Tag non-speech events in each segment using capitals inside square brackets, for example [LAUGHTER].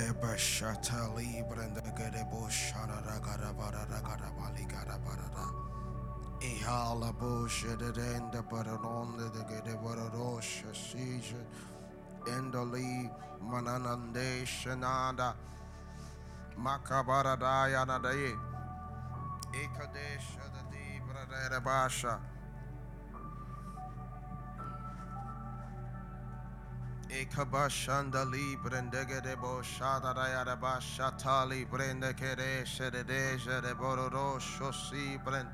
Eba shata libre de gede bo shara da gada bara da gada bali gada bara da. Ihala bo shede den de bara ronde de gede bara rosha sije. Endoli mananande shanada. Makabara da yana da ye. Ikadesha da di brada basha. Ekabashanda librendege de bo shada da ya da ba shatali brende kere shede de bororo shosi brend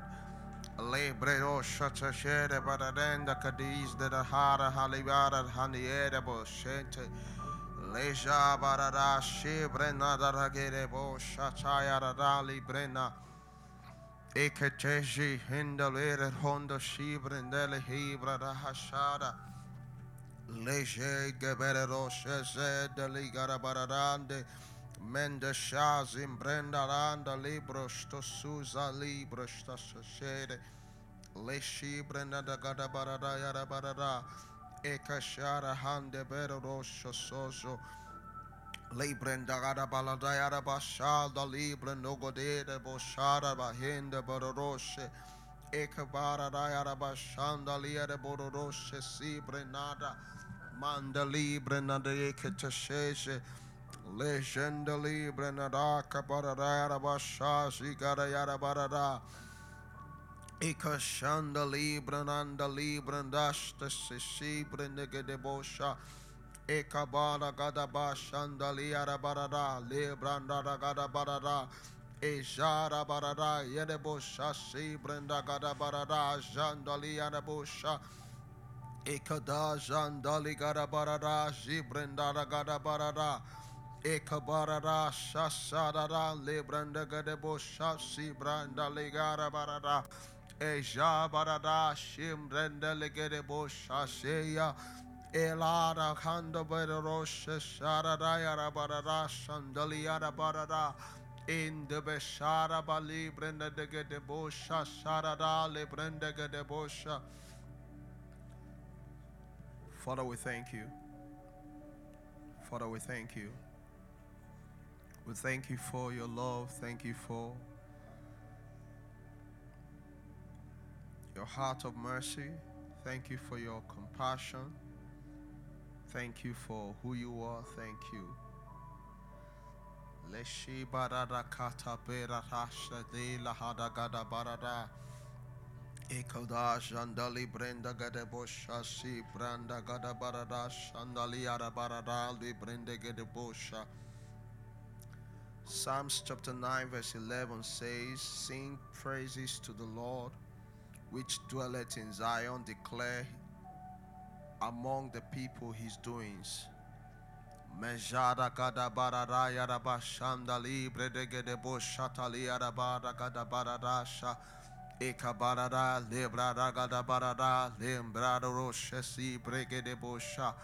lebre o shata shere baradenda kadiz de da hara halibara haniere bo shente leja barada shibrena da ragere bo shataya da dali brena Eketeji hindalere hondo shibrendele hibra da hashada Leje geberero sheze de ligara bararande. Mende shazim brenda randa libro sto suza libro sto shere leshi brenda da gada barada yara barada eka shara hande berero shosozo Librenda gada balada yara bashal da libra no godere boshara bahinde bororoshe eka barada yara bashanda liere bororoshe si brenada Manda libre na de ketasheshe. Legenda libre na da kabarara basha zigara yara barara. Ika shanda libre nanda libre ndashta sisibre nege de bosha. Eka bara gada bashanda liara barara. Libranda da gada barara. Ejara barara yede bosha si brenda gada barara. Janda liara bosha. Ekada jandali gada barada jibrendara gada barada Ekabarada shashadada libranda gadebo shashi branda ligara barada Eja barada shimbrenda ligedebo shasheya Elara kanda bedero shashadada yara barada shandali yara barada in the beshara bali brenda de gadebo shashadada librenda gadebo shasheya Father, we thank you. Father, we thank you. We thank you for your love. Thank you for your heart of mercy. Thank you for your compassion. Thank you for who you are. Thank you. Leshi barada kata berata de lahada gada barada. Ekoda Shandali Brenda Gadebosha Si Branda Gadabarada Shandali Arabarada Li Brenda Gadebosha Psalms chapter 9 verse 11 says Sing praises to the Lord which dwelleth in Zion declare among the people his doings Mejada gada barada yaraba shandali brede gedebosha tali yarabada gada barada Ekabarada, Lebrada Gada Barada, Lembrado Roshesi Brege de Bosha.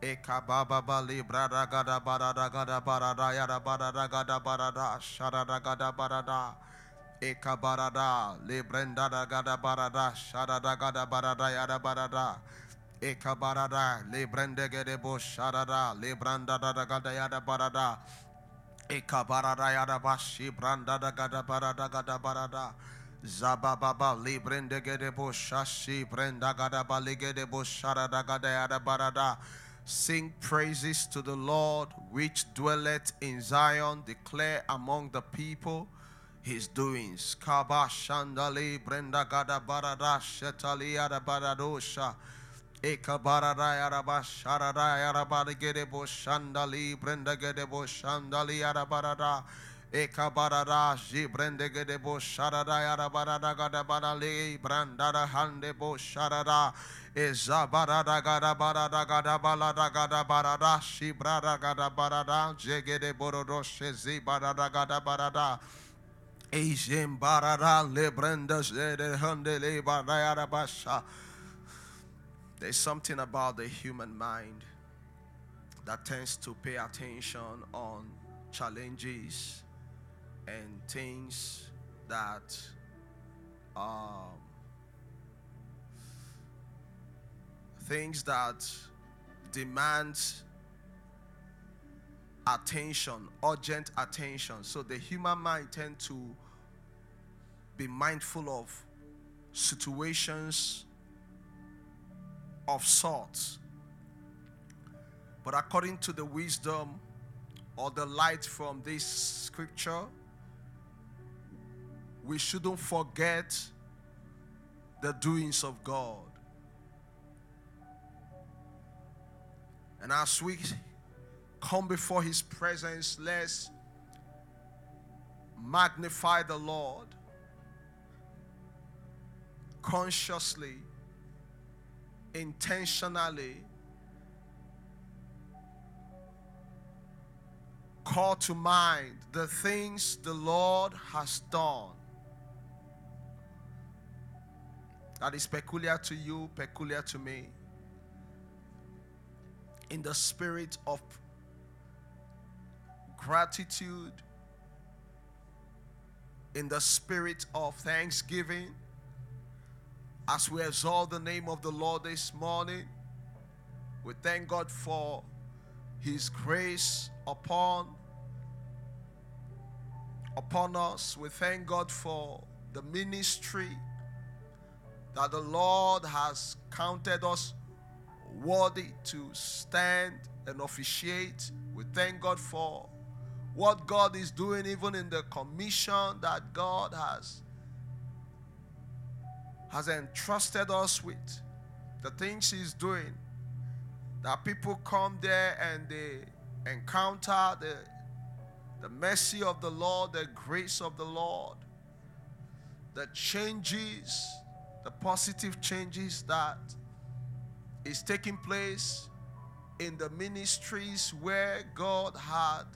Ekababa Librada Gada Barada Gada Barada Yada Barada Gada Barada Sharada Gada Barada. Ekabarada, Lebrenda Gada Barada, Sharada Gada Barada Yada Barada. Ekabarada, Lebrende Gedebo Sharada, Lebranda Gada Yada Barada. Ekabarada Yada Bashi Branda Gada Barada Gada Barada. Zabababa librende gede shashi brenda gada baligede boshara da gada yada barada. Sing praises to the Lord which dwelleth in Zion, declare among the people his doings. Kaba shandali brenda gada barada shetali yada baradosha. Eka barada yada bashara yada baligede boshandali brenda gede boshandali yada barada. Eka barada jibrende gede bo sharada yara barada gada barale brandada hande bo sharada eza barada gada barada gada balada gada barada shibrada gada barada jegede borodo shezi barada gada barada Asian barada lebrenda zede hande le barada basha There's something about the human mind that tends to pay attention on challenges and things that um, things that demand attention, urgent attention. So the human mind tend to be mindful of situations of sorts. But according to the wisdom or the light from this scripture, we shouldn't forget the doings of God. And as we come before His presence, let's magnify the Lord consciously, intentionally. Call to mind the things the Lord has done that is peculiar to you, peculiar to me. In the spirit of gratitude, in the spirit of thanksgiving, as we exalt the name of the Lord this morning, we thank God for His grace upon upon us. We thank God for the ministry that the Lord has counted us worthy to stand and officiate. We thank God for what God is doing, even in the commission that God has, has entrusted us with. The things He's doing. That people come there and they encounter the, the mercy of the Lord, the grace of the Lord, the changes the positive changes that is taking place in the ministries where God had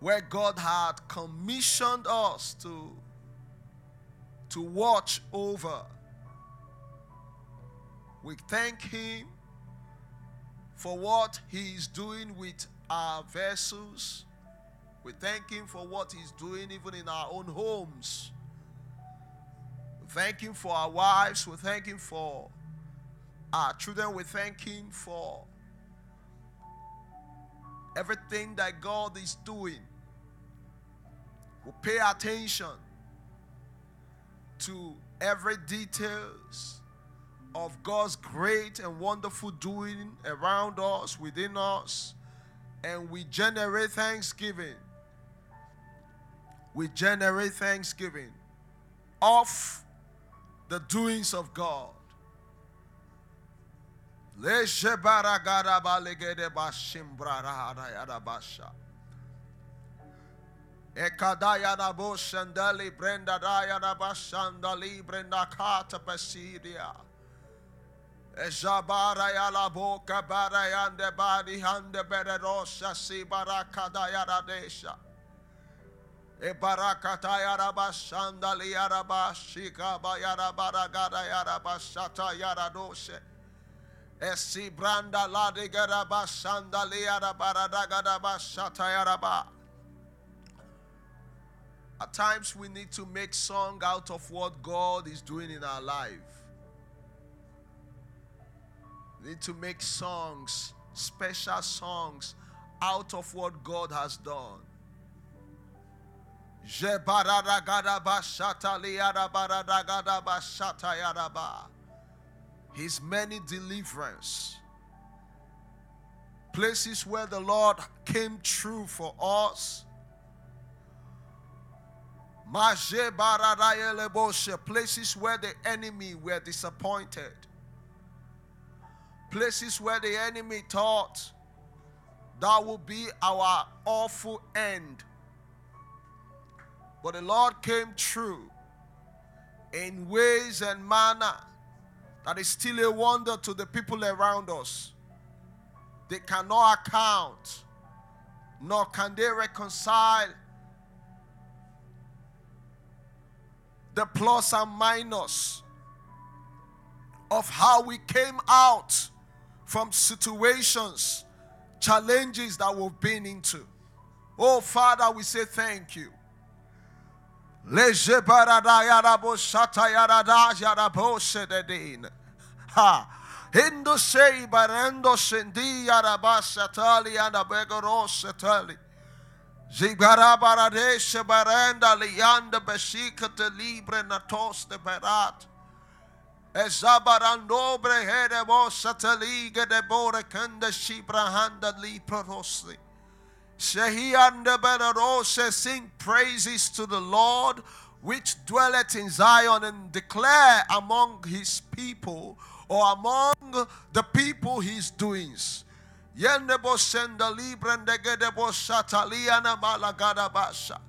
where God had commissioned us to to watch over we thank him for what he is doing with our vessels we thank Him for what He's doing even in our own homes. We thank Him for our wives. We thank Him for our children. We thank Him for everything that God is doing. We pay attention to every details of God's great and wonderful doing around us, within us, and we generate thanksgiving we generate thanksgiving of the doings of God. Ekadaya na boshandali brenda daya na bashandali brenda kata pasidia. Ejabara ya la boka bara yande bari hande beredosha si barakadaya radesha. Ebarakata yaraba shandali yaraba shika bayaraba ragada yaraba shata yaradoshe. Esi branda garaba yaraba radagada shata. At times we need to make song out of what God is doing in our life. We need to make songs, special songs out of what God has done. His many deliverance. Places where the Lord came true for us. Places where the enemy were disappointed. Places where the enemy thought that will be our awful end. But the Lord came true in ways and manner that is still a wonder to the people around us. They cannot account, nor can they reconcile the plus and minus of how we came out from situations, challenges that we've been into. Oh, Father, we say thank you. Ha. Hindu sei barendo sendi arabasa tali and abegoros tali. Zibarabaradesha barenda lianda besika te libre natos de berat. Ezabarandobre here mosa te liga de bore kende shibrahanda li Shehianda berarose sing praises to the Lord which dwelleth in Zion and declare among his people or among the people his doings. Yendebo senda libra ndegedebo sataliana malagada basha.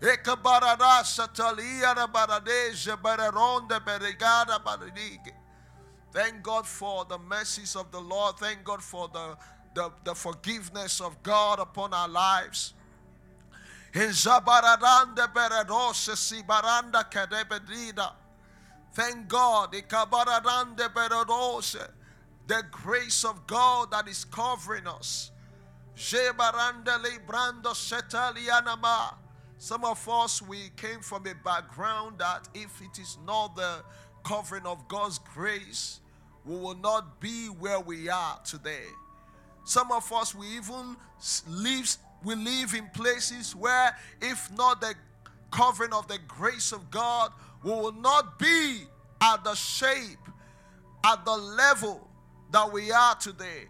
Ekabarada sataliana baradeja bararonde berigada baradige. Thank God for the mercies of the Lord. Thank God for the, the, the forgiveness of God upon our lives. Thank God. The grace of God that is covering us. Some of us, we came from a background that if it is not the covering of God's grace, we will not be where we are today. Some of us, we even live, we live in places where, if not the covering of the grace of God, we will not be at the shape, at the level that we are today.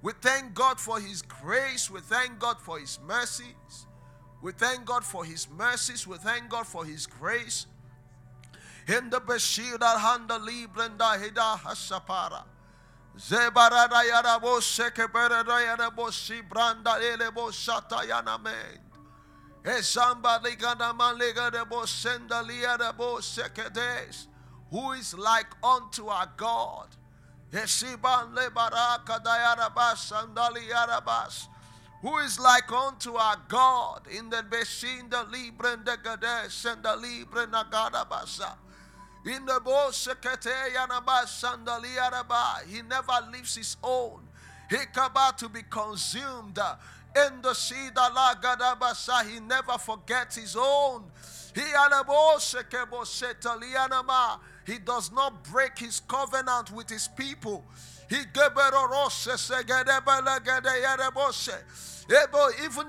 We thank God for His grace. We thank God for His mercies. We thank God for His mercies. We thank God for His grace. In the Beshida Handa Librenda Hida Hasapara. Who is like unto our God? Who is like unto our God in the Beshin the Libre de Gades and the Libre Nagadabasa. He never leaves his own. He about to be consumed. In the Sida Lagadabasa, he never forgets his own. He does not break his covenant with his people. Even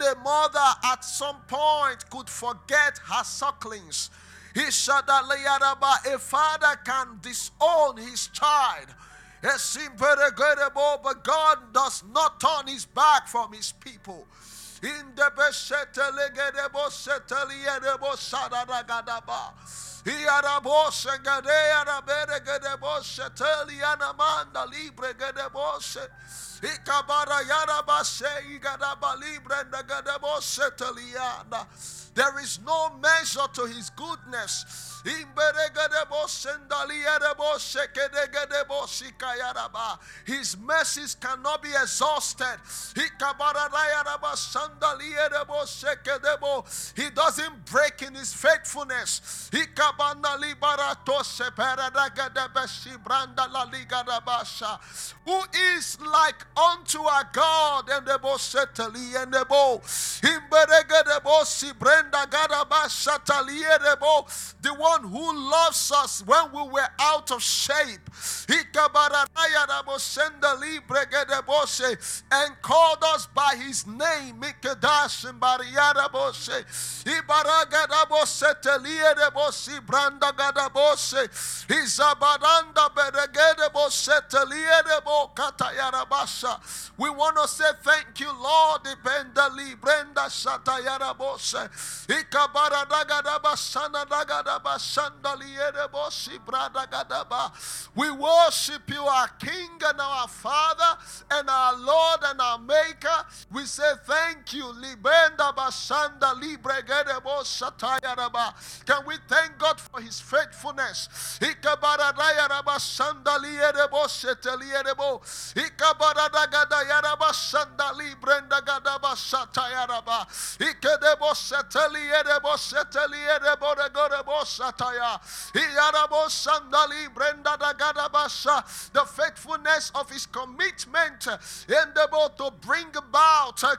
a mother at some point could forget her sucklings. A father can disown his child. But God does not turn his back from his people. In the. Ikabara yarabase igadaba libre gedebose teliana. There is no measure to his goodness. His mercies cannot be exhausted. He doesn't break in his faithfulness. Who is like unto our God and the Bosetali and the. The one who loves us when we were out of shape and called us by his name. We want to say thank you, Lord. Brenda dagadabasana dagadabasha. We worship you, our King and our Father and our Lord and our Maker. We say thank you. Can we thank God for his faithfulness? The faithfulness of his commitment in the boat to bring about uh,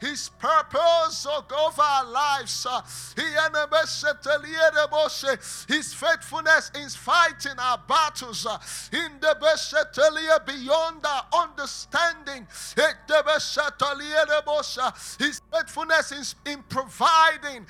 his purpose uh, over our lives. Uh, his faithfulness is fighting our battles in the best beyond our understanding. His faithfulness is in providing.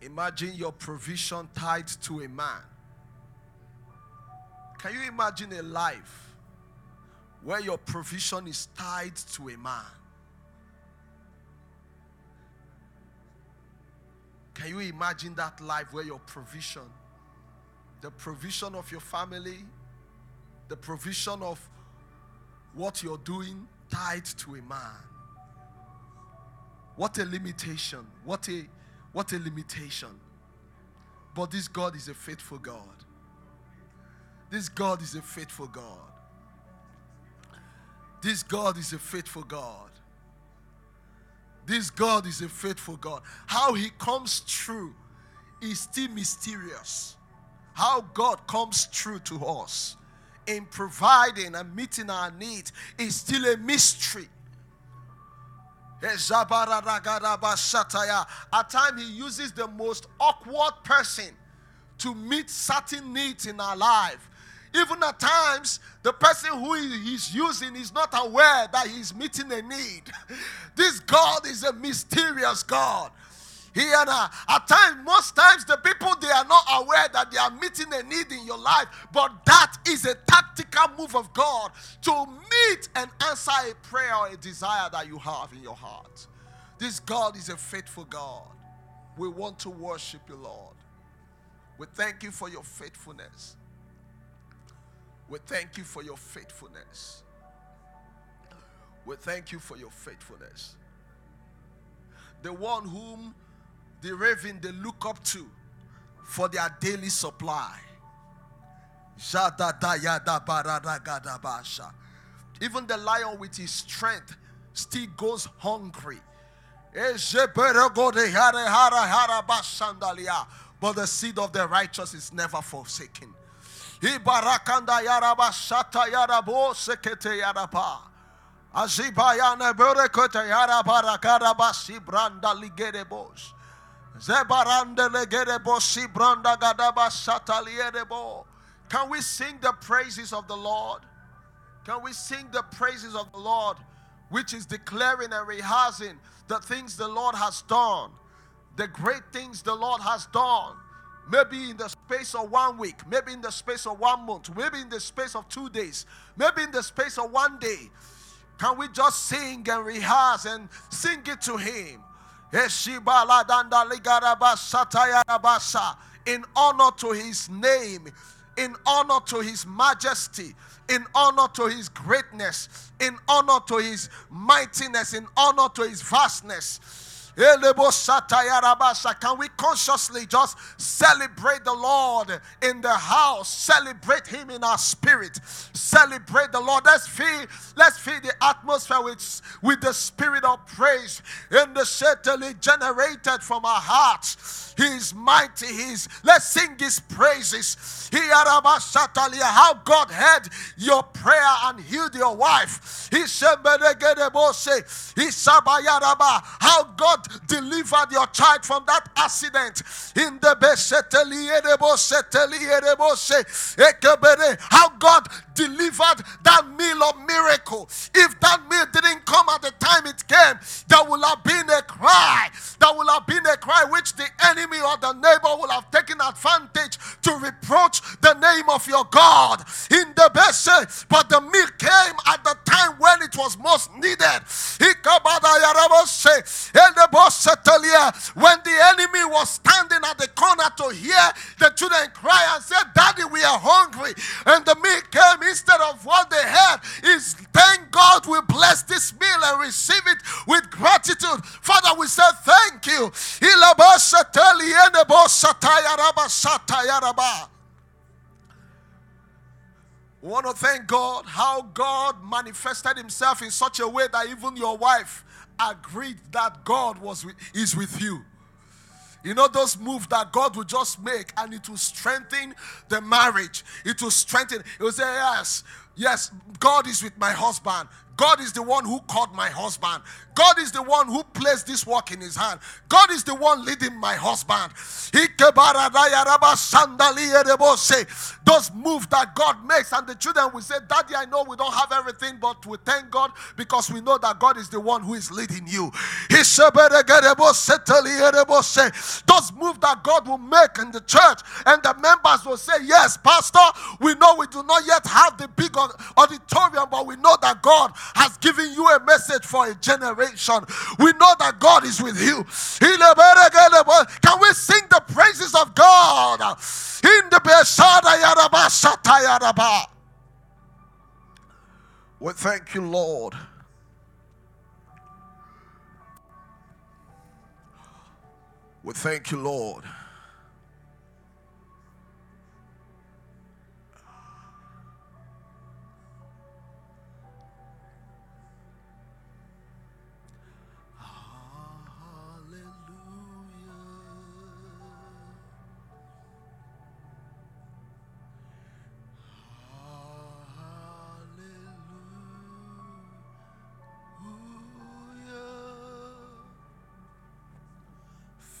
Imagine your provision tied to a man. Can you imagine a life where your provision is tied to a man? Can you imagine that life where your provision, the provision of your family, the provision of what you're doing, tied to a man? What a limitation. What a what a limitation. But this God is a faithful God. This God is a faithful God. This God is a faithful God. This God is a faithful God. How He comes true is still mysterious. How God comes true to us in providing and meeting our needs is still a mystery. At times, He uses the most awkward person to meet certain needs in our life. Even at times, the person who he's using is not aware that he's meeting a need. [LAUGHS] This God is a mysterious God. He and uh, at times, most times, the people they are not aware that they are meeting a need in your life, but that is a tactical move of God to meet and answer a prayer or a desire that you have in your heart. This God is a faithful God. We want to worship you, Lord. We thank you for your faithfulness. We thank you for your faithfulness. We thank you for your faithfulness. The one whom the raven they look up to for their daily supply. Even the lion with his strength still goes hungry. But the seed of the righteous is never forsaken. Ibarakanda yaraba shata yarabo sekete yaraba. Azibayana berekote yaraba rakaraba sibranda ligerebos. Zebarande legerebo sibranda gadaba satalierebo. Can we sing the praises of the Lord? Can we sing the praises of the Lord, which is declaring and rehearsing the things the Lord has done, the great things the Lord has done? Maybe in the space of one week, maybe in the space of one month, maybe in the space of two days, maybe in the space of one day. Can we just sing and rehearse and sing it to Him? In honor to His name, in honor to His majesty, in honor to His greatness, in honor to His mightiness, in honor to His vastness. Can we consciously just celebrate the Lord in the house? Celebrate Him in our spirit. Celebrate the Lord. Let's feel, let's feel the atmosphere with, with the spirit of praise in the certainly generated from our hearts. He is mighty. He is. Let's sing His praises. How God heard your prayer and healed your wife. He said, how God delivered your child from that accident. In the how God delivered that meal of miracle. If that meal didn't come at the time it came, there would have been a cry. There would have been a cry which the enemy or the neighbor would have taken advantage to reproach the name of your God in the best But the meal came at the time when it was most needed. When the enemy was standing at the corner to hear the children cry and said, Daddy, we are hungry. And the meal came instead of what they had is thank God we bless this meal and receive it with gratitude. Father, we say thank you. We want to thank God how God manifested himself in such a way that even your wife agreed that God was with, is with you. You know those moves that God will just make and it will strengthen the marriage. It will strengthen. It will say, Yes, yes, God is with my husband. God is the one who called my husband. God is the one who placed this work in his hand. God is the one leading my husband. Those moves that God makes, and the children will say, Daddy, I know we don't have everything, but we thank God because we know that God is the one who is leading you. Those moves that God will make in the church, and the members will say, Yes, Pastor, we know we do not yet have the big auditorium, but we know that God has given you a message for a generation. We know that God is with you. Can we sing the praises of God? In the Yaraba. We thank you, Lord. We thank you, Lord.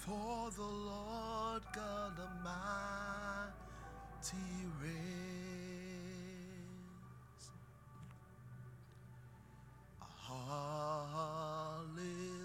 The Lord God Almighty reigns. we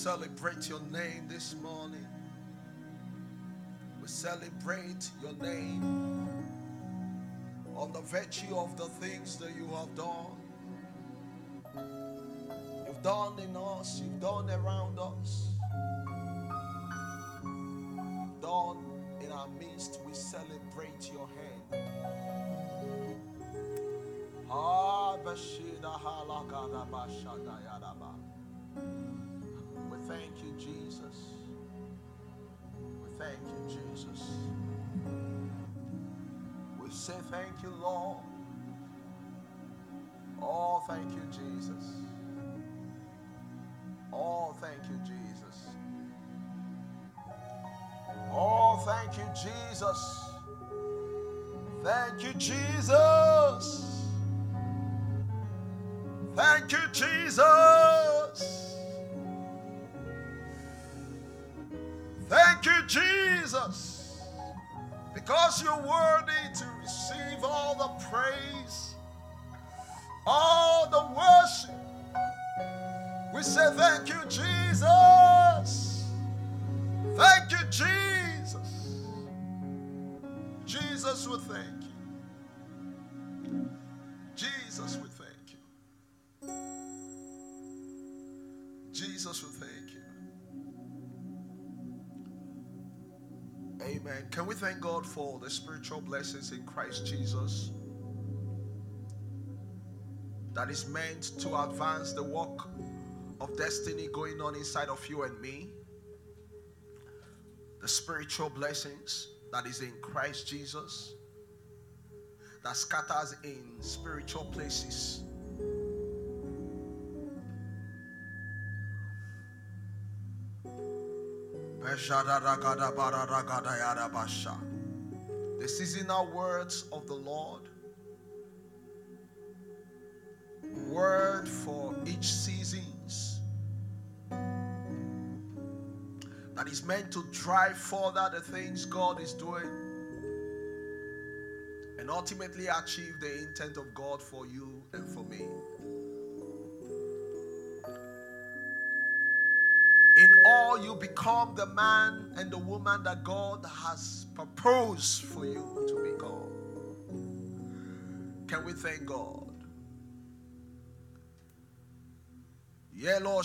celebrate your name this morning. We celebrate your name on the virtue of the things that you have done. You've done in us, you've done around say thank you, Lord. Oh, thank you, Jesus. Oh, thank you, Jesus. Oh, thank you, Jesus. Thank you, Jesus. Thank you, Jesus. Thank you, Jesus, because you're worthy receive all the praise, all the worship. We say, Thank you, Jesus. Amen. Can we thank God for the spiritual blessings in Christ Jesus that is meant to advance the work of destiny going on inside of you and me? The spiritual blessings that is in Christ Jesus that scatters in spiritual places. The seasonal words of the Lord, word for each seasons, that is meant to drive further the things God is doing. And ultimately achieve the intent of God for you and for me. All, you become the man and the woman that God has proposed for you to become. Can we thank God? Yellow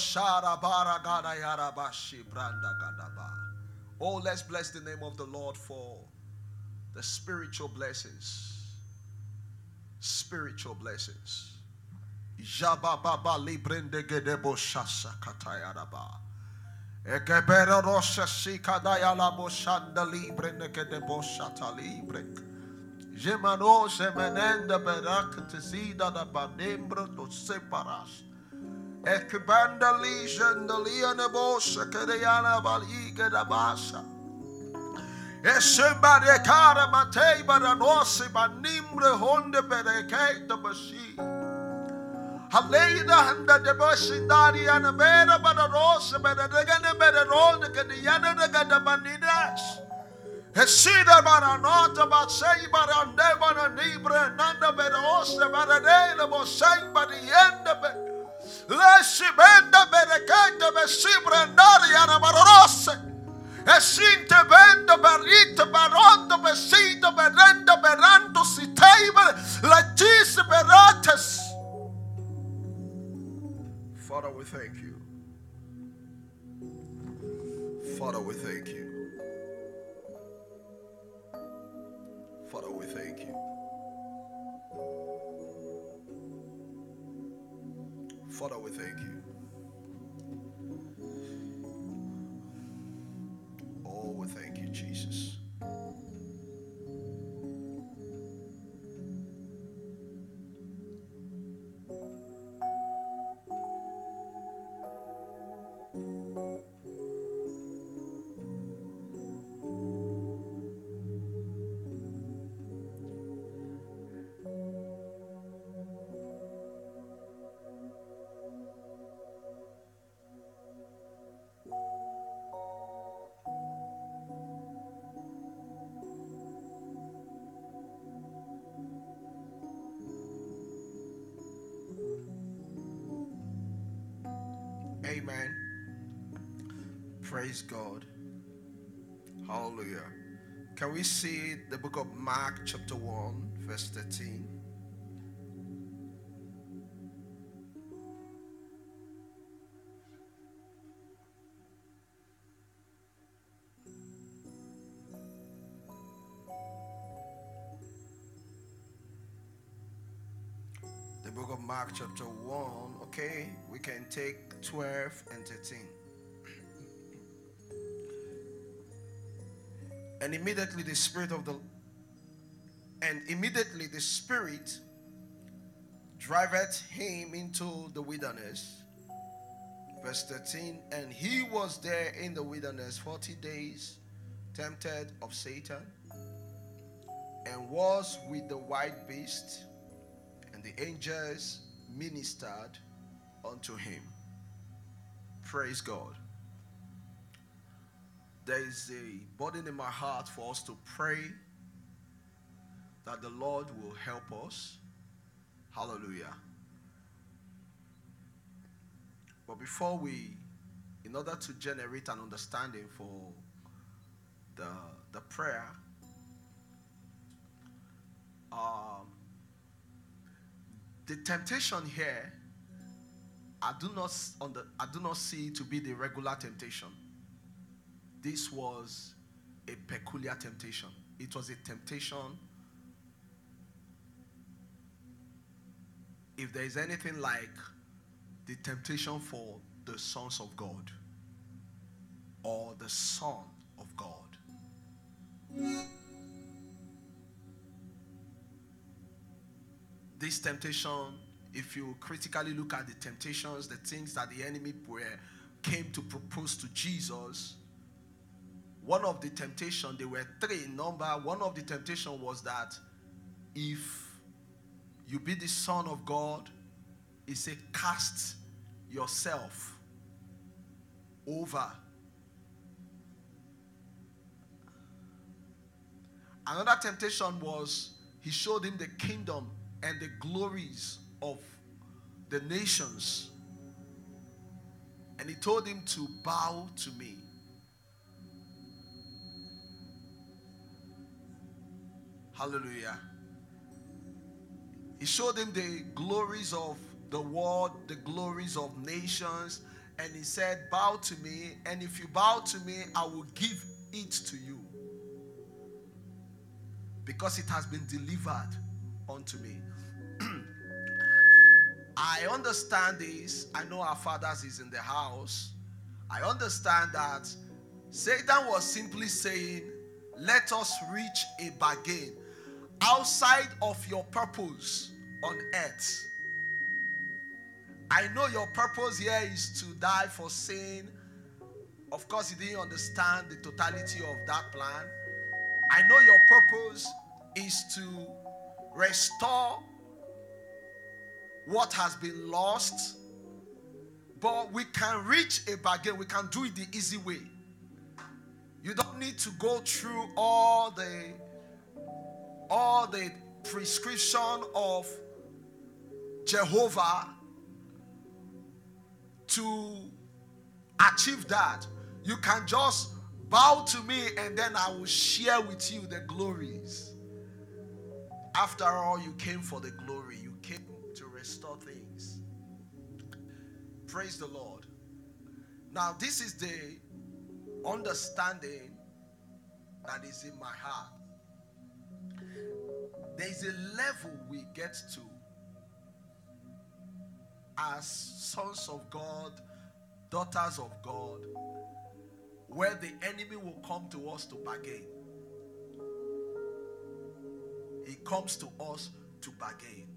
Yarabashi Branda. Oh, let's bless the name of the Lord for the spiritual blessings spiritual blessings. Gedebo shasa. Ekebera rosha sikadaya la boshanda libre negedebo shata libre. Gemano semenende berak tezida da banembro do separas. Ekbanda li jendalia nebo sekadayana baliga da basa. Esembare cara matei baranose banimbre honde bereke da bashi. Haleida handa de bashindari ana bera baranose bera degane bera ronde kadi yana degada banidas. Esida baranota basei barande baranibre nanda berose baradele bosei bariende be. Lesi benda berekete besibra ndari ana baranose. Esinte vendo berito berondo besito berendo berando si table legis berates. Father, we thank you. Father, we thank you. Father, we thank you. Father, we thank you. Oh, we thank you, Jesus. Praise God. Hallelujah. Can we see the book of Mark, chapter 1, verse 13? The book of Mark, chapter 1. Okay, we can take 12 and 13. And immediately the spirit of the and immediately the spirit driveth him into the wilderness. Verse 13, and he was there in the wilderness 40 days, tempted of Satan, and was with the white beast, and the angels ministered unto him. Praise God. There is a burden in my heart for us to pray that the Lord will help us. Hallelujah. But before we, in order to generate an understanding for the, the prayer, um, the temptation here, I do not on the I do not see to be the regular temptation. This was a peculiar temptation. It was a temptation. If there is anything like the temptation for the sons of God or the Son of God. This temptation, if you critically look at the temptations, the things that the enemy were, came to propose to Jesus, one of the temptation, there were three in number. One of the temptation was that if you be the son of God, he said, cast yourself over. Another temptation was he showed him the kingdom and the glories of the nations. And he told him to bow to me. Hallelujah. He showed him the glories of the world, the glories of nations, and he said, Bow to me, and if you bow to me, I will give it to you. Because it has been delivered unto me. [CLEARS THROAT] I understand this. I know our fathers is in the house. I understand that Satan was simply saying, Let us reach a bargain outside of your purpose on earth. I know your purpose here is to die for sin. Of course, he didn't understand the totality of that plan. I know your purpose is to restore what has been lost. But we can reach a bargain, we can do it the easy way. You don't need to go through all the all the prescription of Jehovah to achieve that. You can just bow to me and then I will share with you the glories. After all, you came for the glory, you came to restore things. Praise the Lord. Now, this is the understanding that is in my heart. There is a level we get to as sons of God, daughters of God, where the enemy will come to us to bargain. He comes to us to bargain.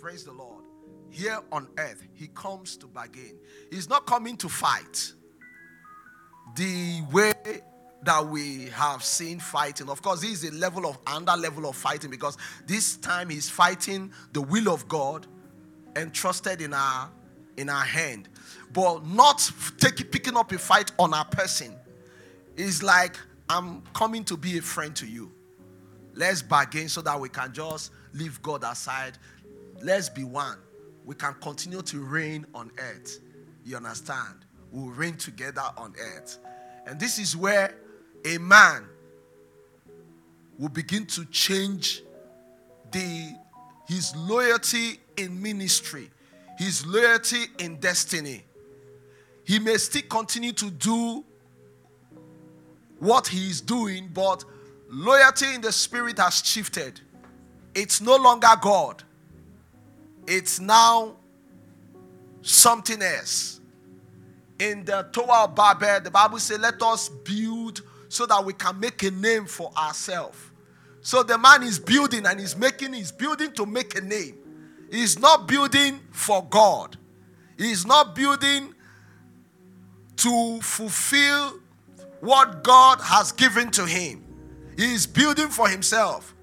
Praise the Lord. Here on earth, he comes to bargain. He's not coming to fight. The way that we have seen fighting. Of course, this is a level of under level of fighting because this time he's fighting the will of God entrusted in our in our hand, but not taking picking up a fight on our person. It's like I'm coming to be a friend to you. Let's bargain so that we can just leave God aside. Let's be one. We can continue to reign on earth. You understand? We'll reign together on earth. And this is where a man will begin to change the his loyalty in ministry, his loyalty in destiny. He may still continue to do what he is doing, but loyalty in the spirit has shifted. It's no longer God, it's now something else. In the Tower of Babel, the Bible says, Let us build so that we can make a name for ourselves. So the man is building and he's making, he's building to make a name. He's not building for God. He's not building to fulfill what God has given to him. He is building for himself.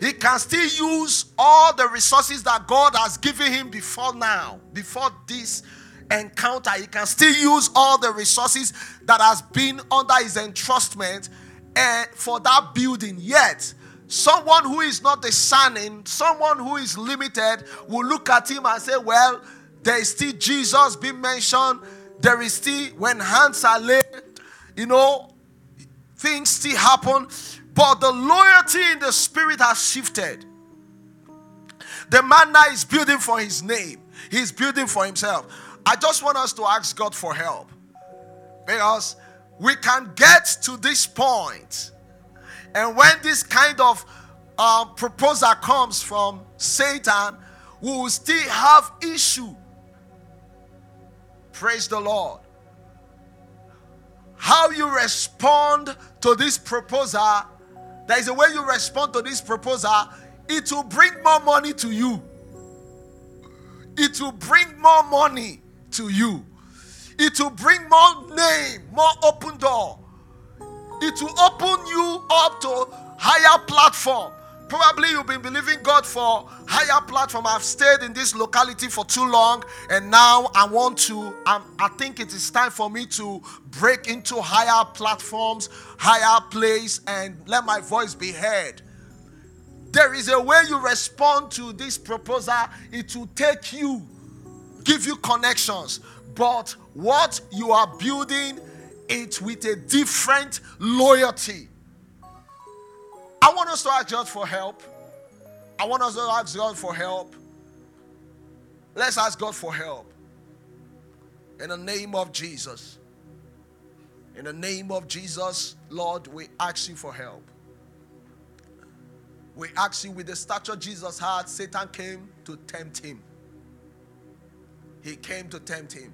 He can still use all the resources that God has given him before now, before this encounter, he can still use all the resources that has been under his entrustment and for that building. Yet, someone who is not discerning, someone who is limited, will look at him and say, Well, there is still Jesus being mentioned. There is still when hands are laid, you know, things still happen. But the loyalty in the spirit has shifted. The man now is building for his name, he's building for himself. I just want us to ask God for help because we can get to this point, and when this kind of uh, proposal comes from Satan, we will still have issue. Praise the Lord. How you respond to this proposal, there is a way you respond to this proposal, it will bring more money to you. It will bring more money to you. It will bring more name, more open door. It will open you up to higher platform. Probably you've been believing God for higher platform. I've stayed in this locality for too long, and now I want to. Um, I think it is time for me to break into higher platforms, higher place, and let my voice be heard. There is a way you respond to this proposal. It will take you, give you connections, but what you are building it with a different loyalty. I want us to ask God for help. I want us to ask God for help. Let's ask God for help. In the name of Jesus. In the name of Jesus, Lord, we ask you for help. We ask you with the stature Jesus had, Satan came to tempt him. He came to tempt him.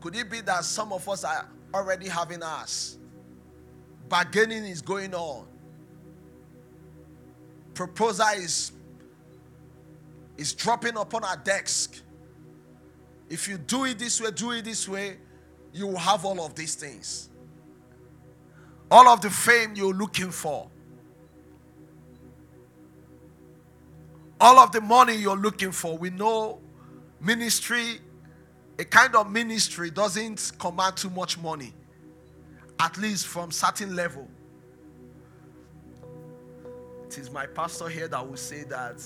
Could it be that some of us are already having us? Bargaining is going on proposal is, is dropping upon our desk. If you do it this way, do it this way, you will have all of these things. All of the fame you're looking for. All of the money you're looking for. We know ministry, a kind of ministry doesn't command too much money, at least from certain level. It is my pastor here that will say that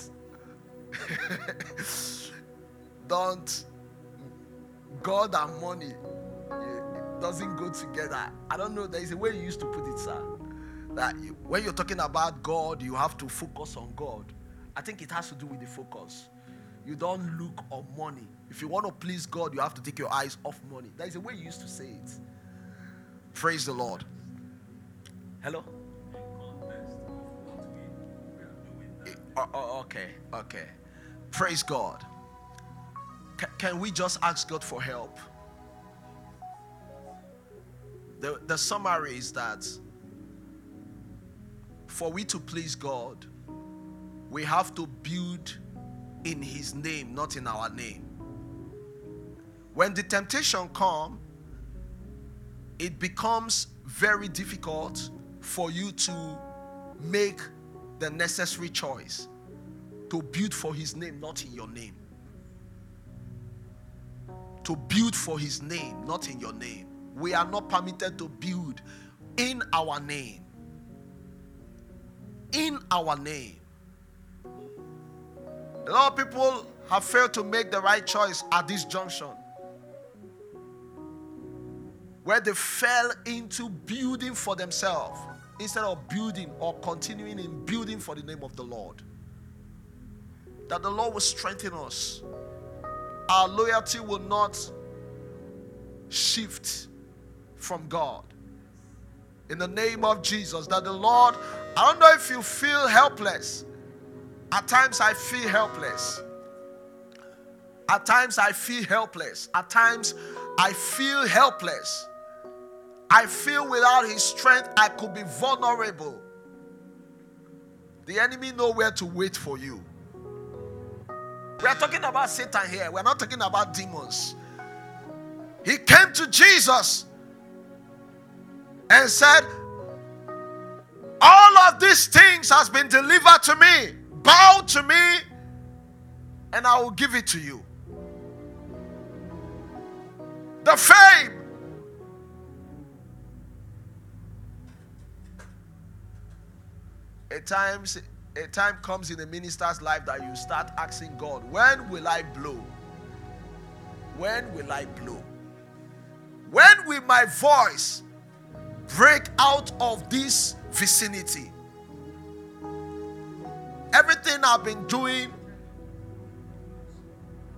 [LAUGHS] don't God and money eh, doesn't go together. I don't know. There is a way you used to put it, sir. That you, when you're talking about God, you have to focus on God. I think it has to do with the focus. You don't look on money. If you want to please God, you have to take your eyes off money. There is a way you used to say it. Praise the Lord. Hello? Eh, oh, oh, okay, okay. Praise God. C- can we just ask God for help? The, the summary is that for we to please God, we have to build in His name, not in our name. When the temptation comes, it becomes very difficult for you to make the necessary choice to build for his name, not in your name. To build for his name, not in your name. We are not permitted to build in our name. In our name. A lot of people have failed to make the right choice at this junction where they fell into building for themselves instead of building or continuing in building for the name of the Lord. That the Lord will strengthen us. Our loyalty will not shift from God. In the name of Jesus, that the Lord, I don't know if you feel helpless. At times I feel helpless. At times I feel helpless. At times I feel helpless. I feel without his strength, I could be vulnerable. The enemy know where to wait for you. We are talking about Satan here. We're not talking about demons. He came to Jesus and said, All of these things has been delivered to me. Bow to me, and I will give it to you. The fame, At times, a time comes in a minister's life that you start asking God, when will I blow? When will I blow? When will my voice break out of this vicinity? Everything I've been doing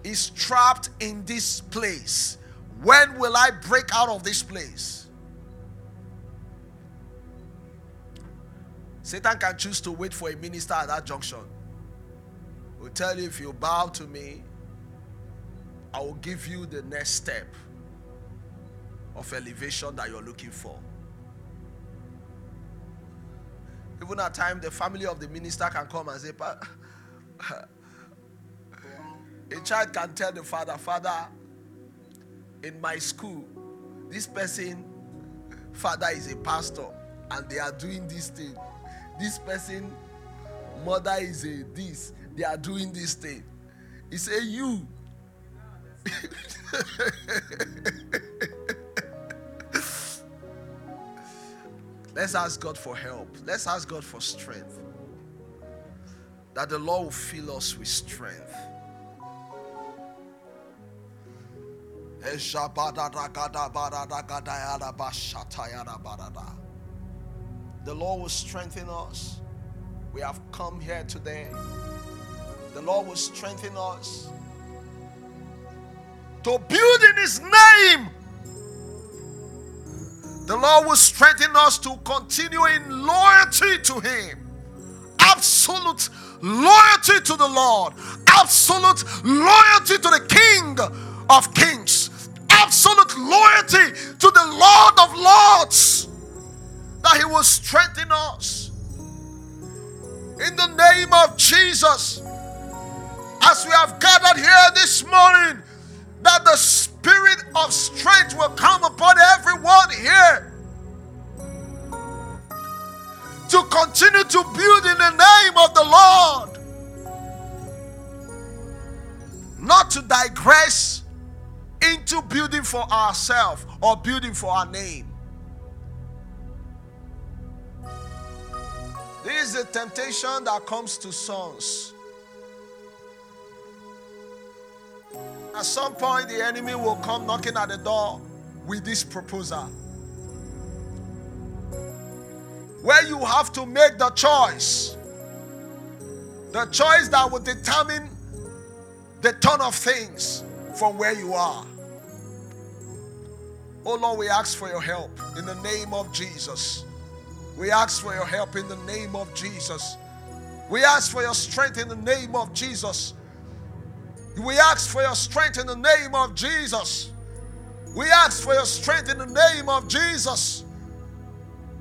is trapped in this place. When will I break out of this place? Satan can choose to wait for a minister at that junction. Will tell you if you bow to me, I will give you the next step of elevation that you're looking for. Even at time, the family of the minister can come and say, [LAUGHS] A child can tell the father, Father, in my school, this person, father is a pastor, and they are doing this thing. This person, mother is a this, they are doing this thing. He say, You. [LAUGHS] Let's ask God for help. Let's ask God for strength. That the Lord will fill us with strength. The Lord will strengthen us. We have come here today. The Lord will strengthen us to build in His name the Lord will strengthen us to continue in loyalty to Him. Absolute loyalty to the Lord. Absolute loyalty to the King of Kings. Absolute loyalty to the Lord of Lords. That He will strengthen us. In the name of Jesus. As we have gathered here this morning, that the spirit of strength will come upon everyone here to continue to build in the name of the Lord. Not to digress into building for ourselves or building for our name. This is a temptation that comes to sons. At some point, the enemy will come knocking at the door with this proposal. Where you have to make the choice. The choice that will determine the turn of things from where you are. Oh Lord, we ask for your help in the name of Jesus. We ask for your help in the name of Jesus. We ask for your strength in the name of Jesus. We ask for your strength in the name of Jesus. We ask for your strength in the name of Jesus.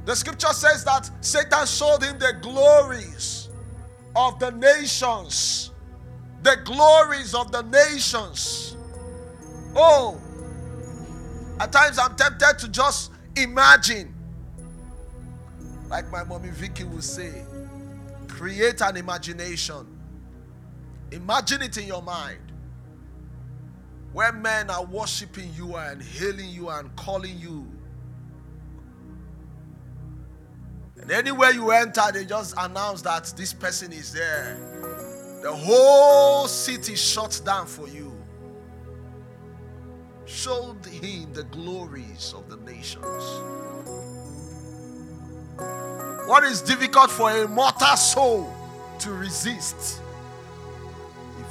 The scripture says that Satan showed him the glories of the nations. The glories of the nations. Oh, at times I'm tempted to just imagine, like my mommy Vicky would say, create an imagination. Imagine it in your mind where men are worshiping you and hailing you and calling you. And anywhere you enter, they just announce that this person is there. The whole city shuts down for you. Showed him the glories of the nations. What is difficult for a mortal soul to resist?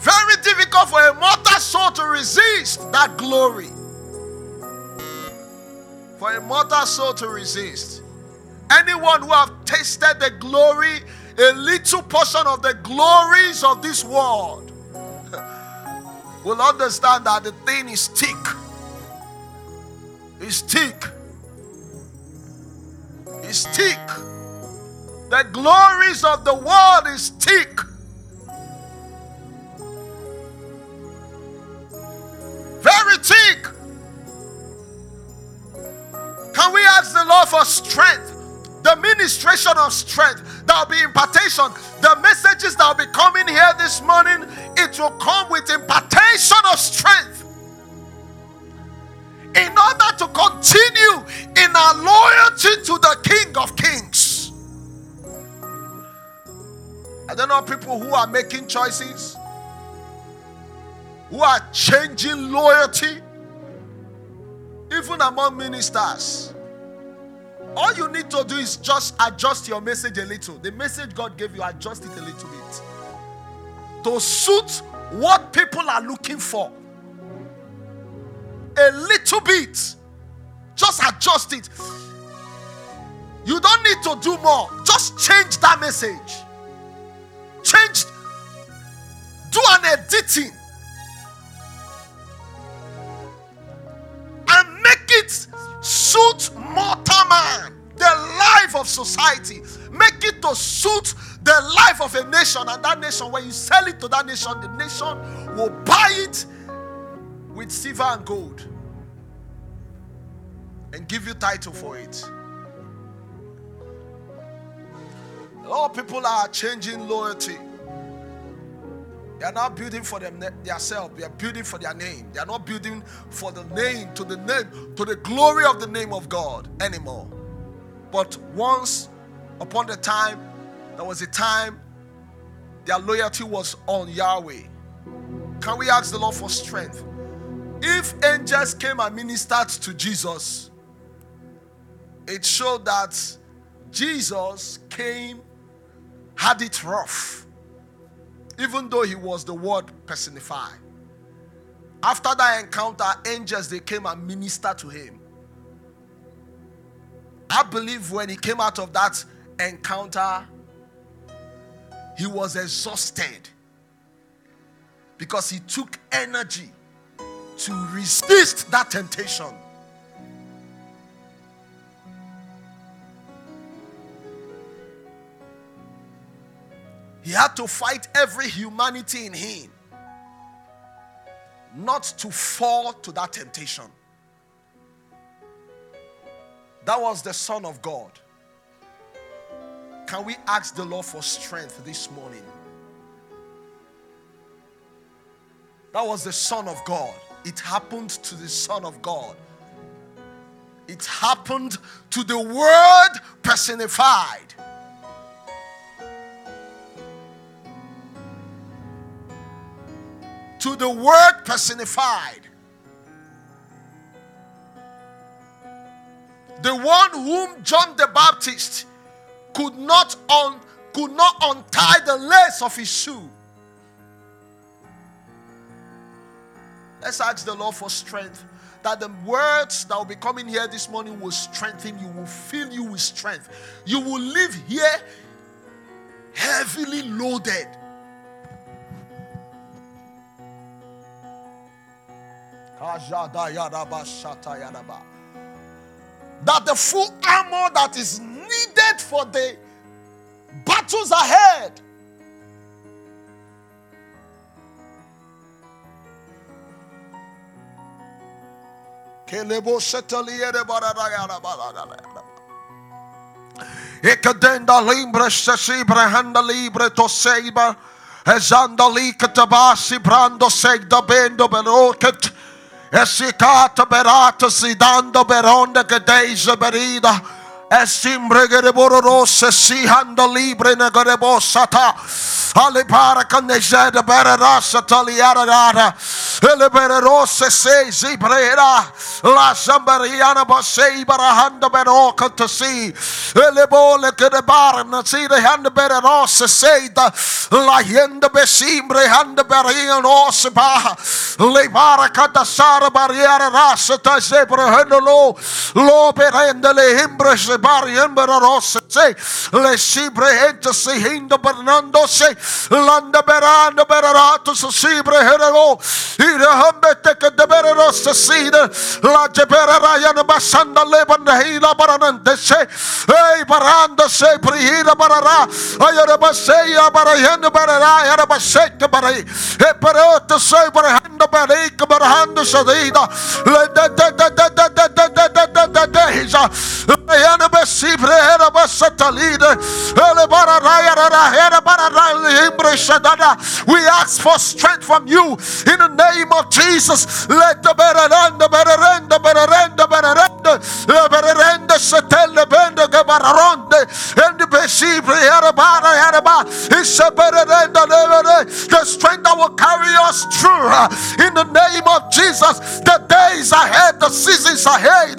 Very difficult for a mortal soul to resist that glory. For a mortal soul to resist. Anyone who have tasted the glory, a little portion of the glories of this world, [LAUGHS] will understand that the thing is thick. It's thick. It's thick. The glories of the world is thick. very thick. Can we ask the Lord for strength? The ministration of strength, there will be impartation. The messages that will be coming here this morning, it will come with impartation of strength. In order to continue in our loyalty to the King of Kings. I don't know people who are making choices who are changing loyalty, even among ministers. All you need to do is just adjust your message a little. The message God gave you, adjust it a little bit. to suit what people are looking for. A little bit. Just adjust it. You don't need to do more. Just change that message. Change. Do an editing. And make it suit mortal man, the life of society. Make it to suit the life of a nation. And that nation, when you sell it to that nation, the nation will buy it with silver and gold and give you title for it. A lot of people are changing loyalty. They are not building for them themselves. They are building for their name. They are not building for the name, to the name, to the glory of the name of God anymore. But once upon a time, there was a time their loyalty was on Yahweh. Can we ask the Lord for strength? If angels came and ministered to Jesus, it showed that Jesus came had it rough, even though he was the word personified. After that encounter, angels they came and ministered to him. I believe when he came out of that encounter, he was exhausted because he took energy to resist that temptation. He had to fight every humanity in him not to fall to that temptation. That was the Son of God. Can we ask the Lord for strength this morning? That was the Son of God. It happened to the Son of God. It happened to the Word personified. to the word personified. The one whom John the Baptist could not un, could not untie the lace of his shoe. Let's ask the Lord for strength. That the words that will be coming here this morning will strengthen you, will fill you with strength. You will live here heavily loaded That the full armor that is needed for the battles ahead. Ekadenda libre sesibre handa libre to seiba. Ezanda likatabasi brando segda bendo beroket. Esikata berata sidando beronda gadeja berida. Esimbregereboros sihando libre negerebosata. Alibara kanezede bererasa taliaragada. Elibererose se zibrera. La zambariana basei barahanda beroka to see. Elibole kedebar na see the hand bererose se da. La yenda besimbre hand berian oseba. Libara katasara bariara rasa ta zebre hendolo. Lo berende le himbres se barien berarose se. Le sibre hente se hinda bernando se. Landa beranda berarato sibre herero. Ira hambete che de berero sida. La jebera rayana basanda lebanda hila baranante se. Ei baranda se prihira barara. Ayara baseya barayanda barara. Ayara baseka barai. E parota se barahanda barika barahanda sadida. Le de de de de de de de de de barara. We ask for strength from you in the name of Jesus. Let the bererenda, bererenda, bererenda, bererenda, bererenda, setelle, bende, gebaronde, and the besibre, herabara, heraba, is a bererenda, the strength that will carry us through in the name of Jesus. The days ahead, the seasons ahead.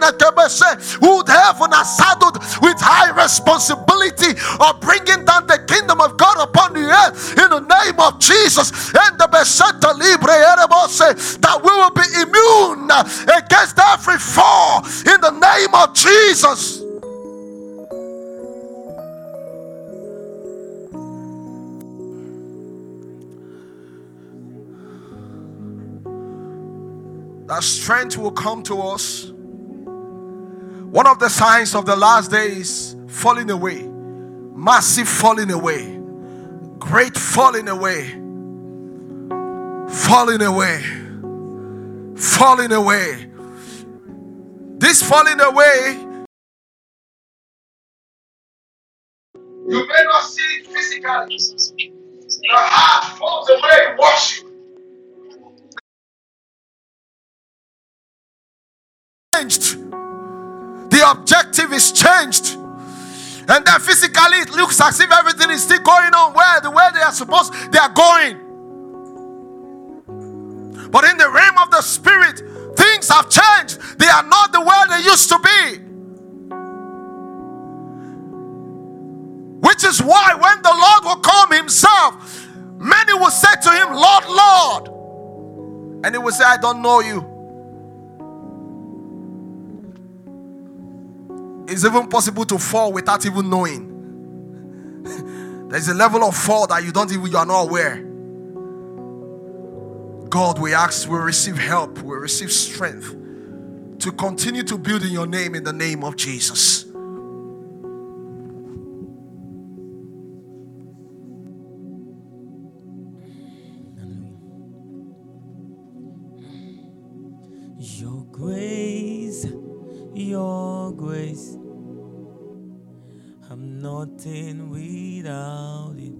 who heaven has saddled with high responsibility of bringing down the kingdom of God upon the earth in the name of Jesus. And the Besetta Libre that we will be immune against every fall in the name of Jesus. that strength will come to us. One of the signs of the last days falling away, massive falling away, great falling away, falling away, falling away. This falling away, you may not see it physically. The heart falls away, worship. changed. The objective is changed. And then physically it looks as if everything is still going on where the way they are supposed they are going. But in the realm of the spirit, things have changed. They are not the way they used to be. Which is why when the Lord will come himself, many will say to him, Lord, Lord. And he will say, I don't know you. It's even possible to fall without even knowing. [LAUGHS] There's a level of fall that you don't even you are not aware. God, we ask, we receive help, we receive strength to continue to build in your name in the name of Jesus. Your grace, your grace I'm nothing without it.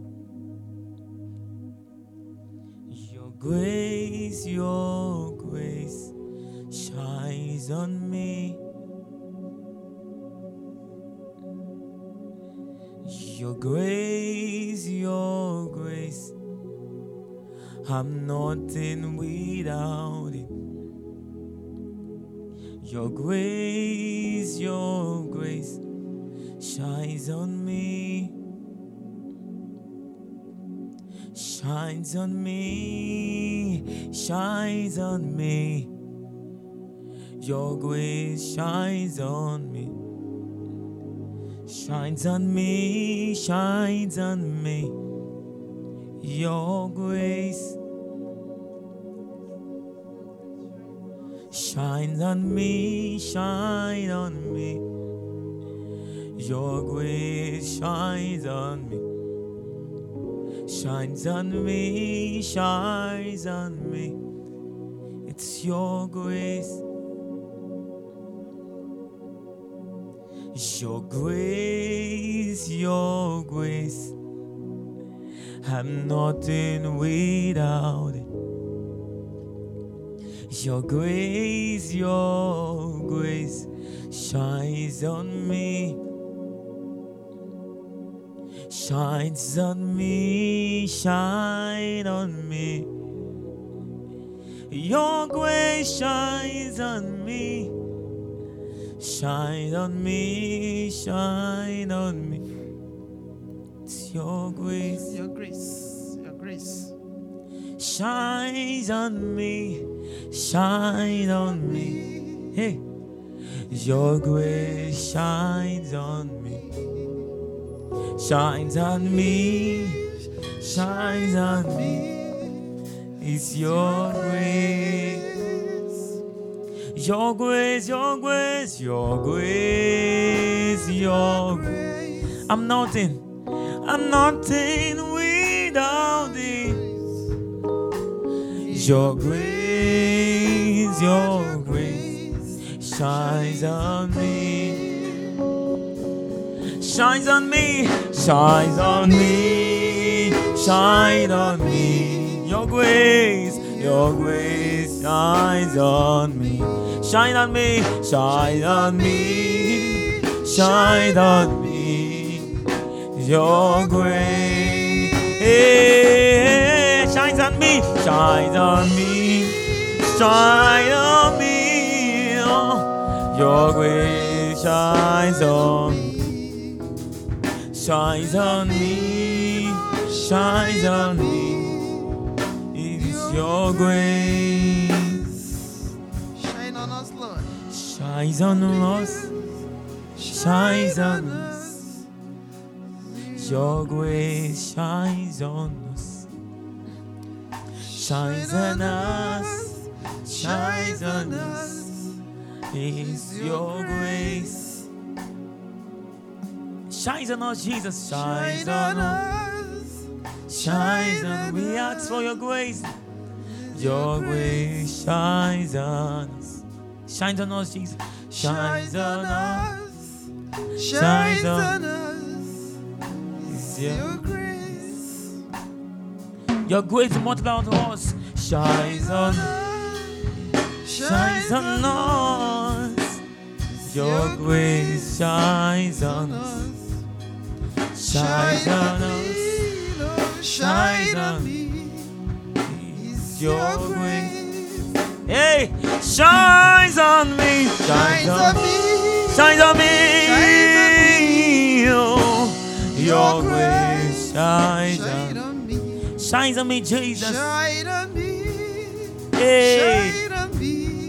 Your grace, your grace shines on me. Your grace, your grace. I'm nothing without it. Your grace, your grace shines on me, shines on me, shines on me. Your grace shines on me, shines on me, shines on me. Your grace shines on me, shine on me. Your grace shines on me, shines on me, shines on me. It's your grace. Your grace, your grace. I'm nothing without it. Your grace, your grace shines on me shines on me, shine on me. Your grace shines on me, shine on me, shine on me. It's your grace, your grace, shines on me, shine on me. Hey, your grace shines on me shines on me, shines on me. It's your grace, your grace, your grace, your grace, your grace. I'm nothing, I'm nothing without it. Your grace, your grace shines on me. Shines on me, shines on me, shine on me. Your grace, your grace shines on me. Shine on me, shine on me, shine on me. Your grace shines on me, shines on me, shine on me. Your grace shines on me, shines on me, shines on me. It is your grace Shine on us, Lord. shines on us, shines on us. Your grace shines on us, shines on us, shines on us. is your grace. Shines on us, Jesus, shines on us, shines on. us. We ask for your grace. Your grace shines on us. Shines on us, Jesus. Shines on us. Shines on us. Your Your, grace. Your grace multiply unto us. Shines on Shines on us. Your grace shines on us. Shines on us. Shine on me. Your grace. Hey, shines on me. Shines on me. Shines on me. Your grace shines on on me. Shines on me, Jesus. Shine on me. Hey. Shine on me.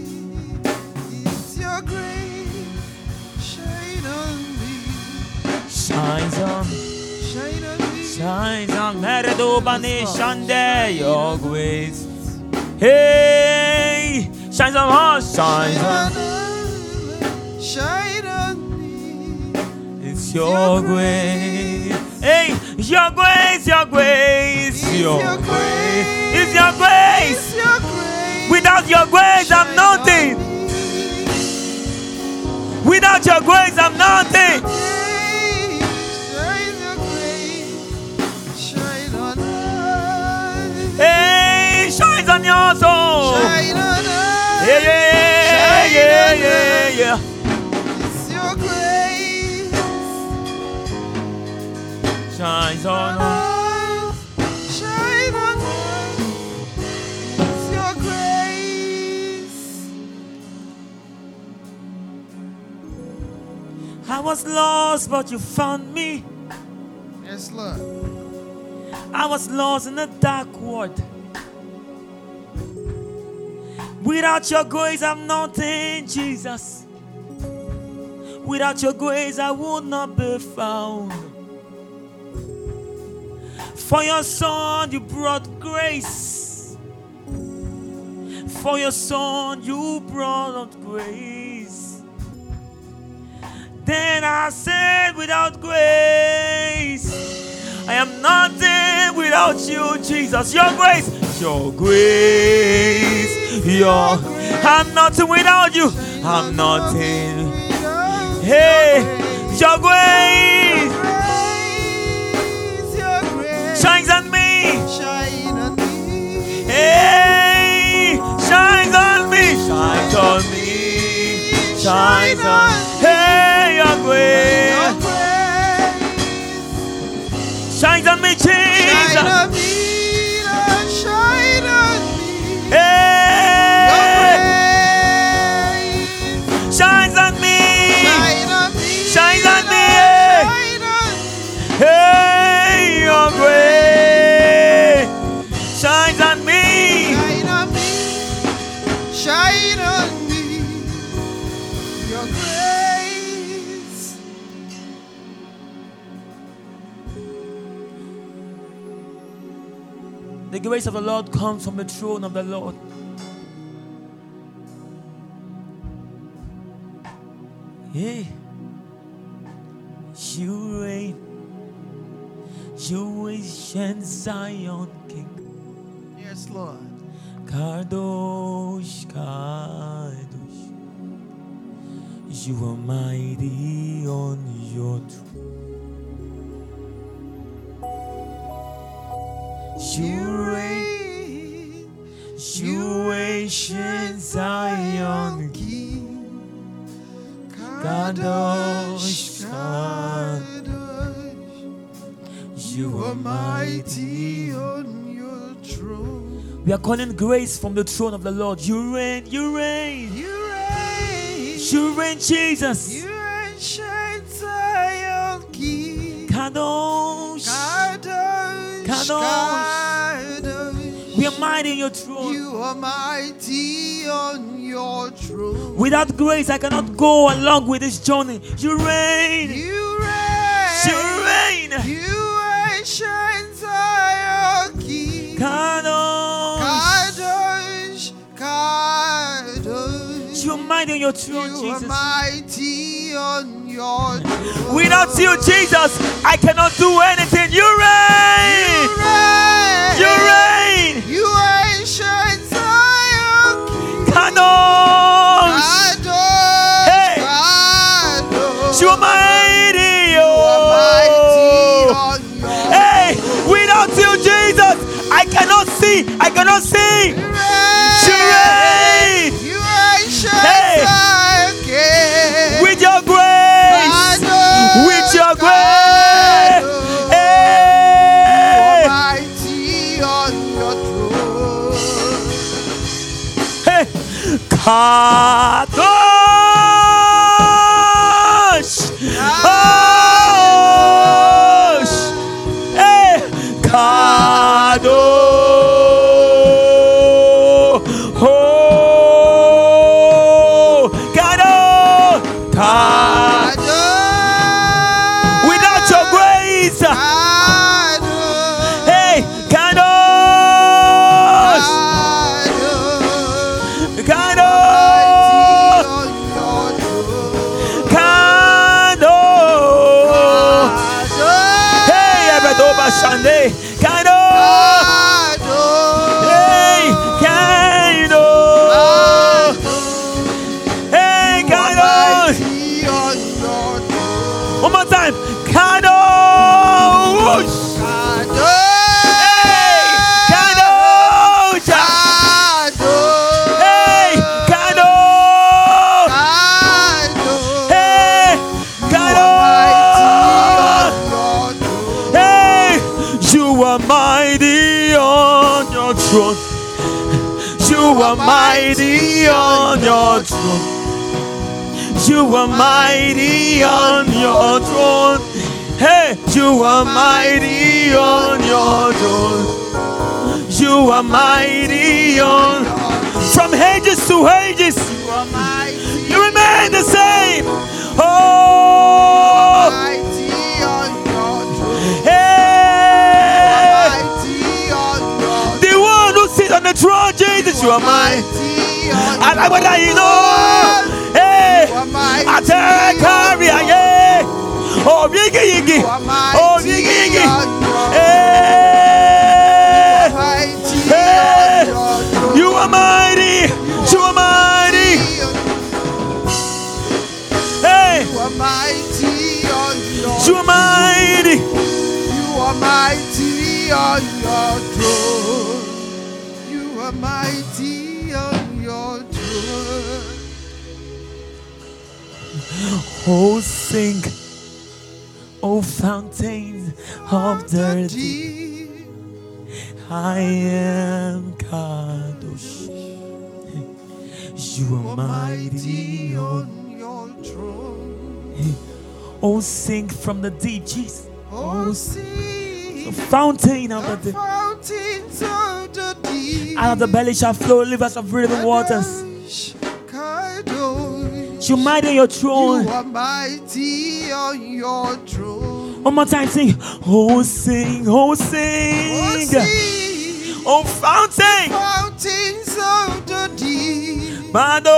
It's your grace. Shine on me. Shines on Shine on me. Shines on Meredobane Shande, your grace. Hey, shines on us, shines on. us. Shine on me. It's your grace. Hey, your grace, your grace, It's your your grace. It's your grace. It's your grace. Without your grace, I'm nothing. Without your grace, I'm nothing. Shine your grace. Shine on us. Hey, shines on your soul. Shine on us. Yeah, yeah, yeah, yeah, yeah, yeah. Shines on us. Shine on us. It's your grace. I was lost, but you found me. Yes, Lord. I was lost in a dark world. Without your grace, I'm nothing, Jesus. Without your grace, I would not be found. For your son, you brought grace. For your son, you brought grace. Then I said, without grace, I am nothing without you, Jesus. Your grace, your grace, your. I'm nothing without you. I'm nothing. Hey, your grace. Shines on me. Shine on me. Hey, shines on me. Shines on me. Shines on. Hey, your Your grace grace. shines on me, Shine Jesus. The grace of the Lord comes from the throne of the Lord. Hey, you reign, you ancient Zion King. Yes, Lord. Kadosh, Kadosh. You are mighty on your throne. You reign, you ancient Zion King. Kadosh, Kadosh. You are mighty. on your throne. We are calling grace from the throne of the Lord. You reign, you reign, You reign. you reign, Jesus. You ancient Zion King. Kadosh. Kadosh. We are mighty in your throne. You are mighty on your throne. Without grace, I cannot go along with this journey. You reign, You reign. you reign. You ancient King. Kadosh. Kadosh. Kadosh. You are mighty on your throne, You are Jesus. mighty on your throne. Without you, Jesus, I cannot do anything. You reign, You reign. you reign. You ancient Zion. Kadosh. Hey. You are mighty. You Oh. Hey, without you, Jesus, I cannot see. I cannot see. You reign. You ancient Hey. Kadosh. You are mighty on your throne. Hey, you are mighty on your throne. You are mighty on. From ages to ages, You are mighty. you remain the same. Oh, Mighty on your throne. hey, Mighty on your the one who sits on the throne, Jesus, you are mine. Mighty I like what I know. Again. Oh, yigi yigi. You are mighty Oh, yigi yigi. Hey, Hey. your throne. Eh. Eh. you are mighty. You are mighty. Hey, You are mighty you are mighty. You are mighty on your throne. Oh, sing. Oh, fountains of the deep. I am Kadosh. You are mighty on. your throne. Oh, sing from the deep, Jesus. Oh, oh see The fountain of the the deep. fountains of the deep. Out of the belly shall flow rivers of living waters. Kadosh, Kadosh. You mighty on your throne. You are mighty on your throne. One more time, sing. Oh, sing, oh, sing. Oh, sing. Oh, fountain. fountains of the deep. Mado.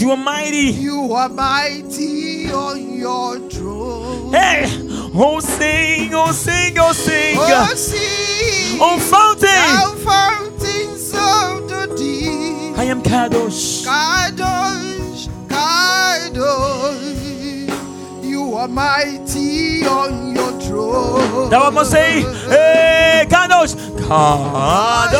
You are mighty. You are mighty on your throne. Hey. Oh, sing, oh, sing, oh, sing. Oh, sing. Oh, fountain. Thou fountains of the deep. I am Kadosh. Kadosh, Kadosh. You are mighty on your throne. That one must say, hey, Kadosh. Kadosh.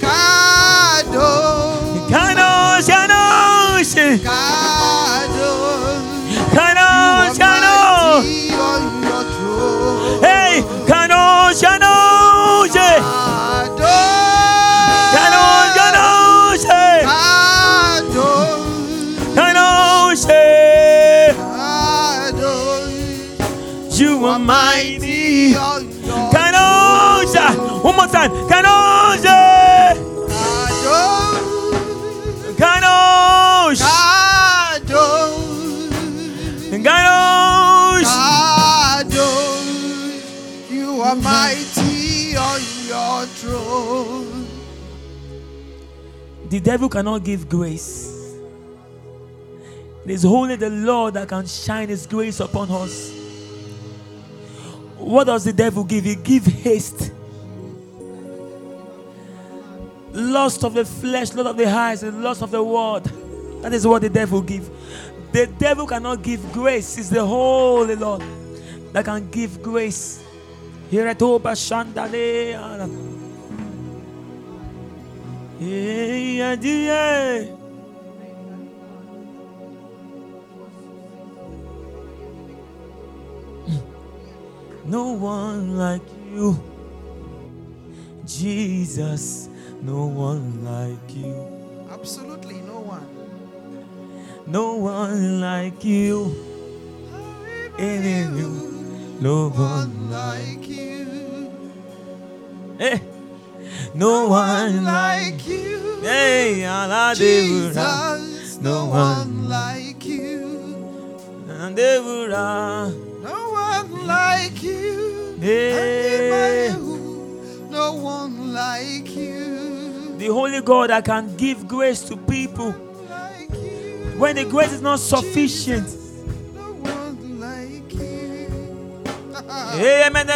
Kadosh, Kadosh, Kadosh. Kadosh. The devil cannot give grace. It is only the Lord that can shine His grace upon us. What does the devil give? He give haste. Lust of the flesh, lust of the eyes, and lust of the world. That is what the devil give. The devil cannot give grace. It's the Holy Lord that can give grace. Here at Oba Yeah. Hmm. No one like you, Jesus. No one like you. Absolutely no one. No one like you. In you. No one like you. Hey. No one like you. Hey. Jesus, No one like you. Devura. No one like you. Hey. No one like you. The Holy God that can give grace to people Like when the grace is not sufficient. No one like you. [LAUGHS] Amen,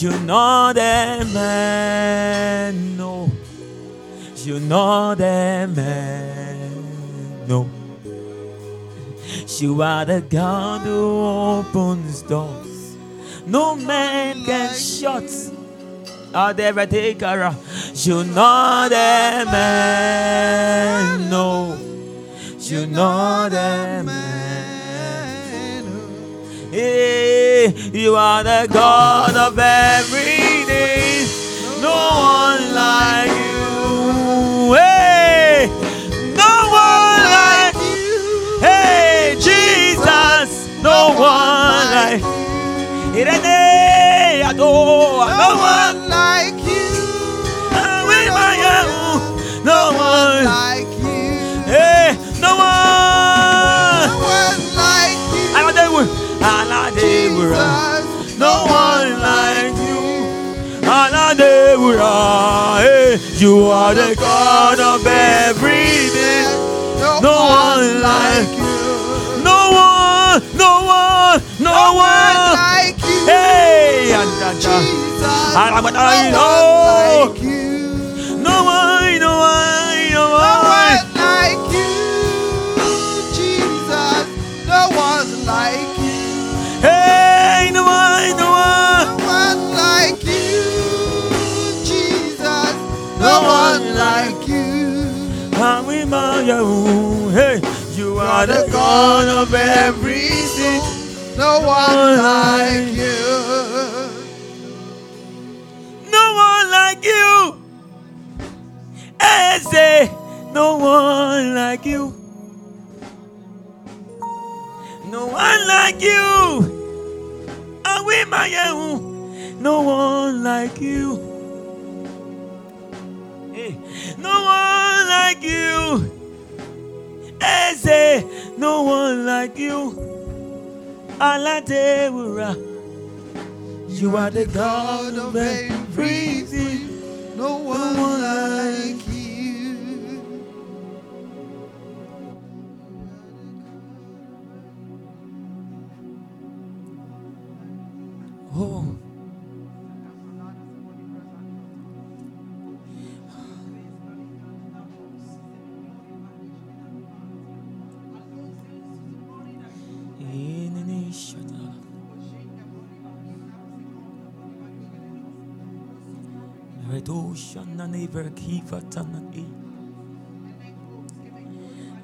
You know the man, eh, no. You know the man, eh, no. You are the God who opens doors. No man can shut. Are there a taker? You know the man, eh, no. You know the man. You are the God of everything. No one like you. Hey, no one like you. Hey, Jesus, no one like adore, no one like Aladewu, no one like you. Aladewu, hey, you are the God of everything. No, one like you. No one, no one, no one like you. Hey, Jesus. I no one like you. no one, you. Hey, you are the God of everything. No one like you. No one like you. Eh, Eze, no one like you. No one like you. And we bow you. No one like you. Hey, no one like you. Eze, no one like you. Aladewura. You are the God of everything. No one, no one like you. Oh. Never kivatana e.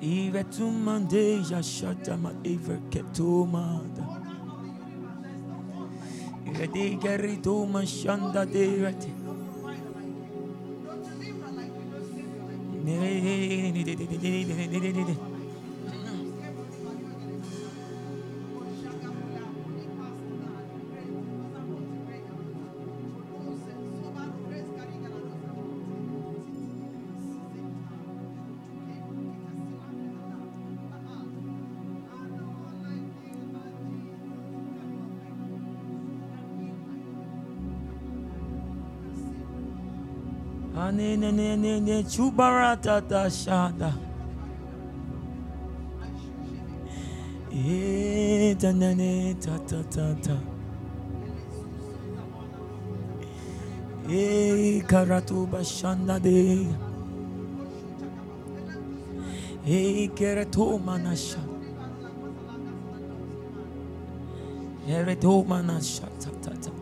Ivetumande yashatama ever ketumada. Ivedigeritum shanda derete. Ne ne chubarata ta shada. E ta ne ne ta ta ta ta. E karatu bashanda de. E kereto manasha. Ereto manasha ta ta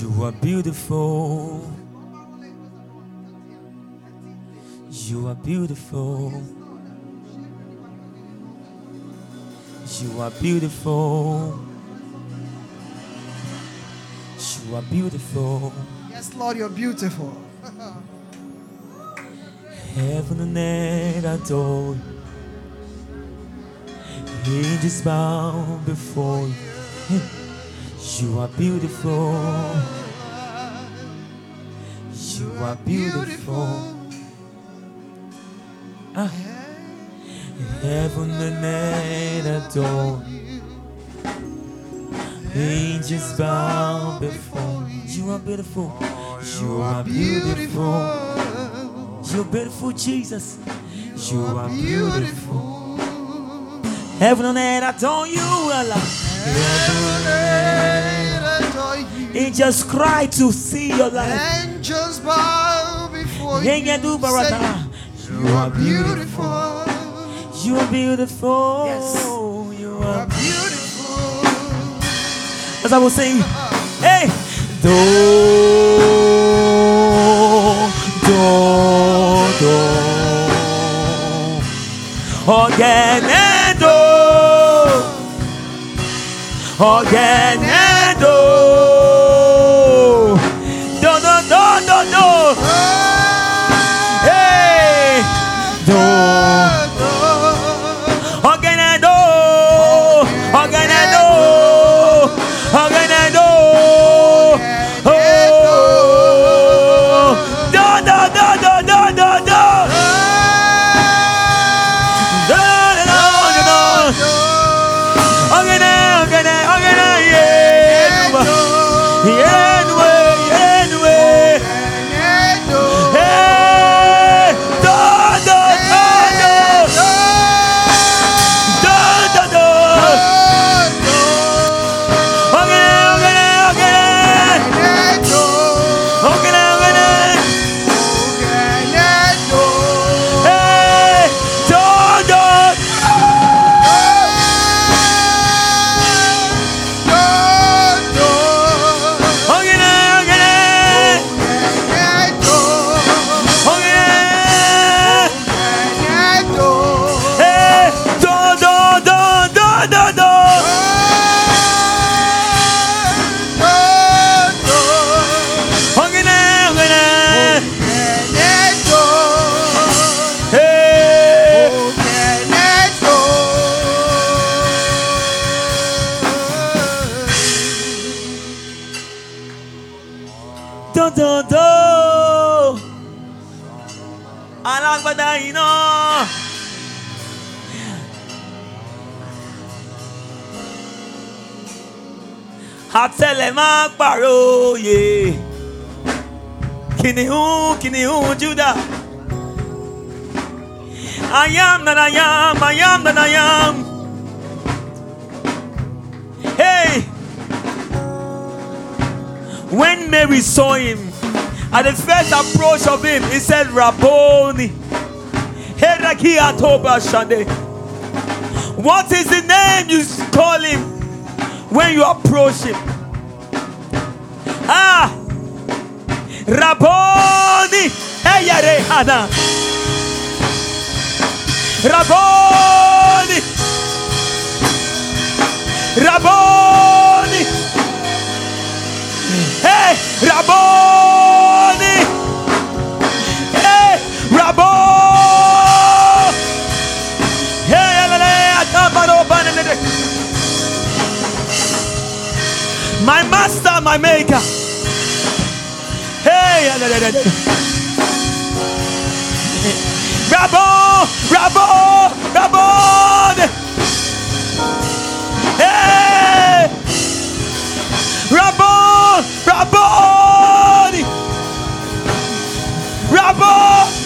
You are beautiful. You are beautiful. You are beautiful. You are beautiful. Yes, Lord, you're beautiful. Heaven and earth adore you. Angels bow before you. You are beautiful. You are beautiful. Ah. Heaven and earth adore you. Angels bow before you. Beautiful, you are beautiful. You are beautiful. You're beautiful, Jesus. You are beautiful. Heaven and earth adore you, Allah. Angels cry to see your life. Angels bow before you. Yenye du barata. Say, You are beautiful. You are beautiful. Yes. You are beautiful. As I was saying, hey, do, do, do, again and do, again Do do do. Alágbádá iná. Àtẹlẹ máa pàròyè. Kìnìún kìnìún Júdà. I am that I am, I am that I am. Hey! When Mary saw him, at the first approach of him, he said, Rabboni. What is the name you call him when you approach him? Ah! Rabboni. Hey, Hana. Rabboni. Rabboni. Hey, Rabboni. My master, my maker. Hey, Rabon, Rabon, Rabon. Hey! Rabon, Rabon. Rabon,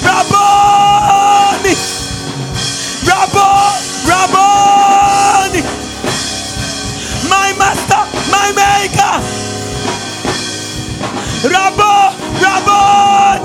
Rabon, Rabon.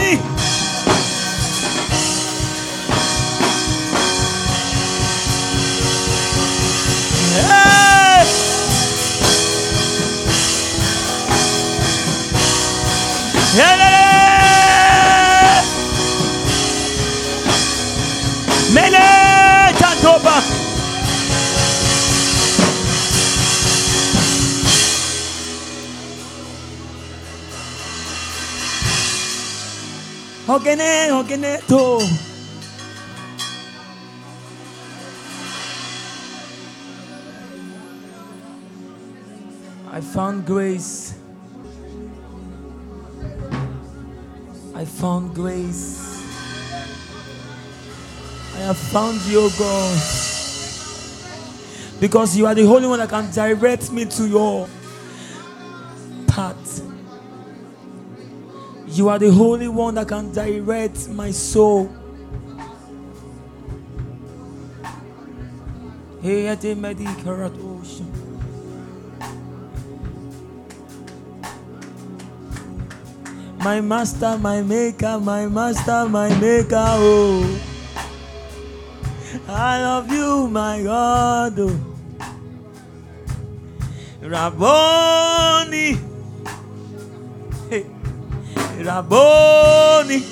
Ogene, ogene to. I found grace. I found grace. I have found you, God. Because you are the only one that can direct me to your path. You are the only one that can direct my soul. My master, my maker, my master, my maker, oh. I love you, my God. Oh. Rabboni. Rabboni.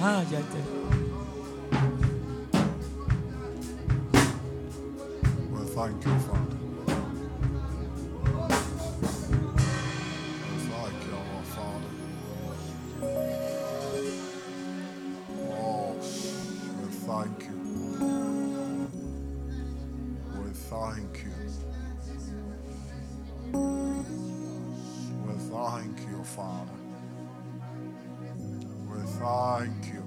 Ah. Well, thank you, Father. Thank you.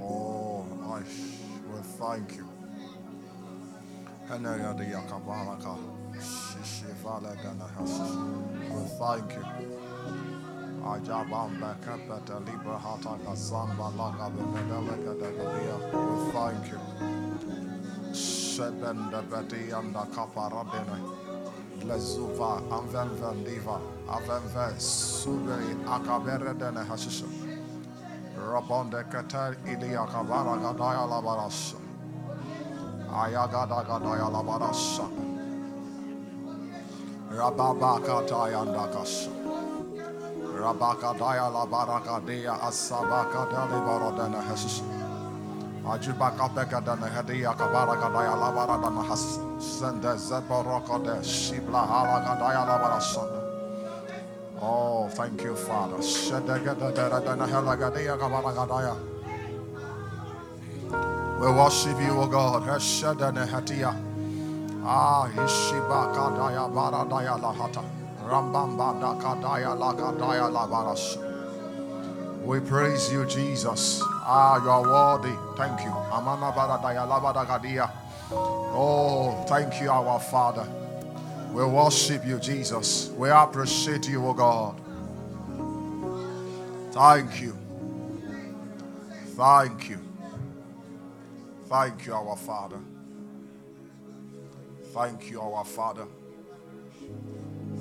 Oh, nice. We thank you. And now you're the. We thank you. Ajabamba kapata libra hata kasamba laga benedelega degadia. We thank you. Sebenda beti anda kaparadene. Lezuva anvenven diva. Avenve suberi akabere dene hashisha. Rabonde kater ili akabara gadaya labarasha. Ayagadagadaya labarasha. Rababakatayandakasha. Rabakadaya labarakadea asabakadali barodana hesis. Oh, thank you, Father. We worship you, O God. Heshadane hatia. Ah, Ishiba kadaya baradaya lahata. Rambamba da kadaya la kadaya la baras. We praise you, Jesus. Ah, you are worthy. Thank you. Oh, thank you, our Father. We worship you, Jesus. We appreciate you, O God. Thank you. Thank you. Thank you, our Father. Thank you, our Father.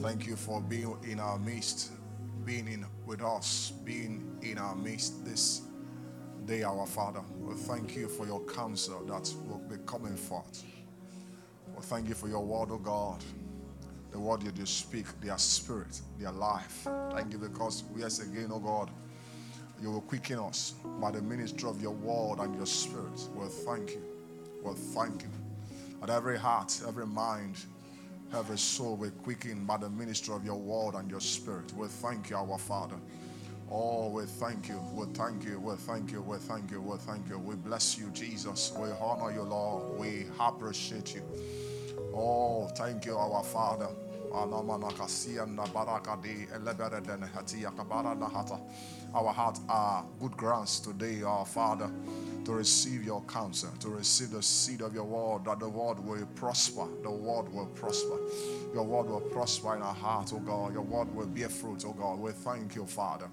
Thank you for being in our midst, being in with us, being in our midst this day, our Father. We thank you for your counsel that will be coming forth. We thank you for your word, oh God. The word you do speak, their spirit, their life. Thank you because, yes, again, oh God, you will quicken us by the ministry of your word and your spirit. Well, thank you. Well, thank you. At every heart, every mind, every soul will quicken by the ministry of your word and your spirit. We thank you, our Father. Oh, we thank you. We thank you. We thank you. We thank you. We thank you. We bless you, Jesus. We honor you, Lord. We appreciate you. Oh, thank you, our Father. Our hearts are good grounds today, our Father, to receive your counsel, to receive the seed of your word, that the word will prosper. The word will prosper. Your word will prosper in our hearts, oh God. Your word will bear fruit, oh God. We thank you, Father.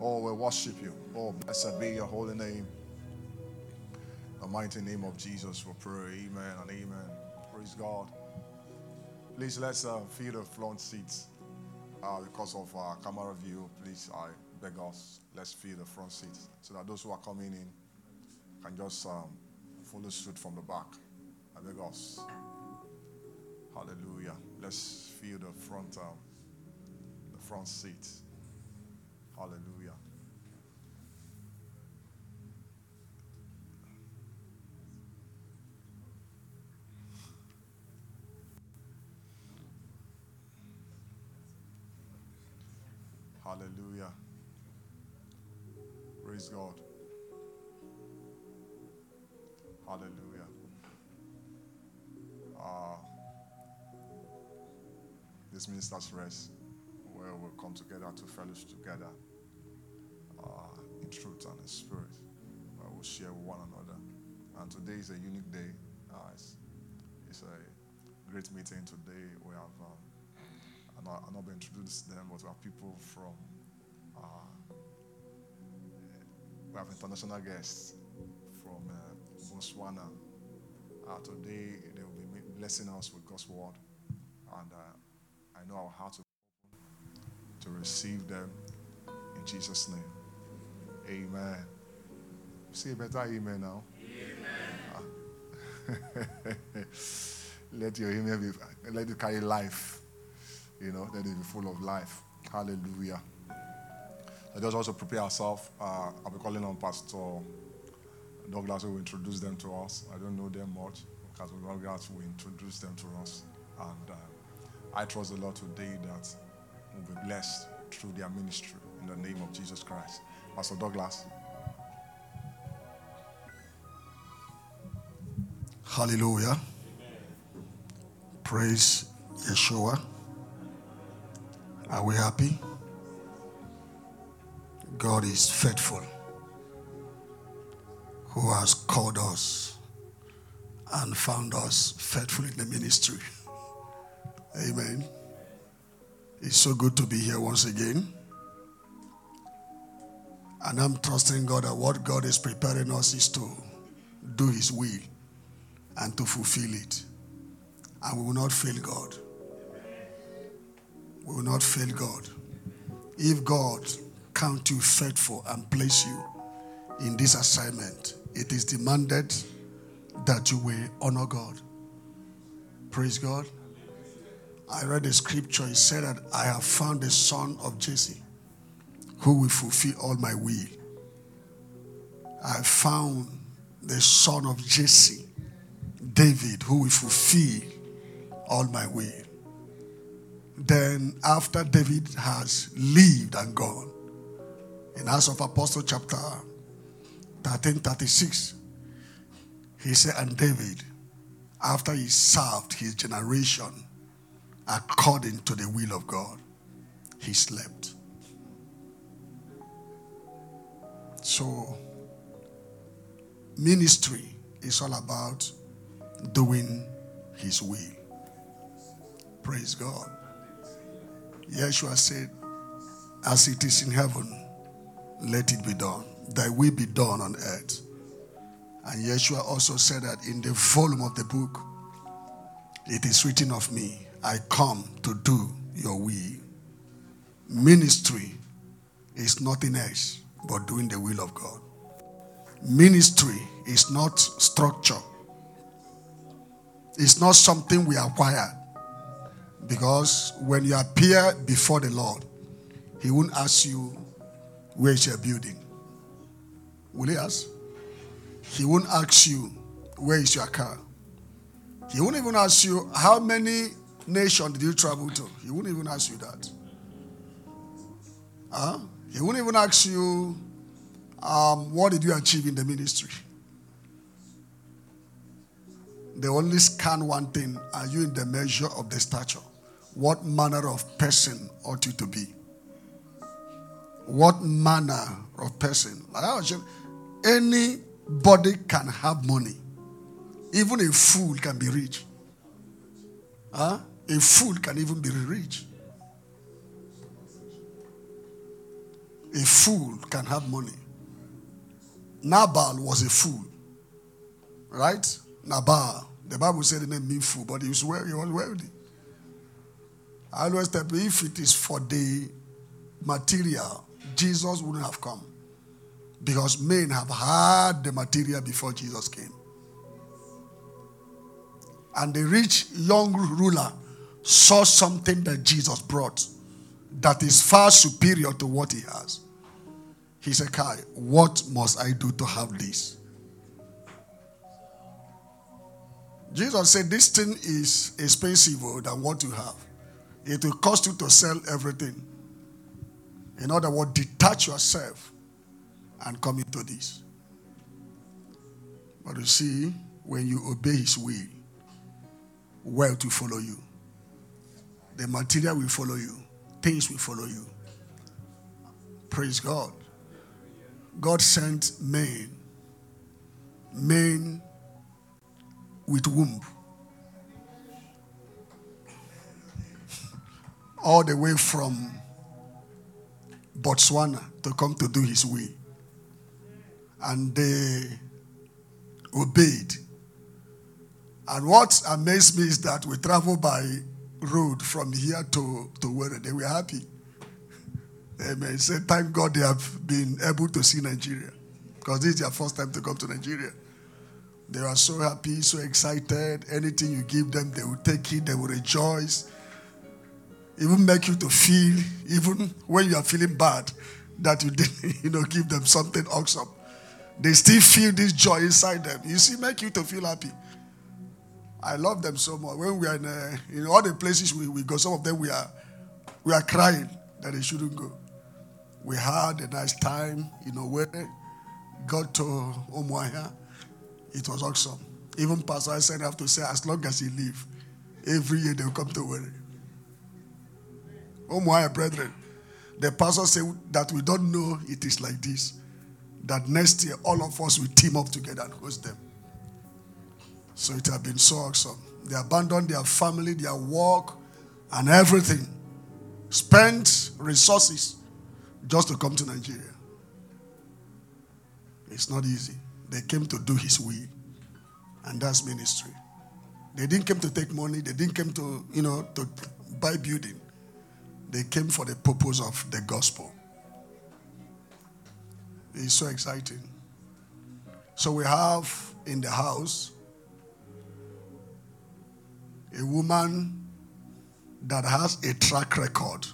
Oh, we worship you. Oh, blessed be your holy name. The mighty name of Jesus, we pray. Amen and amen. Praise God. Please let's uh, fill the front seats. Uh, because of our camera view, please, I beg us, let's fill the front seats so that those who are coming in can just um, follow suit from the back. I beg us. Hallelujah. Let's fill the front, um, the front seat. Hallelujah. Hallelujah. Praise God. Hallelujah. Uh, this minister's rest, where we'll come together to fellowship together uh, in truth and in spirit, where we'll share with one another. And today is a unique day. Uh, it's, it's, a great meeting today. We have, um, not, I'm not going to introduce them, but we have people from, uh, we have international guests from uh, Botswana. Uh, today they will be blessing us with God's word. And uh, I know our hearts will open to receive them in Jesus' name. Amen. Say a better amen now. Amen. [LAUGHS] let your amen be, let it carry life. You know, let it be full of life. Hallelujah. Let us also prepare ourselves. Uh, I'll be calling on Pastor Douglas who will introduce them to us. I don't know them much. Pastor Douglas will introduce them to us. And uh, I trust the Lord today that we'll be blessed through their ministry in the name of Jesus Christ. Pastor Douglas. Hallelujah. Praise Yeshua. Are we happy? God is faithful, who has called us and found us faithful in the ministry. Amen. It's so good to be here once again. And I'm trusting God that what God is preparing us is to do His will and to fulfill it. And we will not fail God. Will not fail God. If God count you faithful and place you in this assignment, it is demanded that you will honor God. Praise God. I read the scripture. It said that I have found the son of Jesse who will fulfill all my will. I found the son of Jesse, David, who will fulfill all my will. Then, after David has lived and gone, in Acts of Apostle chapter 13, 36, he said, And David, after he served his generation according to the will of God, he slept. So, ministry is all about doing his will. Praise God. Yeshua said, As it is in heaven, let it be done. thy will be done on earth. And Yeshua also said that in the volume of the book, it is written of me, I come to do your will. Ministry is nothing else but doing the will of God. Ministry is not structure, it's not something we acquire. Because when you appear before the Lord, He won't ask you, Where is your building? Will He ask? He won't ask you, Where is your car? He won't even ask you, How many nations did you travel to? He won't even ask you that. Huh? He won't even ask you, um, What did you achieve in the ministry? They only scan one thing Are you in the measure of the stature? What manner of person ought you to be? What manner of person? Anybody can have money. Even a fool can be rich. Huh? A fool can even be rich. A fool can have money. Nabal was a fool. Right? Nabal. The Bible said the name mean fool, but he was, well, he was wealthy. I always tell people if it is for the material, Jesus wouldn't have come. Because men have had the material before Jesus came. And the rich young ruler saw something that Jesus brought that is far superior to what he has. He said, Kai, what must I do to have this? Jesus said, This thing is expensive oh, than what you have. It will cost you to sell everything. In other words, detach yourself and come into this. But you see, when you obey his will, wealth will follow you. The material will follow you. Things will follow you. Praise God. God sent men, men with womb, all the way from Botswana to come to do his will. And they obeyed. And what amazed me is that we traveled by road from here to, to where they were happy. Amen. Say, thank God they have been able to see Nigeria. Because this is their first time to come to Nigeria. They are so happy, so excited. Anything you give them, they will take it, they will rejoice even make you to feel, even when you are feeling bad, that you [LAUGHS] didn't, you know, give them something awesome. They still feel this joy inside them. You see, make you to feel happy. I love them so much. When we are in, uh, in all the places we, we go, some of them we are we are crying that they shouldn't go. We had a nice time, you know, where got to Umuahia. It was awesome. Even Pastor I said I have to say, as long as he live, every year they'll come to worry. Oh, my brethren, the pastor said that we don't know it is like this. That next year, all of us will team up together and host them. So it has been so awesome. They abandoned their family, their work, and everything. Spent resources just to come to Nigeria. It's not easy. They came to do his will. And that's ministry. They didn't come to take money. They didn't come to, you know, to buy building. They came for the purpose of the gospel. It's so exciting. So we have in the house a woman that has a track record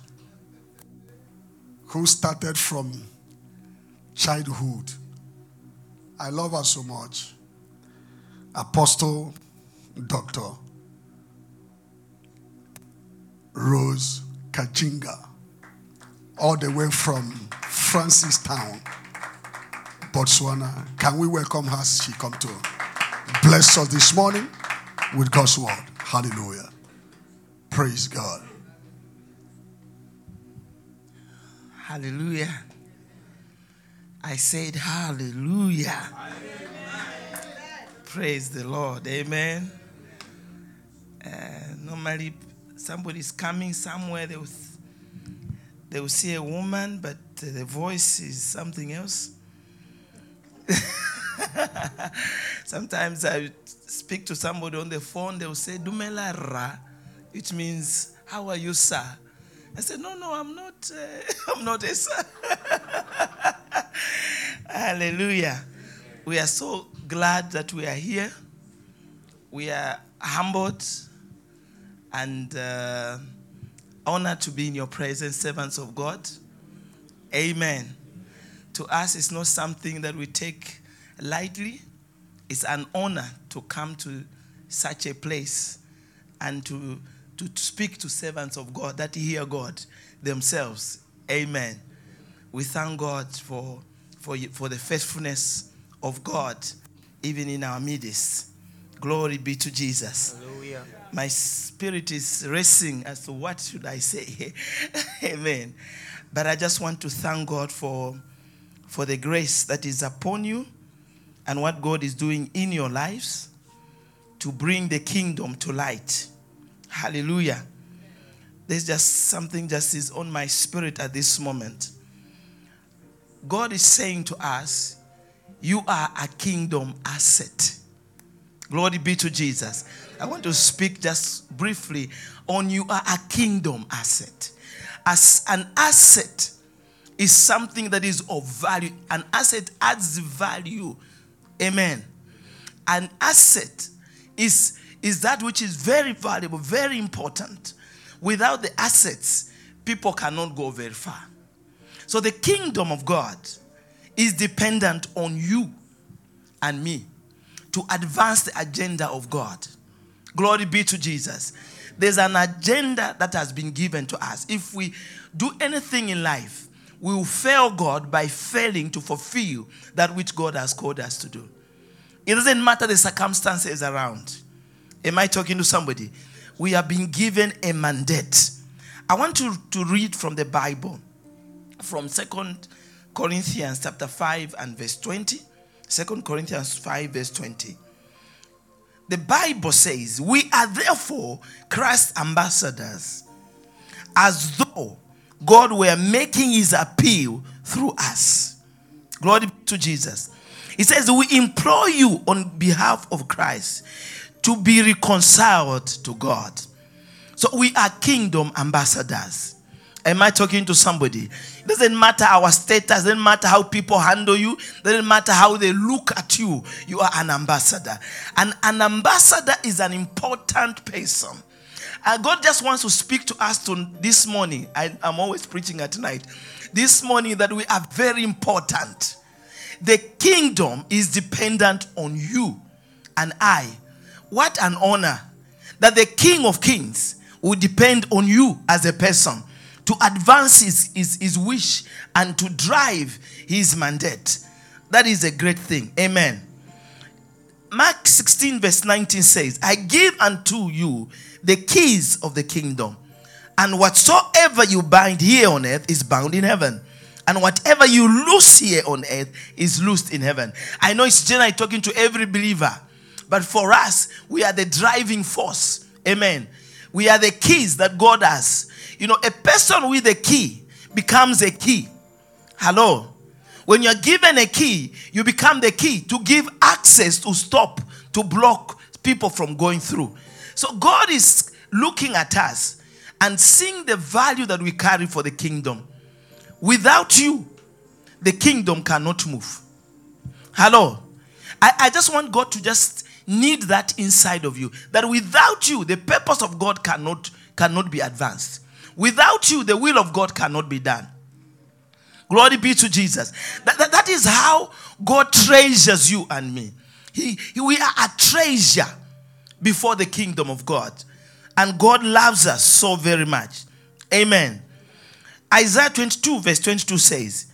who started from childhood. I love her so much. Apostle Dr. Rose Kajinga, all the way from Francistown, Botswana. Can we welcome her as she come to bless us this morning with God's word? Hallelujah. Praise God. Hallelujah. I said hallelujah. Praise the Lord. Amen. Uh, normally somebody's coming somewhere, they will, they will see a woman, but the voice is something else. [LAUGHS] Sometimes I speak to somebody on the phone, they will say, Dumela rra, which means, How are you, sir? I said, No, no, I'm not, uh, [LAUGHS] I'm not a sir. [LAUGHS] [LAUGHS] Hallelujah. We are so glad that we are here. We are humbled and uh, honored to be in your presence, servants of God. Amen. To us, it's not something that we take lightly. It's an honor to come to such a place and to, to speak to servants of God that hear God themselves. Amen. We thank God for, for, for the faithfulness of God, even in our midst. Glory be to Jesus. Hallelujah. My spirit is racing as to what should I say. [LAUGHS] Amen. But I just want to thank God for, for the grace that is upon you and what God is doing in your lives to bring the kingdom to light. Hallelujah. There's just something just is on my spirit at this moment. God is saying to us, You are a kingdom asset. Glory be to Jesus. I want to speak just briefly on you are a kingdom asset. As an asset is something that is of value. An asset adds value. Amen. An asset is, is that which is very valuable, very important. Without the assets, people cannot go very far. So the kingdom of God is dependent on you and me to advance the agenda of God. Glory be to Jesus. There's an agenda that has been given to us. If we do anything in life, we will fail God by failing to fulfill that which God has called us to do. It doesn't matter the circumstances around. Am I talking to somebody? We have been given a mandate. I want to, to read from the Bible, from Second Corinthians chapter 5 and verse 20. 2 Corinthians 5, verse 20. The Bible says, We are therefore Christ's ambassadors, as though God were making his appeal through us. Glory to Jesus. He says, We implore you on behalf of Christ to be reconciled to God. So we are kingdom ambassadors. Am I talking to somebody? It doesn't matter our status, doesn't matter how people handle you, doesn't matter how they look at you. You are an ambassador. And an ambassador is an important person. And God just wants to speak to us to this morning. I, I'm always preaching at night. This morning that we are very important. The kingdom is dependent on you and I. What an honor that the King of Kings will depend on you as a person to advance his, his, his wish and to drive his mandate. That is a great thing. Amen. Mark 16, verse 19 says, I give unto you the keys of the kingdom, and whatsoever you bind here on earth is bound in heaven. And whatever you loose here on earth is loosed in heaven. I know it's generally talking to every believer, but for us, we are the driving force. Amen. We are the keys that God has. You know, a person with a key becomes a key. Hello. When you're given a key, you become the key to give access to stop, to block people from going through. So God is looking at us and seeing the value that we carry for the kingdom. Without you, the kingdom cannot move. Hello. I, I just want God to just need that inside of you. That without you, the purpose of God cannot, cannot be advanced. Without you, the will of God cannot be done. Glory be to Jesus. That, that, that is how God treasures you and me. He, he, we are a treasure before the kingdom of God. And God loves us so very much. Amen. Isaiah 22, verse 22 says,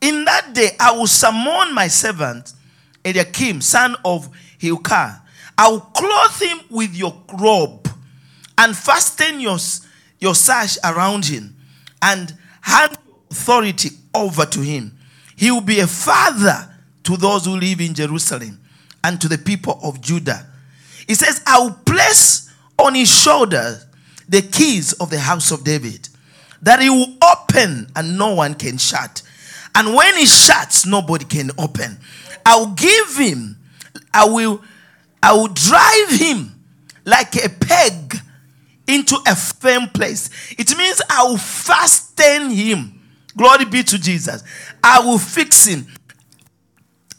In that day I will summon my servant Eliakim, son of Hilkiah. I will clothe him with your robe and fasten your, your sash around him and hand authority over to him. He will be a father to those who live in Jerusalem and to the people of Judah. He says, I will place on his shoulder the keys of the house of David, that he will open and no one can shut, And when he shuts, nobody can open. I will give him, I will, I will drive him like a peg into a firm place. It means I will fasten him. Glory be to Jesus. I will fix him.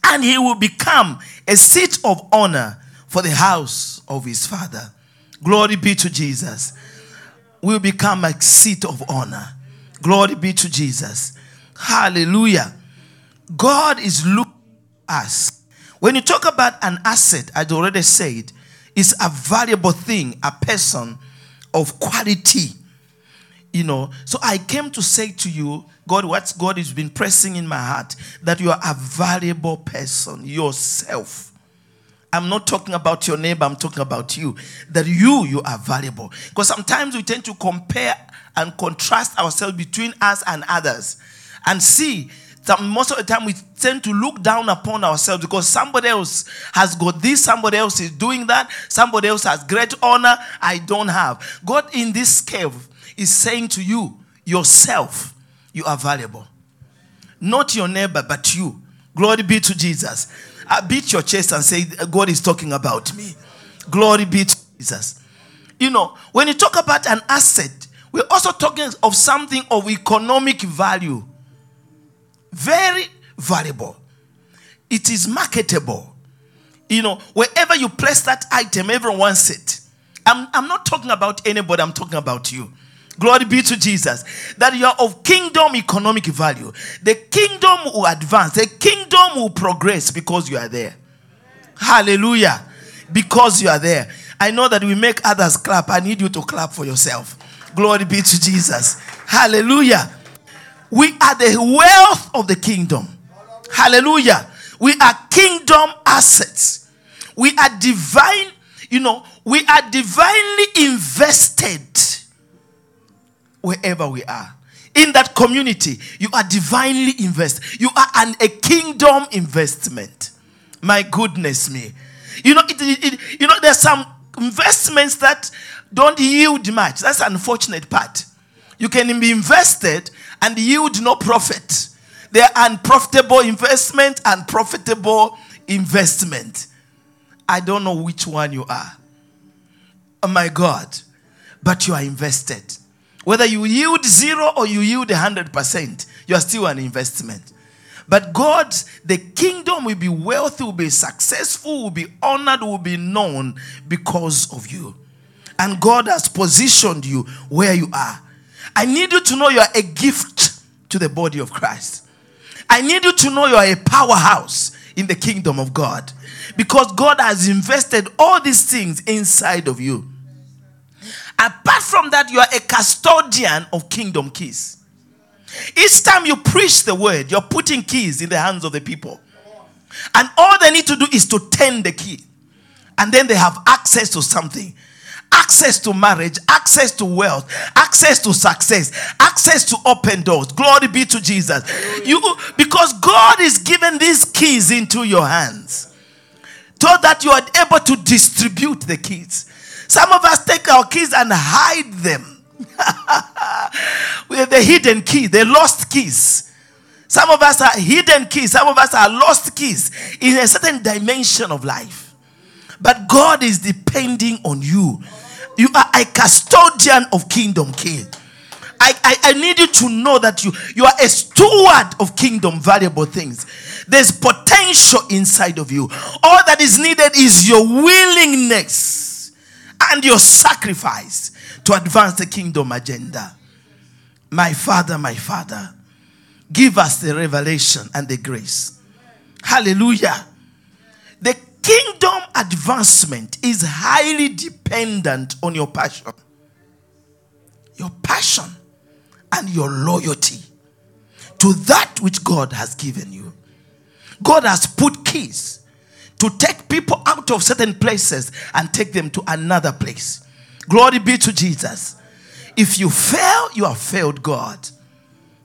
And he will become a seat of honor for the house of his father. Glory be to Jesus. Will become a seat of honor. Glory be to Jesus. Hallelujah. God is looking us. When you talk about an asset, I already said, is a valuable thing, a person of quality. You know, so I came to say to you, God, what God has been pressing in my heart, that you are a valuable person yourself. I'm not talking about your neighbor, I'm talking about you. That you, you are valuable. Because sometimes we tend to compare and contrast ourselves between us and others and see most of the time we tend to look down upon ourselves because somebody else has got this, somebody else is doing that, somebody else has great honor, I don't have. God in this cave is saying to you, yourself, you are valuable. Not your neighbor, but you. Glory be to Jesus. I beat your chest and say, God is talking about me. Glory be to Jesus. You know, when you talk about an asset, we're also talking of something of economic value. Very valuable. It is marketable. You know, wherever you place that item, everyone wants it. I'm, I'm not talking about anybody, I'm talking about you. Glory be to Jesus. That you are of kingdom economic value. The kingdom will advance, the kingdom will progress because you are there. Hallelujah. Because you are there. I know that we make others clap. I need you to clap for yourself. Glory be to Jesus. Hallelujah. We are the wealth of the kingdom. Hallelujah. We are kingdom assets. We are divine, you know, we are divinely invested wherever we are. In that community, you are divinely invested. You are an, a kingdom investment. My goodness me. You know, it, it, you know, there's some investments that don't yield much. That's an unfortunate part. You can be invested and yield no profit. They are unprofitable investment and profitable investment. I don't know which one you are. Oh my God. But you are invested. Whether you yield zero or you yield 100%, you are still an investment. But God, the kingdom will be wealthy, will be successful, will be honored, will be known because of you. And God has positioned you where you are. I need you to know you are a gift to the body of Christ. I need you to know you are a powerhouse in the kingdom of God because God has invested all these things inside of you. Apart from that, you are a custodian of kingdom keys. Each time you preach the word, you're putting keys in the hands of the people. And all they need to do is to turn the key. And then they have access to something access to marriage, access to wealth, access to success, access to open doors. Glory be to Jesus. You because God is giving these keys into your hands. So that you are able to distribute the keys. Some of us take our keys and hide them. [LAUGHS] we have the hidden key, the lost keys. Some of us are hidden keys, some of us are lost keys in a certain dimension of life. But God is depending on you. You are a custodian of kingdom key. I, I, I, need you to know that you, you are a steward of kingdom valuable things. There's potential inside of you. All that is needed is your willingness and your sacrifice to advance the kingdom agenda. My Father, my Father, give us the revelation and the grace. Hallelujah. The kingdom advancement is highly dependent on your passion. Your passion and your loyalty to that which God has given you. God has put keys to take people out of certain places and take them to another place. Glory be to Jesus. If you fail, you have failed God.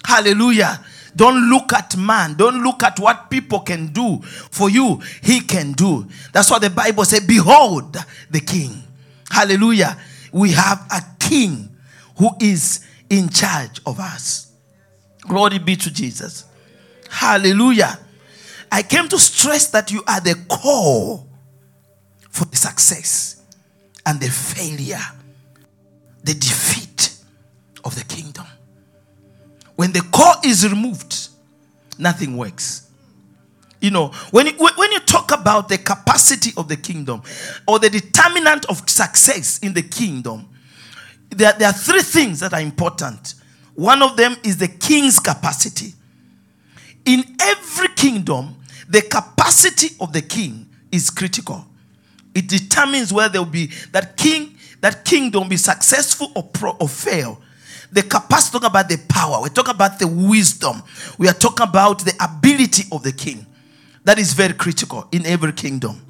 Hallelujah. Don't look at man. Don't look at what people can do for you. He can do. That's what the Bible says. Behold the king. Hallelujah. We have a king who is in charge of us. Glory be to Jesus. Hallelujah. I came to stress that you are the core for the success and the failure, the defeat of the kingdom. When the core is removed, nothing works. You know, when you, when you talk about the capacity of the kingdom or the determinant of success in the kingdom, there, there are three things that are important. One of them is the king's capacity. In every kingdom, the capacity of the king is critical. It determines whether there will be that king, that kingdom be successful or, pro, or fail. The capacity, talking about the power. We're talking about the wisdom. We are talking about the ability of the king. That is very critical in every kingdom.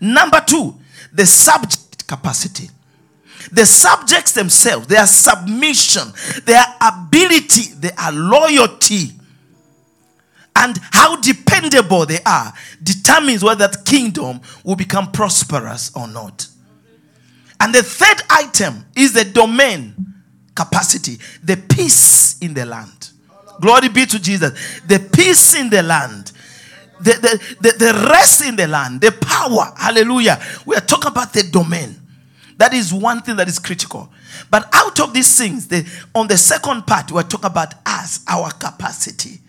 Number two, the subject capacity. The subjects themselves, their submission, their ability, their loyalty, and how dependable they are determines whether that kingdom will become prosperous or not. And the third item is the domain capacity, the peace in the land. Glory be to Jesus. The peace in the land. The, the, the, the rest in the land, the power. Hallelujah. We are talking about the domain. That is one thing that is critical. But out of these things, the, on the second part, we're talking about us, our capacity,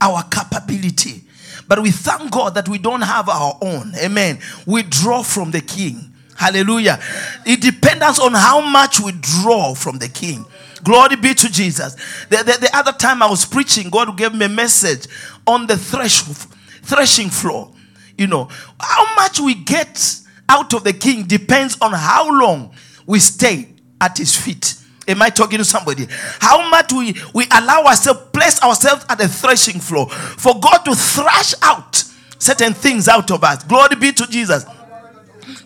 our capability. But we thank God that we don't have our own. Amen. We draw from the King. Hallelujah. It depends on how much we draw from the King. Glory be to Jesus. The, the, the, other time I was preaching, God gave me a message on the thresh, threshing floor. You know, how much we get out of the king depends on how long we stay at his feet. Am I talking to somebody? How much we, we allow ourselves, place ourselves at the threshing floor for God to thrash out certain things out of us. Glory be to Jesus.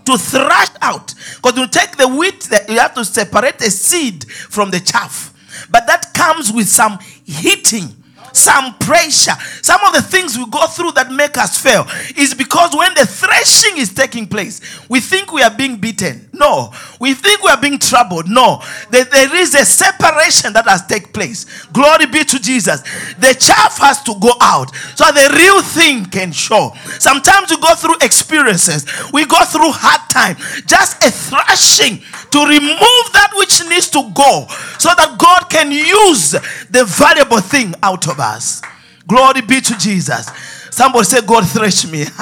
To thrash out. Because you take the wheat, you have to separate the seed from the chaff. But that comes with some heating some pressure. Some of the things we go through that make us fail is because when the threshing is taking place, we think we are being beaten. No. We think we are being troubled. No. There, there is a separation that has taken place. Glory be to Jesus. The chaff has to go out so the real thing can show. Sometimes we go through experiences, we go through hard time. Just a thrashing to remove that which needs to go so that God can use the valuable thing out of us. Glory be to Jesus. Somebody say, God, thresh me. [LAUGHS] thresh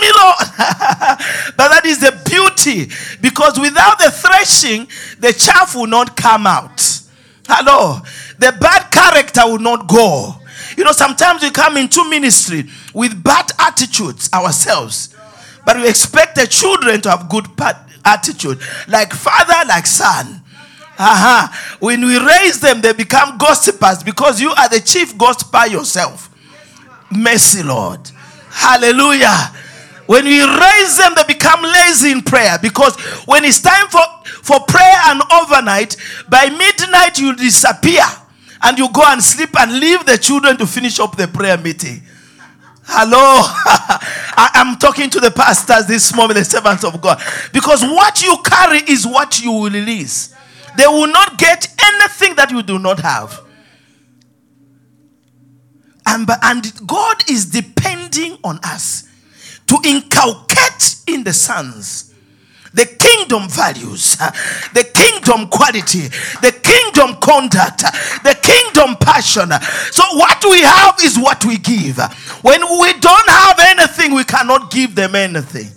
me, Lord. [LAUGHS] but that is the beauty. Because without the threshing, the chaff will not come out. Hello. The bad character will not go. You know, sometimes we come into ministry with bad attitudes ourselves. But we expect the children to have good attitude. Like father, like son. When we raise them, they become gossipers because you are the chief gossiper yourself. Mercy, Lord. Hallelujah. When we raise them, they become lazy in prayer because when it's time for, for prayer and overnight, by midnight you disappear and you go and sleep and leave the children to finish up the prayer meeting. Hello. [LAUGHS] I am talking to the pastors this morning, the servants of God. Because what you carry is what you will release. They will not get anything that you do not have. And, and God is depending on us to inculcate in the sons the kingdom values, the kingdom quality, the kingdom conduct, the kingdom passion. So, what we have is what we give. When we don't have anything, we cannot give them anything.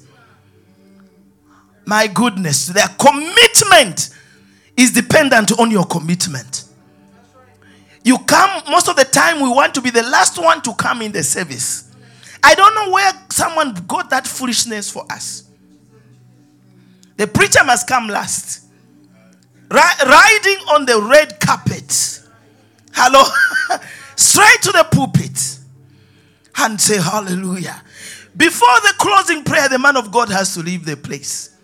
My goodness, their commitment is dependent on your commitment. You come, most of the time, we want to be the last one to come in the service. I don't know where someone got that foolishness for us. The preacher must come last. Riding on the red carpet. Hello. [LAUGHS] Straight to the pulpit. And say hallelujah. Before the closing prayer, the man of God has to leave the place.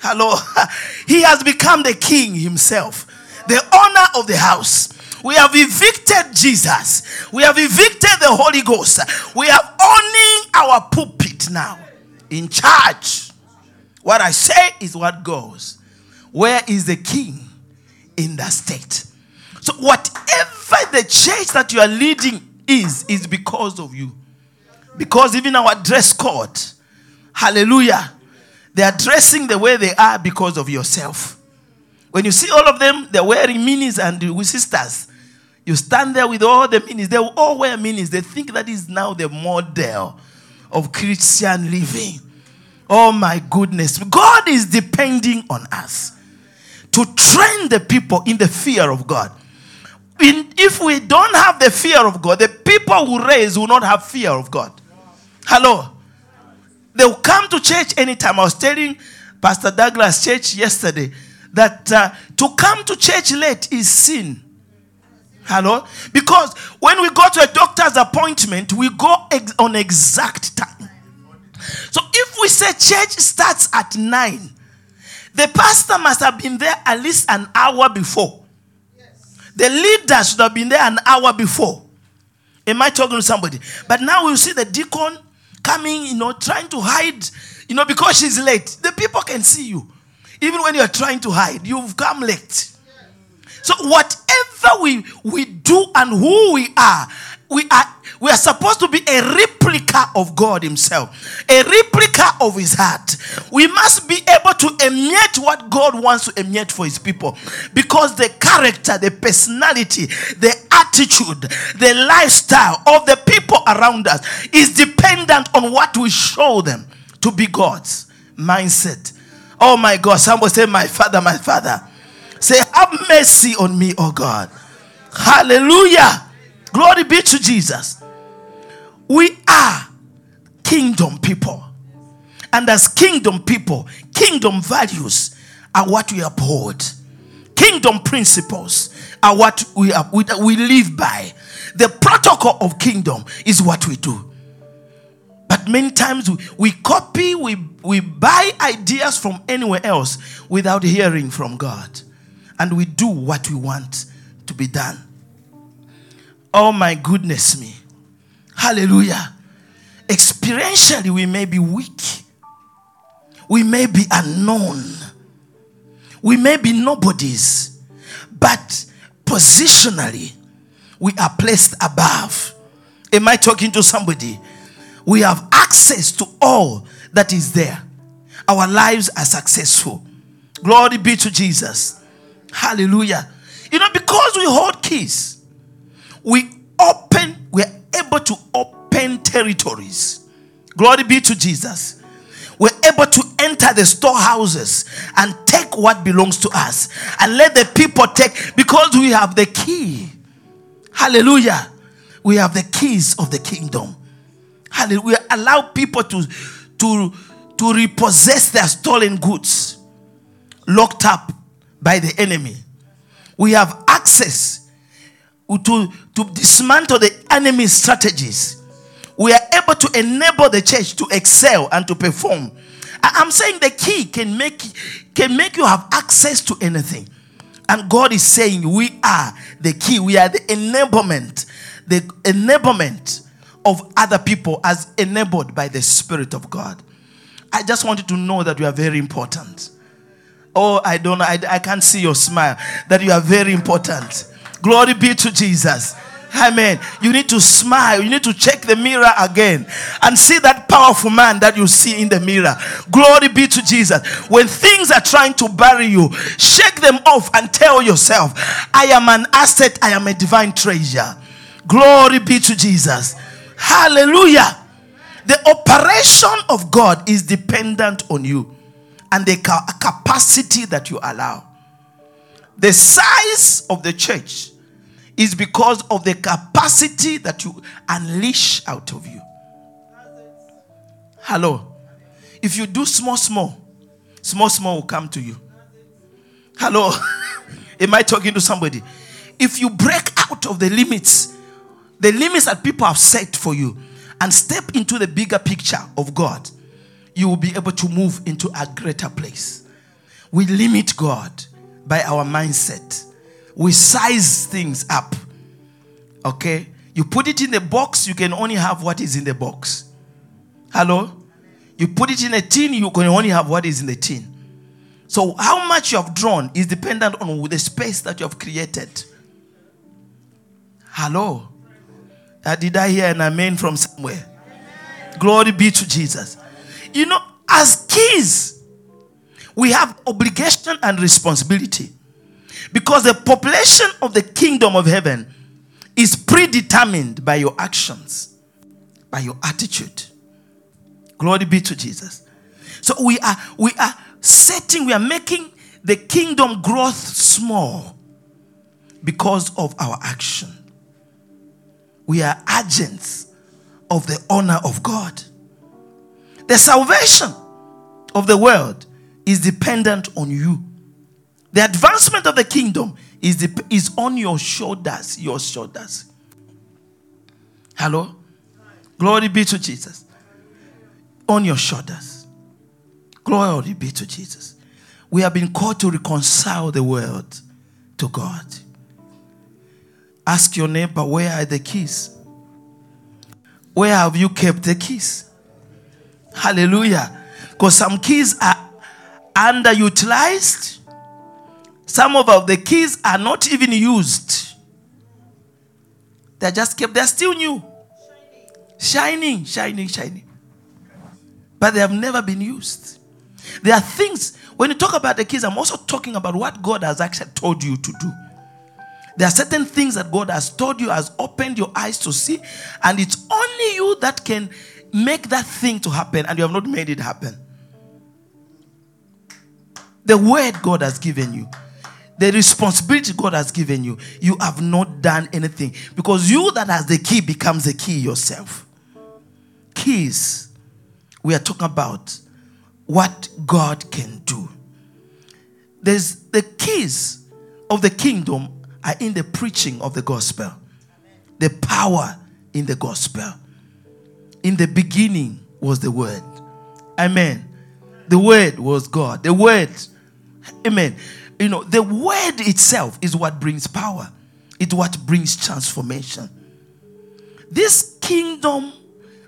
Hello. [LAUGHS] He has become the king himself, the owner of the house. We have evicted Jesus. We have evicted the Holy Ghost. We are owning our pulpit now. In charge. What I say is what goes. Where is the king in that state? So, whatever the church that you are leading is, is because of you. Because even our dress code, hallelujah, they are dressing the way they are because of yourself. When you see all of them, they're wearing minis and with sisters. You stand there with all the minis. They all wear minis. They think that is now the model of Christian living. Oh my goodness. God is depending on us to train the people in the fear of God. In, if we don't have the fear of God, the people who raise will not have fear of God. Hello. They will come to church anytime. I was telling Pastor Douglas Church yesterday that uh, to come to church late is sin. Hello? Because when we go to a doctor's appointment, we go ex- on exact time. So if we say church starts at 9, the pastor must have been there at least an hour before. The leader should have been there an hour before. Am I talking to somebody? But now we see the deacon coming, you know, trying to hide, you know, because she's late. The people can see you. Even when you're trying to hide, you've come late. So whatever we, we do and who we are, we are we are supposed to be a replica of God Himself, a replica of His heart. We must be able to emulate what God wants to emulate for His people because the character, the personality, the attitude, the lifestyle of the people around us is dependent on what we show them to be God's mindset. Oh my God, somebody say, My Father, my Father. Say, Have mercy on me, oh God. Hallelujah. Glory be to Jesus. We are kingdom people. And as kingdom people, kingdom values are what we uphold. Kingdom principles are what we, are, we, we live by. The protocol of kingdom is what we do. But many times we, we copy, we, we buy ideas from anywhere else without hearing from God. And we do what we want to be done. Oh my goodness me. Hallelujah. Experientially, we may be weak. We may be unknown. We may be nobodies. But positionally, we are placed above. Am I talking to somebody? We have access to all that is there. Our lives are successful. Glory be to Jesus. Hallelujah. You know, because we hold keys, we open, we're able to open territories. Glory be to Jesus. We're able to enter the storehouses and take what belongs to us and let the people take because we have the key. Hallelujah. We have the keys of the kingdom. Hallelujah. We allow people to, to, to repossess their stolen goods locked up by the enemy. We have access to, to dismantle the enemy's strategies. We are able to enable the church to excel and to perform. I'm saying the key can make can make you have access to anything. And God is saying we are the key. We are the enablement. The enablement of other people as enabled by the Spirit of God. I just wanted to know that you are very important. Oh, I don't know. I, I can't see your smile. That you are very important. Glory be to Jesus. Amen. You need to smile. You need to check the mirror again and see that powerful man that you see in the mirror. Glory be to Jesus. When things are trying to bury you, shake them off and tell yourself, I am an asset, I am a divine treasure. Glory be to Jesus. Hallelujah. The operation of God is dependent on you and the capacity that you allow. The size of the church is because of the capacity that you unleash out of you. Hello. If you do small, small, small, small will come to you. Hello. [LAUGHS] Am I talking to somebody? If you break out of the limits, the limits that people have set for you, and step into the bigger picture of God, you will be able to move into a greater place. We limit God by our mindset. We size things up. Okay? You put it in the box, you can only have what is in the box. Hello? You put it in a tin, you can only have what is in the tin. So, how much you have drawn is dependent on the space that you have created. Hello. Uh, did I hear an amen from somewhere? Glory be to Jesus. You know, as keys, we have obligation and responsibility. Because the population of the kingdom of heaven is predetermined by your actions, by your attitude. Glory be to Jesus. So we are we are setting, we are making the kingdom growth small because of our action. We are agents of the honor of God. The salvation of the world is dependent on you. The advancement of the kingdom is, the, is on your shoulders, your shoulders. Hello? Glory be to Jesus. On your shoulders. Glory be to Jesus. We have been called to reconcile the world to God. Ask your neighbor, where are the keys? Where have you kept the keys? Hallelujah. Because some keys are underutilized. Some of the keys are not even used. They're just kept, they're still new. Shining, shining, shining. But they have never been used. There are things, when you talk about the keys, I'm also talking about what God has actually told you to do. There are certain things that God has told you, has opened your eyes to see, and it's only you that can make that thing to happen, and you have not made it happen. The word God has given you, the responsibility God has given you, you have not done anything because you that has the key becomes the key yourself. Keys, we are talking about what God can do. There's the keys of the kingdom are in the preaching of the gospel, the power in the gospel. In the beginning was the word. Amen. The word was God. The word, amen. You know, the word itself is what brings power, it's what brings transformation. This kingdom,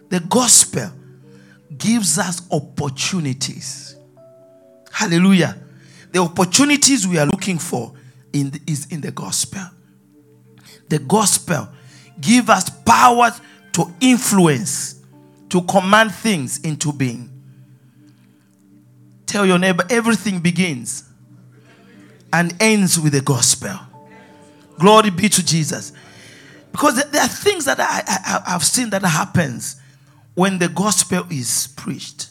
the gospel, gives us opportunities. Hallelujah. The opportunities we are looking for in the, is in the gospel. The gospel give us power to influence, to command things into being. Tell your neighbor everything begins and ends with the gospel. Glory be to Jesus. Because there are things that I, I, have seen that happens when the gospel is preached.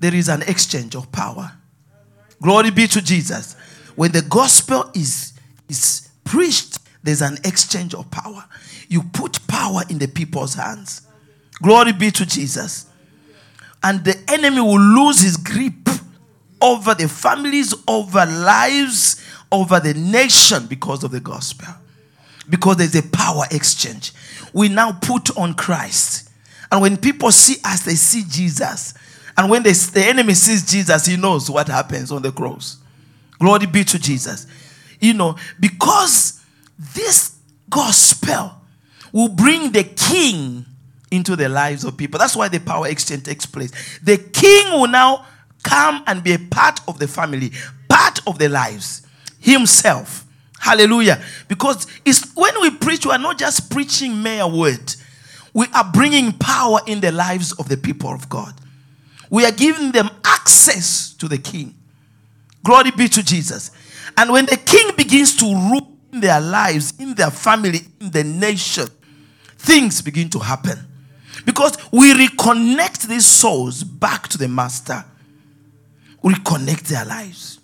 There is an exchange of power. Glory be to Jesus. When the gospel is, is preached, there's an exchange of power. You put power in the people's hands. Glory be to Jesus. And the enemy will lose his grip over the families, over lives, over the nation because of the gospel. Because there's a power exchange. We now put on Christ. And when people see us, they see Jesus. And when they, the enemy sees Jesus, he knows what happens on the cross. Glory be to Jesus. You know, because this gospel will bring the king into the lives of people. That's why the power exchange takes place. The king will now come and be a part of the family, part of the lives himself. Hallelujah. Because it's when we preach, we are not just preaching mere word. We are bringing power in the lives of the people of God. We are giving them access to the king. Glory be to Jesus. And when the king begins to rule in their lives, in their family, in the nation, things begin to happen. Because we reconnect these souls back to the master. We reconnect their lives.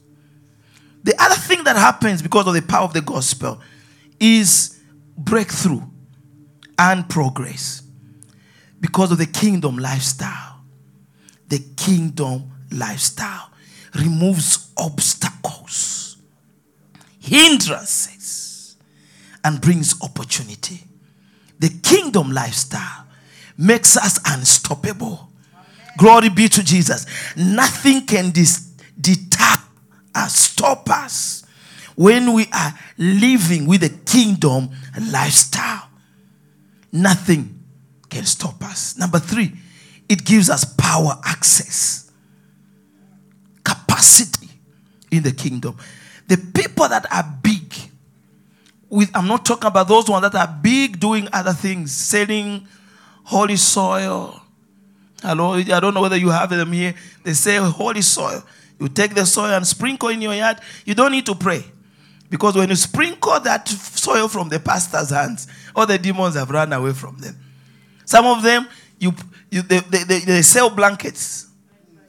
The other thing that happens because of the power of the gospel is breakthrough and progress. Because of the kingdom lifestyle. The kingdom lifestyle removes obstacles, hindrances, and brings opportunity. The kingdom lifestyle makes us unstoppable. Glory be to Jesus. Nothing can dis- deter us, stop us when we are living with a kingdom lifestyle. Nothing can stop us. Number three, it gives us power access capacity in the kingdom. The people that are big with I'm not talking about those ones that are big doing other things, selling holy soil. Hello, I don't know whether you have them here. They say holy soil. You take the soil and sprinkle in your yard. You don't need to pray. Because when you sprinkle that soil from the pastor's hands, all the demons have run away from them. Some of them, you, you they, they, they, sell blankets.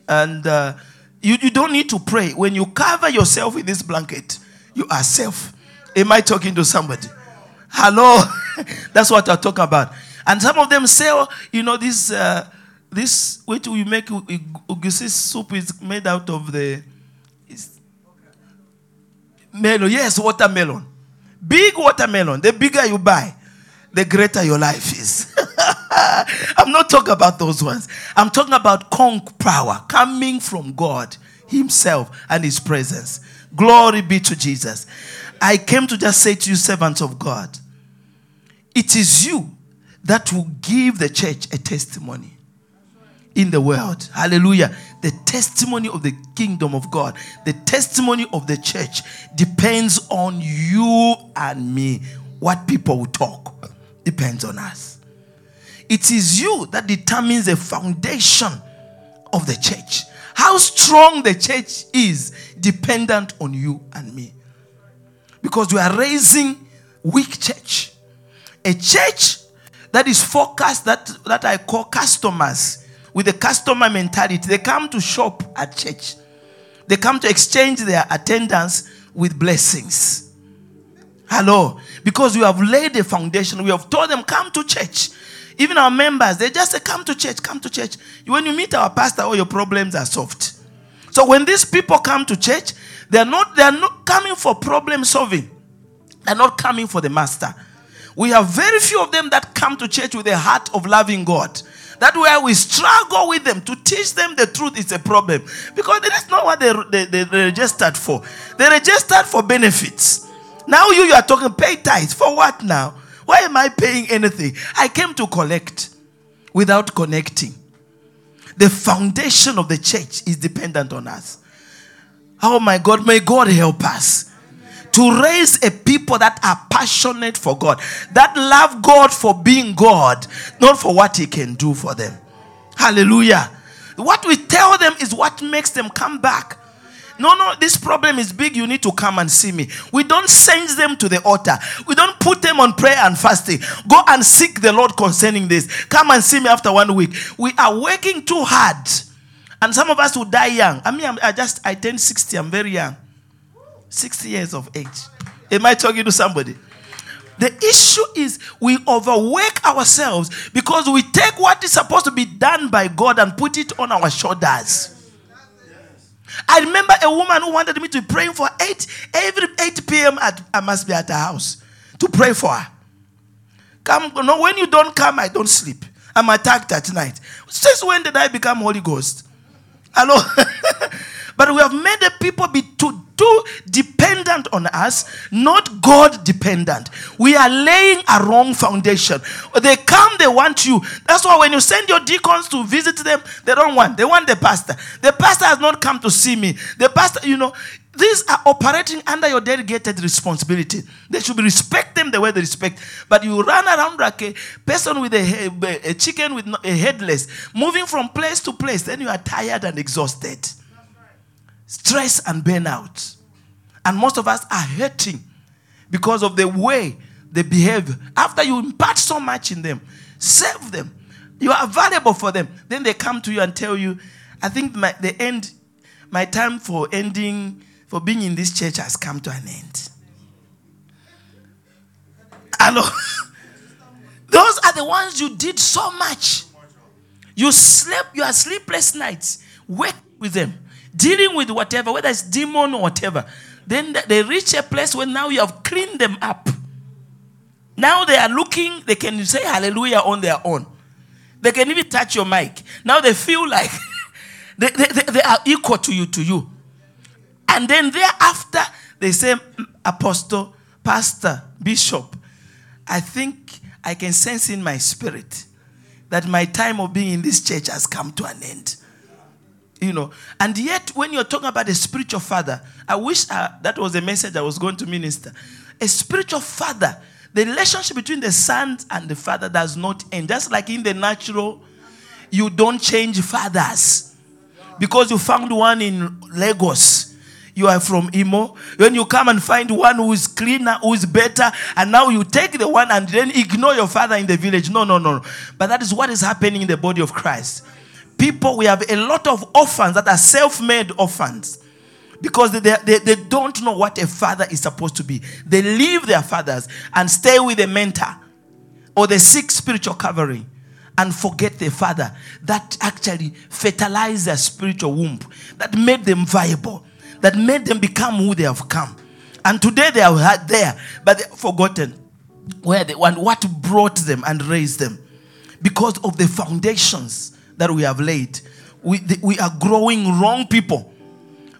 And uh, you, you don't need to pray. When you cover yourself in this blanket, you are safe. Am I talking to somebody? Hello? [LAUGHS] That's what I talk about. And some of them sell, you know, this, uh, this, which we make egusi soup is made out of the melon. Yes, watermelon. Big watermelon. The bigger you buy, the greater your life is. [LAUGHS] I'm not talking about those ones. I'm talking about conk power coming from God Himself and His presence. Glory be to Jesus. I came to just say to you, servants of God, it is you that will give the church a testimony in the world. Hallelujah. The testimony of the kingdom of God, the testimony of the church depends on you and me. What people will talk depends on us. It is you that determines the foundation of the church. How strong the church is dependent on you and me. Because we are raising weak church. A church that is focused, that, that I call customers, with a customer mentality. They come to shop at church. They come to exchange their attendance with blessings. Hello. Because we have laid a foundation. We have told them, come to church. Even our members, they just say, come to church, come to church. When you meet our pastor, all your problems are solved. So when these people come to church, they're not, they're not coming for problem solving. They're not coming for the master. We have very few of them that come to church with a heart of loving God. That where we struggle with them to teach them the truth is a problem. Because that's not what they, they, they registered for. They registered for benefits. Now you, you are talking pay tithes. For what now? Why am I paying anything? I came to collect without connecting. The foundation of the church is dependent on us. Oh my God, may God help us to raise a people that are passionate for God, that love God for being God, not for what He can do for them. Hallelujah. What we tell them is what makes them come back. No, no, this problem is big. You need to come and see me. We don't send them to the altar. We don't put them on prayer and fasting. Go and seek the Lord concerning this. Come and see me after one week. We are working too hard. And some of us will die young. I mean, I'm, I just, I turned 60. I'm very young. 60 years of age. Am I talking to somebody? The issue is we overwork ourselves because we take what is supposed to be done by God and put it on our shoulders. I remember a woman who wanted me to be praying for 8 every 8 p.m. At, I must be at her house to pray for her. Come, no, when you don't come, I don't sleep. I'm attacked at night. Since when did I become Holy Ghost? Hello? [LAUGHS] but we have made the people be too, too dependent on us, not God dependent. We are laying a wrong foundation. They come, they want you. That's why when you send your deacons to visit them, they don't want. They want the pastor. The pastor has not come to see me. The pastor, you know, these are operating under your delegated responsibility. They should respect them the way they respect. But you run around like a person with a, a chicken with a headless, moving from place to place. Then you are tired and exhausted. Stress and burnout. And most of us are hurting because of the way they behave. After you impart so much in them, save them. You are valuable for them. Then they come to you and tell you, I think my, the end, my time for ending for being in this church has come to an end. Hello. [LAUGHS] Those are the ones you did so much. You slept, you sleepless nights, work with them, dealing with whatever, whether it's demon or whatever. Then they reach a place where now you have cleaned them up. Now they are looking, they can say hallelujah on their own. They can even touch your mic. Now they feel like [LAUGHS] they, they, they, are equal to you, to you. And then thereafter, they say, Apostle, Pastor, Bishop, I think I can sense in my spirit that my time of being in this church has come to an end. You know, and yet when you're talking about a spiritual father, I wish uh, that was a message I was going to minister. a spiritual father, the relationship between the son and the father does not end. Just like in the natural, you don't change fathers because you found one in Lagos. You are from Imo. When you come and find one who is cleaner, who is better, and now you take the one and then ignore your father in the village. No, no, no. But that is what is happening in the body of Christ. People, we have a lot of orphans that are self made orphans. Because they, they, they don't know what a father is supposed to be. They leave their fathers and stay with a mentor or they seek spiritual covering and forget their father. That actually fertilized their spiritual womb, that made them viable, that made them become who they have come. And today they are there, but they forgotten. Where they and what brought them and raised them? Because of the foundations that we have laid. We, we are growing wrong people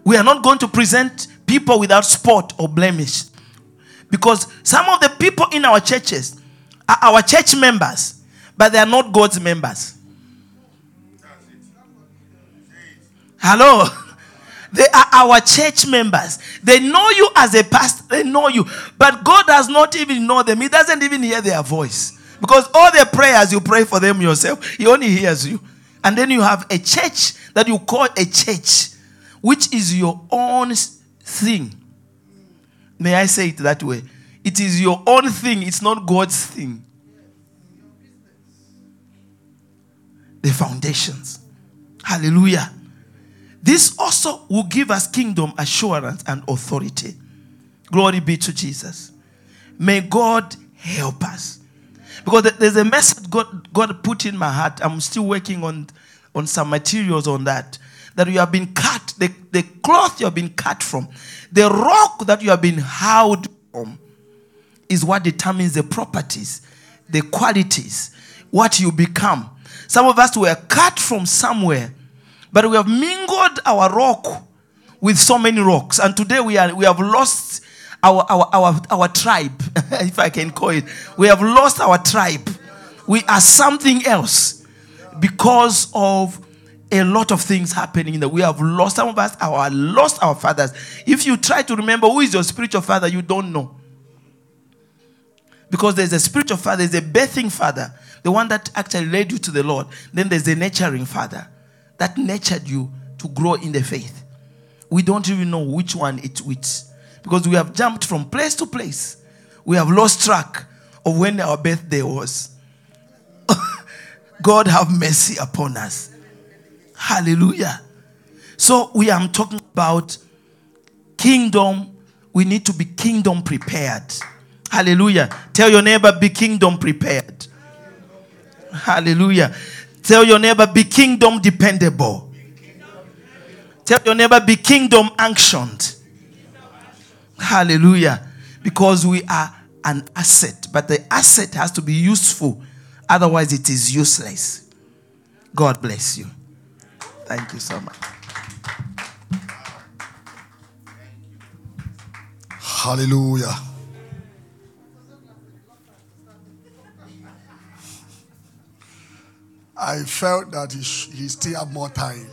we are not going to present people without spot or blemish. Because some of the people in our churches are our church members, but they are not God's members. Hello? [LAUGHS] They are our church members. They know you as a pastor, they know you. But God does not even know them. He doesn't even hear their voice. Because all the prayers you pray for them yourself, He only hears you. And then you have a church that you call a church which is your own thing. May I say it that way? It is your own thing, it's not God's thing. The foundations. Hallelujah. This also will give us kingdom assurance and authority. Glory be to Jesus. May God help us. Because there's a message God, God put in my heart. I'm still working on, on some materials on that that you have been cut, the, the cloth you have been cut from, the rock that you have been howled from, is what determines the properties, the qualities, what you become. Some of us were cut from somewhere, but we have mingled our rock with so many rocks. And today we, are, we have lost our, our, our, our tribe, [LAUGHS] if I can call it. We have lost our tribe. We are something else because of a lot of things happening that we have lost. Some of us our lost our fathers. If you try to remember who is your spiritual father, you don't know. Because there's a spiritual father, there's a birthing father, the one that actually led you to the Lord. Then there's a nurturing father that nurtured you to grow in the faith. We don't even know which one it's which. Because we have jumped from place to place. We have lost track of when our birthday was. [LAUGHS] God have mercy upon us. Hallelujah. So we are talking about kingdom. We need to be kingdom prepared. Hallelujah. Tell your neighbor, be kingdom prepared. Hallelujah. Tell your neighbor, be kingdom dependable. Tell your neighbor, be kingdom unctioned. Hallelujah. Because we are an asset, but the asset has to be useful. Otherwise, it is useless. God bless you. Thank you so much. Hallelujah. I felt that he, he still have more time.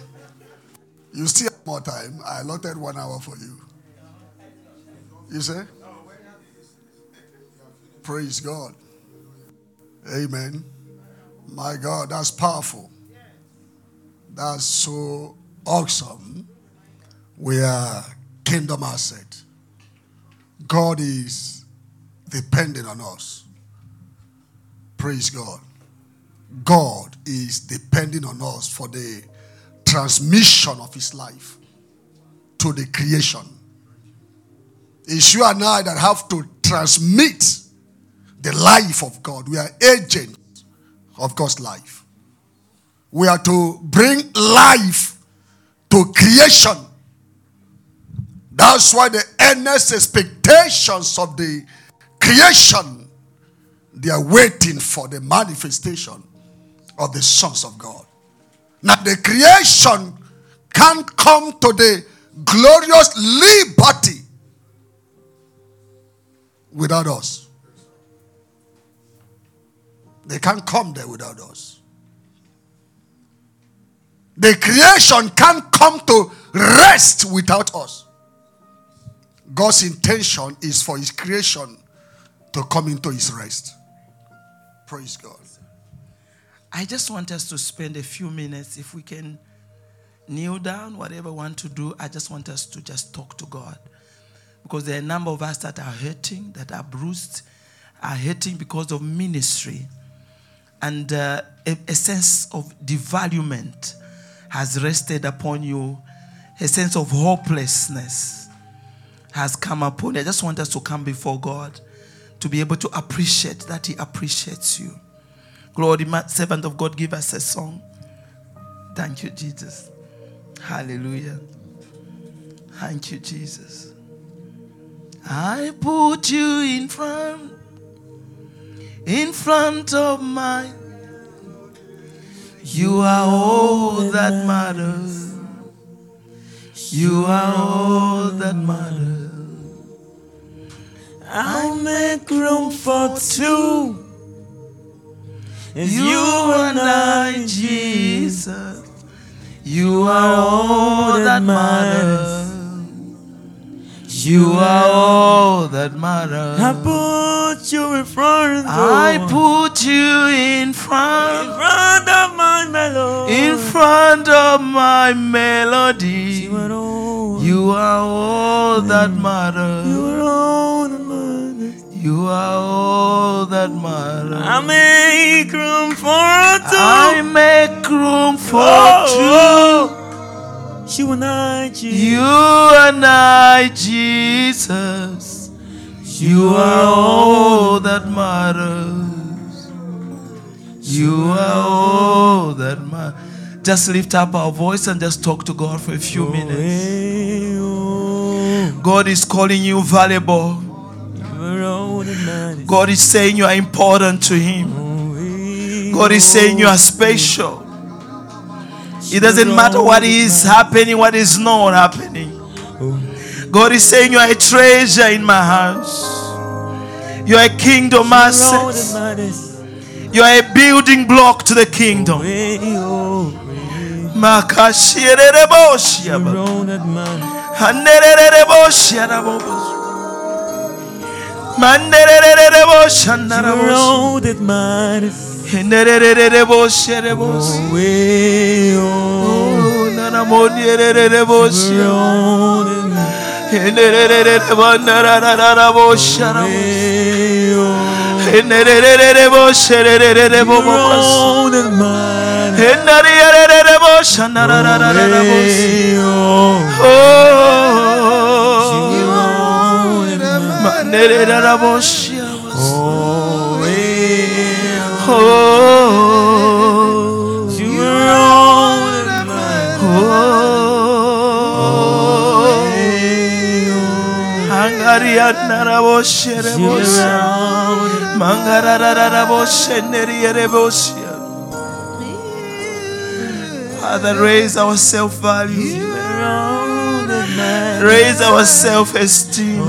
You still have more time. I allotted one hour for you. You say? Praise God. Amen. My God, that's powerful. That's so awesome. We are kingdom asset. God is depending on us. Praise God. God is depending on us for the transmission of his life to the creation. It's you and I that have to transmit the life of God. We are agents of God's life. We are to bring life to creation. That's why the earnest expectations of the creation they are waiting for the manifestation of the sons of God. Now the creation can't come to the glorious liberty without us. They can't come there without us. The creation can't come to rest without us. God's intention is for his creation to come into his rest. Praise God. I just want us to spend a few minutes, if we can kneel down, whatever we want to do. I just want us to just talk to God. Because there are a number of us that are hurting, that are bruised, are hurting because of ministry. And uh, a, a sense of devaluement has rested upon you, a sense of hopelessness has come upon you. I just want us to come before God to be able to appreciate that He appreciates you. Glory, servant of God, give us a song. Thank you, Jesus. Hallelujah. Thank you, Jesus. I put you in front, in front of my. You are all that matters. You are all that matters. I'll make room for two. It's you and I, Jesus. You are all that matters. You are all that matters. I put you in front. I put you in front. In front of my melody. In front of my melody. You are all. You are all that mm. matters. You are all that matters. You are all that matters. I make room for two. I make room for Oh, oh. two. You and I, Jesus. You and I, Jesus. You are all that matters. You are all that matters. Just lift up our voice and just talk to God for a few minutes. Oh, God is calling you valuable. you are all that matters. God is saying you are important to Him. Oh, God is saying you are oh. special. It doesn't matter what is happening, what is not happening. God is saying you are a treasure in my house. You are a kingdom asset. You are a building block to the kingdom. That matters. Oh, hey, oh, you nanamonierereboshia. all that are bosia. all that Mangarararaboshenerierebosia. Father, raise our self value, You are all that matters. raise our self esteem.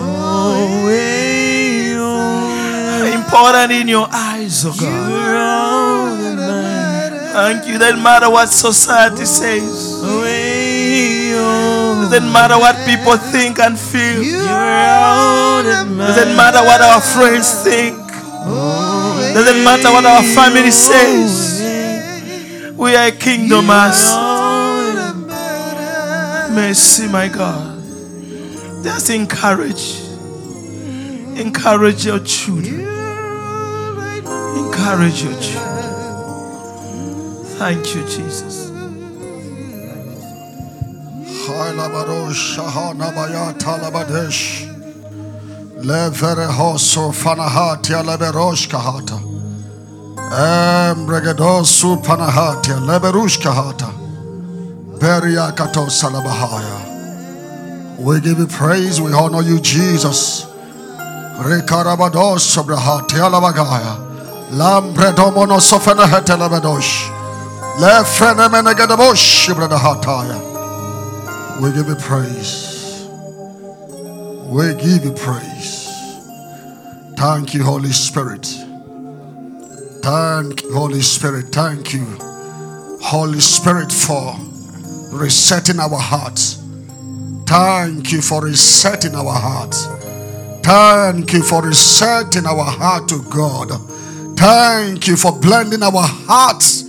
Important in your eyes, oh you God. are all that. Thank you. Doesn't matter what society says, doesn't matter what people think and feel, you are all that matters. doesn't matter what our friends think, doesn't matter what our family says. We are a kingdom as mercy, my God. Just encourage, encourage your children, encourage your children. Thank you, Jesus. Kahata Kahata Beria Kato Salabahaya We give you praise, we honor you, Jesus. Rikarabados Sobrahatia Labagaya Lambredomono Sofena Hetelabadosh Lefrenemenegadabosh Bradahataya we give you praise. We give you praise. Thank you, Holy Spirit. Thank you, Holy Spirit. Thank you, Holy Spirit, for resetting our hearts. Thank you for resetting our hearts. Thank you for resetting our heart to God. Thank you for blending our hearts.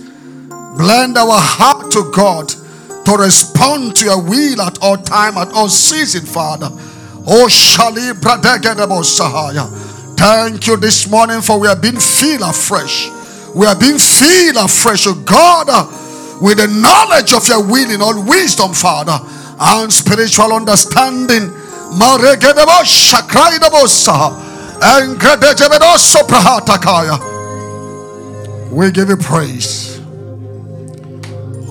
Blend our heart to God to respond to your will at all time, at all season, Father. Oh, Shali Sahaya. Thank you this morning for we are being filled afresh. We are being filled afresh, oh God, with the knowledge of your will in all wisdom, Father, and spiritual understanding. Maregedebo Shakraidebo Saha. And Gredejebedo Soprahatakaya. We give you praise.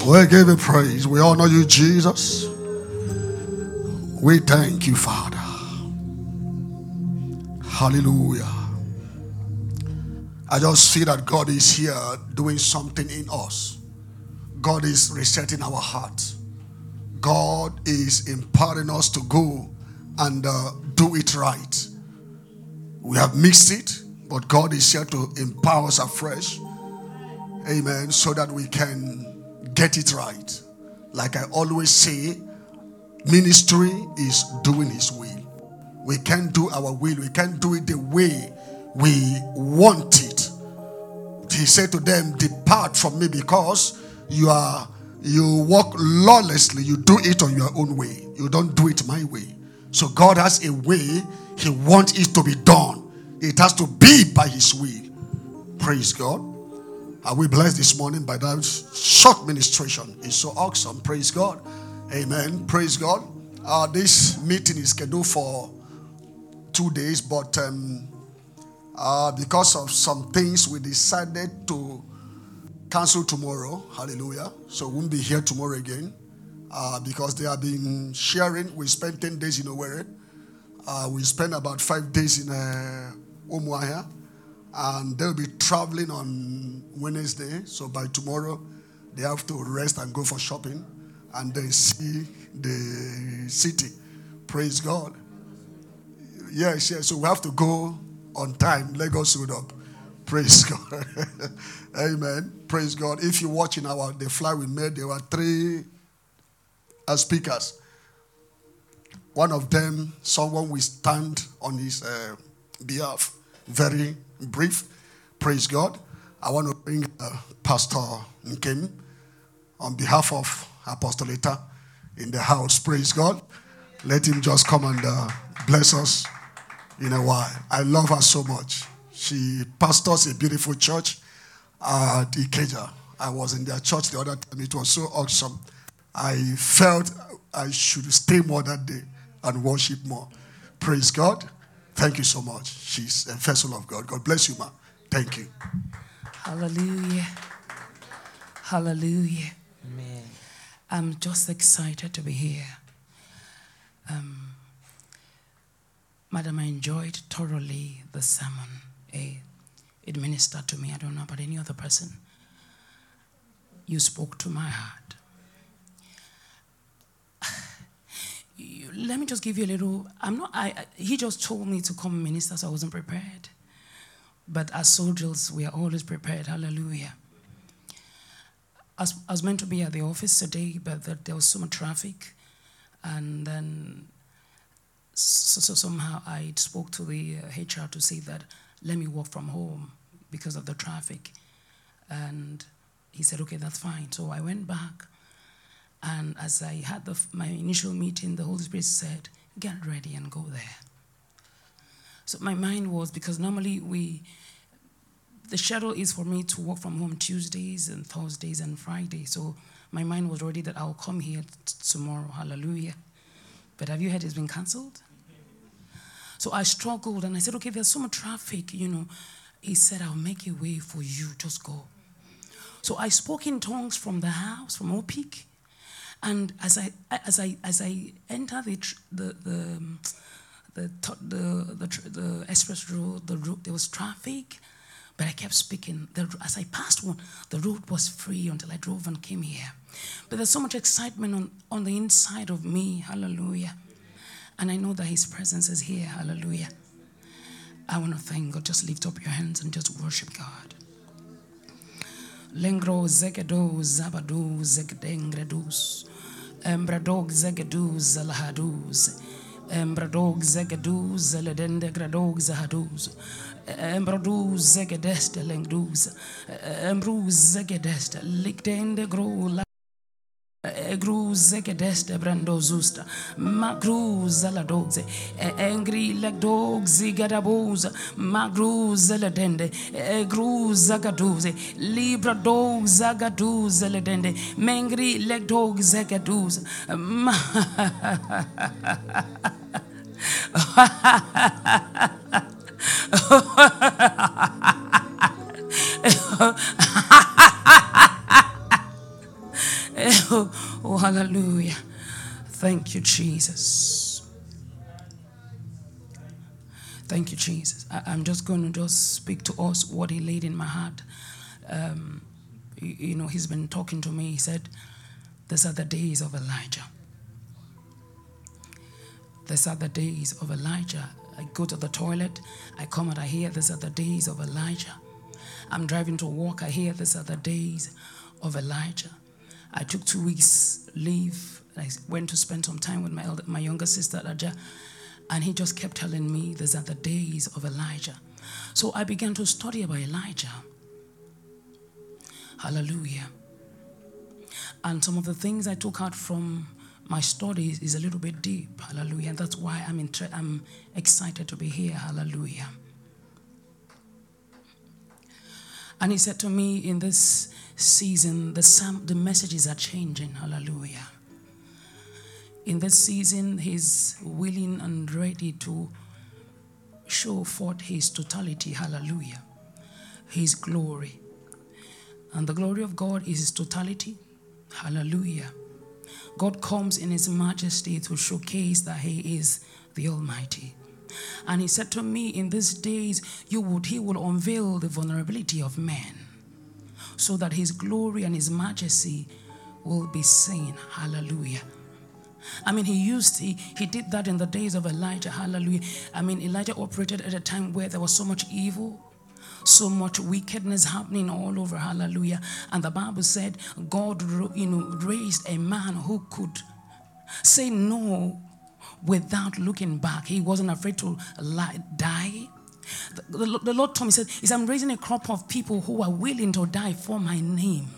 We give you praise. We honor you, Jesus. We thank you, Father. Hallelujah. I just see that God is here doing something in us. God is resetting our hearts. God is empowering us to go and uh, do it right. We have missed it, but God is here to empower us afresh. Amen. So that we can get it right. Like I always say, ministry is doing His will. We can't do our will, we can't do it the way we want it. He said to them, Depart from me because you are you walk lawlessly, you do it on your own way. You don't do it my way. So God has a way He wants it to be done. It has to be by His will. Praise God. Are we blessed this morning by that short ministration? It's so awesome. Praise God. Amen. Praise God. Uh, this meeting is scheduled for two days, but um, uh, because of some things, we decided to cancel tomorrow. Hallelujah. So we won't be here tomorrow again uh, because they have been sharing. We spent 10 days in Owerri. Uh, we spent about five days in uh. And they'll be traveling on Wednesday. So by tomorrow, they have to rest and go for shopping and then see the city. Praise God. Yes, yes. So we have to go on time. Lagos suit up. Praise God. [LAUGHS] Amen. Praise God. If you're watching our the fly we made, there were three uh, speakers. One of them, someone we stand on his uh, behalf. Very brief. Praise God. I want to bring uh, Pastor Nkem on behalf of Apostolata in the house. Praise God. Let him just come and uh, bless us in a while. I love her so much. She pastors a beautiful church at Ikeja. I was in their church the other time. It was so awesome. I felt I should stay more that day and worship more. Praise God. Thank you so much. She's a vessel of God. God bless you, ma. Thank you. Hallelujah. Hallelujah. Amen. I'm just excited to be here. Um, Madam, I enjoyed thoroughly the sermon. Eh, It ministered to me. I don't know about any other person. You spoke to my heart. You- let me just give you a little. I'm not. I. I- He just told me to come minister, so I wasn't prepared. But as soldiers, we are always prepared. Hallelujah. I was, meant to be at the office today, but there, was so much traffic, and then so, so somehow I spoke to the uh, HR to say that let me work from home because of the traffic, and he said, okay, that's fine. So I went back, and as I had the, my initial meeting, the Holy Spirit said, get ready and go there. So my mind was because normally we, the schedule is for me to work from home Tuesdays and Thursdays and Fridays. So my mind was already that I'll come here t- tomorrow. Hallelujah. But have you heard it's been cancelled? So I struggled and I said, okay, there's so much traffic, you know. He said, I'll make a way for you. Just go. So I spoke in tongues from the house, from Opik. And as I as I as I enter the the the um, the the, the, the express road, the road there was traffic, but I kept speaking. The, as I passed one, the road was free until I drove and came here. But there's so much excitement on, on the inside of me. Hallelujah. And I know that His presence is here. Hallelujah. I want to thank God. Just lift up your hands and just worship God. Lengro zegedo zabado zegdengredus. Embradog zegeduz lahaduz Embradog zegeduz aledende gradog zahaduz. Embraduz zegedest lengduz. Embruz zegedest likdende gro Gruz egedeste brando zusta, magruz la doze, engri la dogzi gadaboza, magruz la dende, gruz agaduze, libra dogs agaduz la dende, mengri le dogs agaduz. [LAUGHS] oh, hallelujah. Thank you, Jesus. Thank you, Jesus. I, am just going to just speak to us what He laid in my heart. Um, you, you know, He's been talking to me. He said, These are the days of Elijah. These are the days of Elijah. I go to the toilet, I come and I hear, These are the days of Elijah. I'm driving to work, I hear, These are the days of Elijah. I took two weeks leave. I went to spend some time with my, elder, my younger sister, Raja, and he just kept telling me these are the days of Elijah. So I began to study about Elijah. Hallelujah. And some of the things I took out from my studies is a little bit deep. Hallelujah. And that's why I'm, intre- I'm excited to be here. Hallelujah. And he said to me in this season, the, sam- the messages are changing. Hallelujah. In this season, He's willing and ready to show forth His totality. Hallelujah. His glory. And the glory of God is His totality. Hallelujah. God comes in His majesty to showcase that He is the Almighty. And He said to me, In these days, you would, He will unveil the vulnerability of man so that his glory and his majesty will be seen. Hallelujah. I mean, he used, he, he did that in the days of Elijah. Hallelujah. I mean, Elijah operated at a time where there was so much evil, so much wickedness happening all over. Hallelujah. And the Bible said God, you know, raised a man who could say no without looking back. He wasn't afraid to lie, die. The, the, the Lord told me, he said, is I'm raising a crop of people who are willing to die for my name.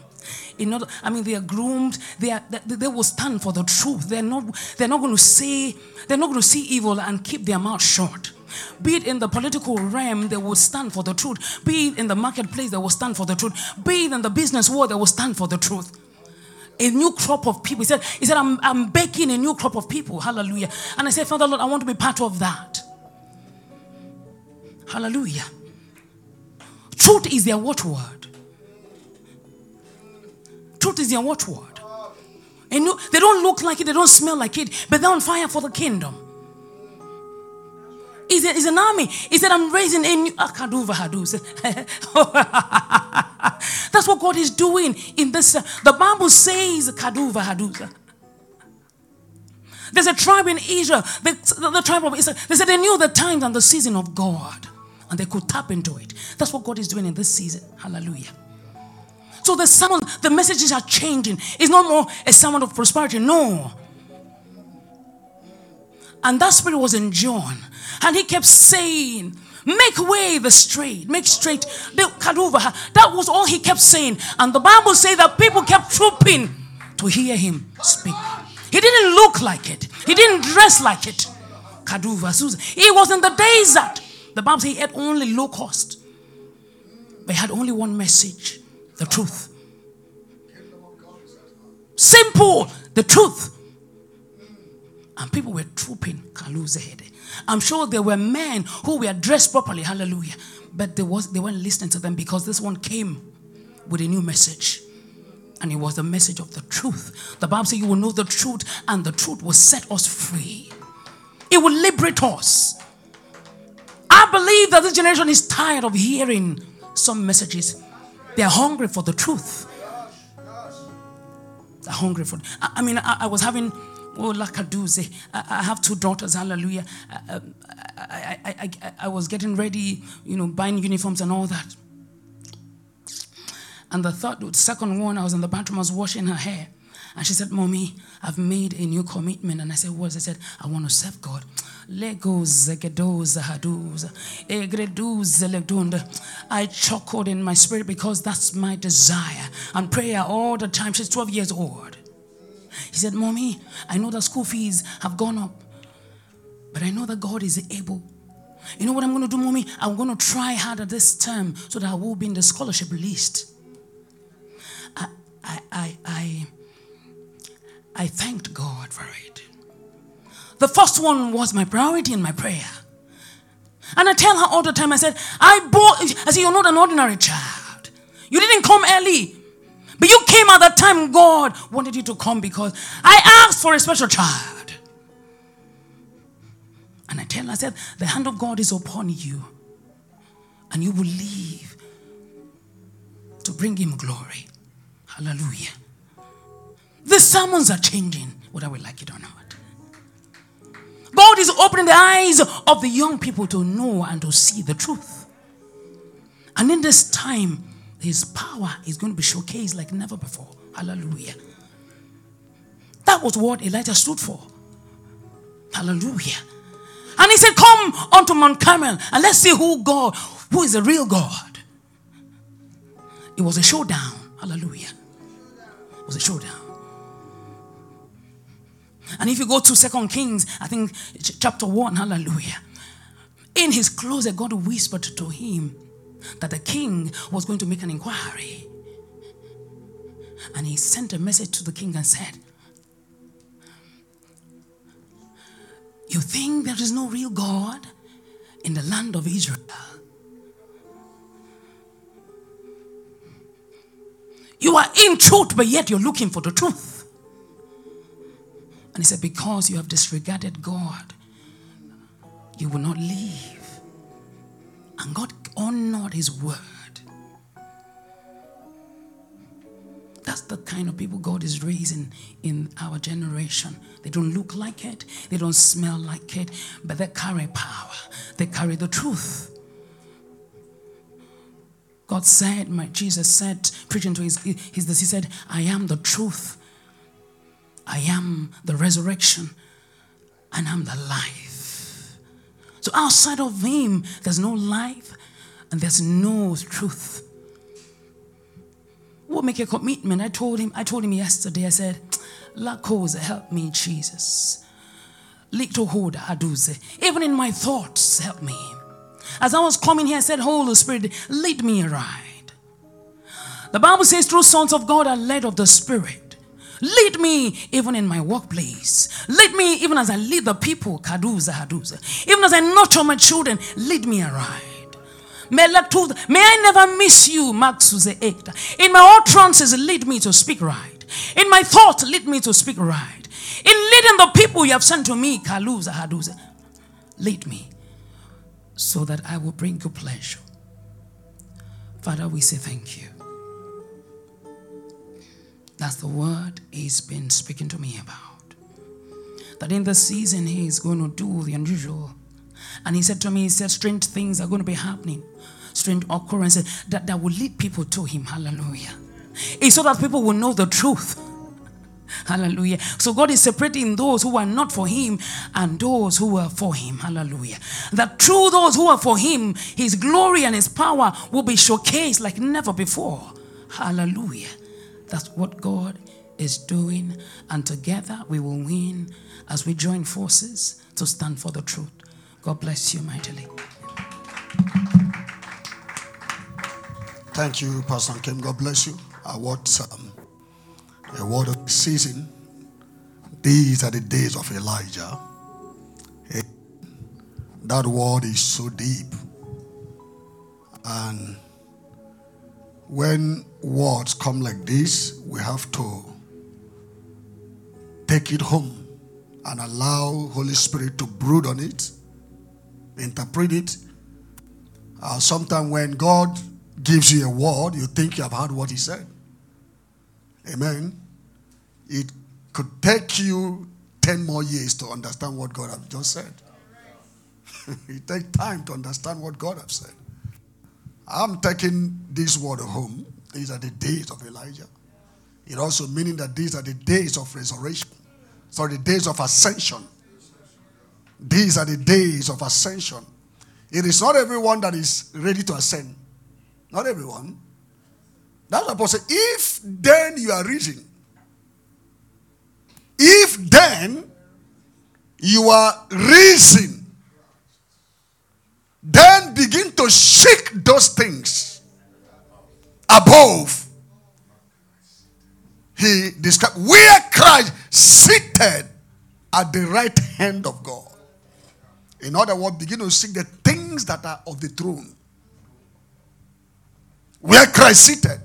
In order, I mean, they are groomed. They are. They, they will stand for the truth. They're not. They're not going to say. They're not going to see evil and keep their mouth shut. Be it in the political realm, they will stand for the truth. Be it in the marketplace, they will stand for the truth. Be it in the business world, they will stand for the truth. A new crop of people. He said, He said, I'm, I'm baking a new crop of people. Hallelujah. And I said, Father Lord, I want to be part of that. Hallelujah. Truth is their watchword. Truth is their watchword. And you, they don't look like it, they don't smell like it, but they're on fire for the kingdom. Is it is an army. He said, I'm raising a new [LAUGHS] That's what God is doing in this. Uh, the Bible says Kaduva Hadusa. There's a tribe in Israel, the, the, the tribe of Israel. They said they knew the times and the season of God and they could tap into it. That's what God is doing in this season. Hallelujah. So the sermon, the messages are changing. It's not more a sermon of prosperity. No. And that spirit was in John. And he kept saying, Make way the straight, make straight the Kaduva. That was all he kept saying. And the Bible says that people kept trooping to hear him speak. He didn't look like it, he didn't dress like it. Kaduva. He was in the desert. The Bible says he had only low cost. He had only one message the truth. Simple, the truth. And people were trooping I'm sure there were men who were dressed properly, hallelujah. But there was, they weren't listening to them because this one came with a new message. And it was the message of the truth. The Bible says you will know the truth, and the truth will set us free. It will liberate us. I believe that this generation is tired of hearing some messages. They're hungry for the truth. They're hungry for. I, I mean, I, I, was having. Oh, lakaduze. I, I have two daughters. Hallelujah. I, I, I, I, I was getting ready, you know, buying uniforms and all that. And the third, the second one, I was in the bathroom. I was washing her hair, And she said, Mommy, I've made a new commitment. And I said, What? I said, I want to serve God. Legos, gedos, hadus, egredus, legdunda. I chuckled in my spirit because that's my desire and prayer all the time. She's 12 years old. He said, Mommy, I know the school fees have gone up, but I know that God is able. You know what I'm going to do, Mommy? I'm going to try harder this term so that I will be in the scholarship list. I, I, I, I, I thanked God for it. The first one was my priority in my prayer. And I tell her all the time, I said, I bought, I said, you're not an ordinary child. You didn't come early. But you came at the time God wanted you to come because I asked for a special child. And I tell her, I said, the hand of God is upon you. And you will live to bring him glory. Hallelujah. The sermons are changing, whether we like it or not. God is opening the eyes of the young people to know and to see the truth. And in this time, his power is going to be showcased like never before. Hallelujah. That was what Elijah stood for. Hallelujah. And he said, Come unto Mount Carmel and let's see who God, who is the real God. It was a showdown. Hallelujah. It was a showdown. And if you go to Second Kings, I think chapter 1, hallelujah. In his closet, God whispered to him that the king was going to make an inquiry. And he sent a message to the king and said, You think there is no real God in the land of Israel? You are in truth, but yet you're looking for the truth. And he said, Because you have disregarded God, you will not live. And God honored his word. That's the kind of people God is raising in our generation. They don't look like it, they don't smell like it, but they carry power, they carry the truth. God said, my Jesus said, preaching to his, his he said, I am the truth. I am the resurrection and I'm the life. So outside of him, there's no life and there's no truth. We'll make a commitment. I told him, I told him yesterday, I said, La help me, Jesus. Little hold aduze. Even in my thoughts, help me. As I was coming here, I said, Holy Spirit, lead me right. The Bible says, true sons of God are led of the Spirit. Lead me even in my workplace. Lead me even as I lead the people. Kaduza, haduza. Even as I nurture my children, lead me aright. May, I never miss you, Maxuze Ekta. In my utterances, lead me to speak right. In my thoughts, lead me to speak right. In leading the people you have sent to me, Kaluza, Haduza, lead me so that I will bring you pleasure. Father, we say thank you. That's the word he's been speaking to me about. That in the season he is going to do the unusual. And he said to me, he said, strange things are going to be happening. Strange occurrences that, that will lead people to him. Hallelujah. It's so that people will know the truth. Hallelujah. So God is separating those who are not for Him and those who are for Him. Hallelujah. That through those who are for Him, His glory and His power will be showcased like never before. Hallelujah. That's what God is doing. And together we will win as we join forces to stand for the truth. God bless you mightily. Thank you, Pastor Kim. God bless you. I want um, a word of season. These are the days of Elijah. That word is so deep. And when words come like this, we have to take it home and allow Holy Spirit to brood on it, interpret it. Uh, Sometimes when God gives you a word, you think you have heard what He said. Amen. It could take you 10 more years to understand what God has just said. [LAUGHS] it takes time to understand what God has said. I'm taking this word home. These are the days of Elijah. It also meaning that these are the days of resurrection. So the days of ascension. These are the days of ascension. It is not everyone that is ready to ascend. Not everyone. That's what Paul said. If then you are risen, if then you are risen, then begin to seek those things above. He described where Christ seated at the right hand of God. In other words, begin to seek the things that are of the throne. Where Christ seated.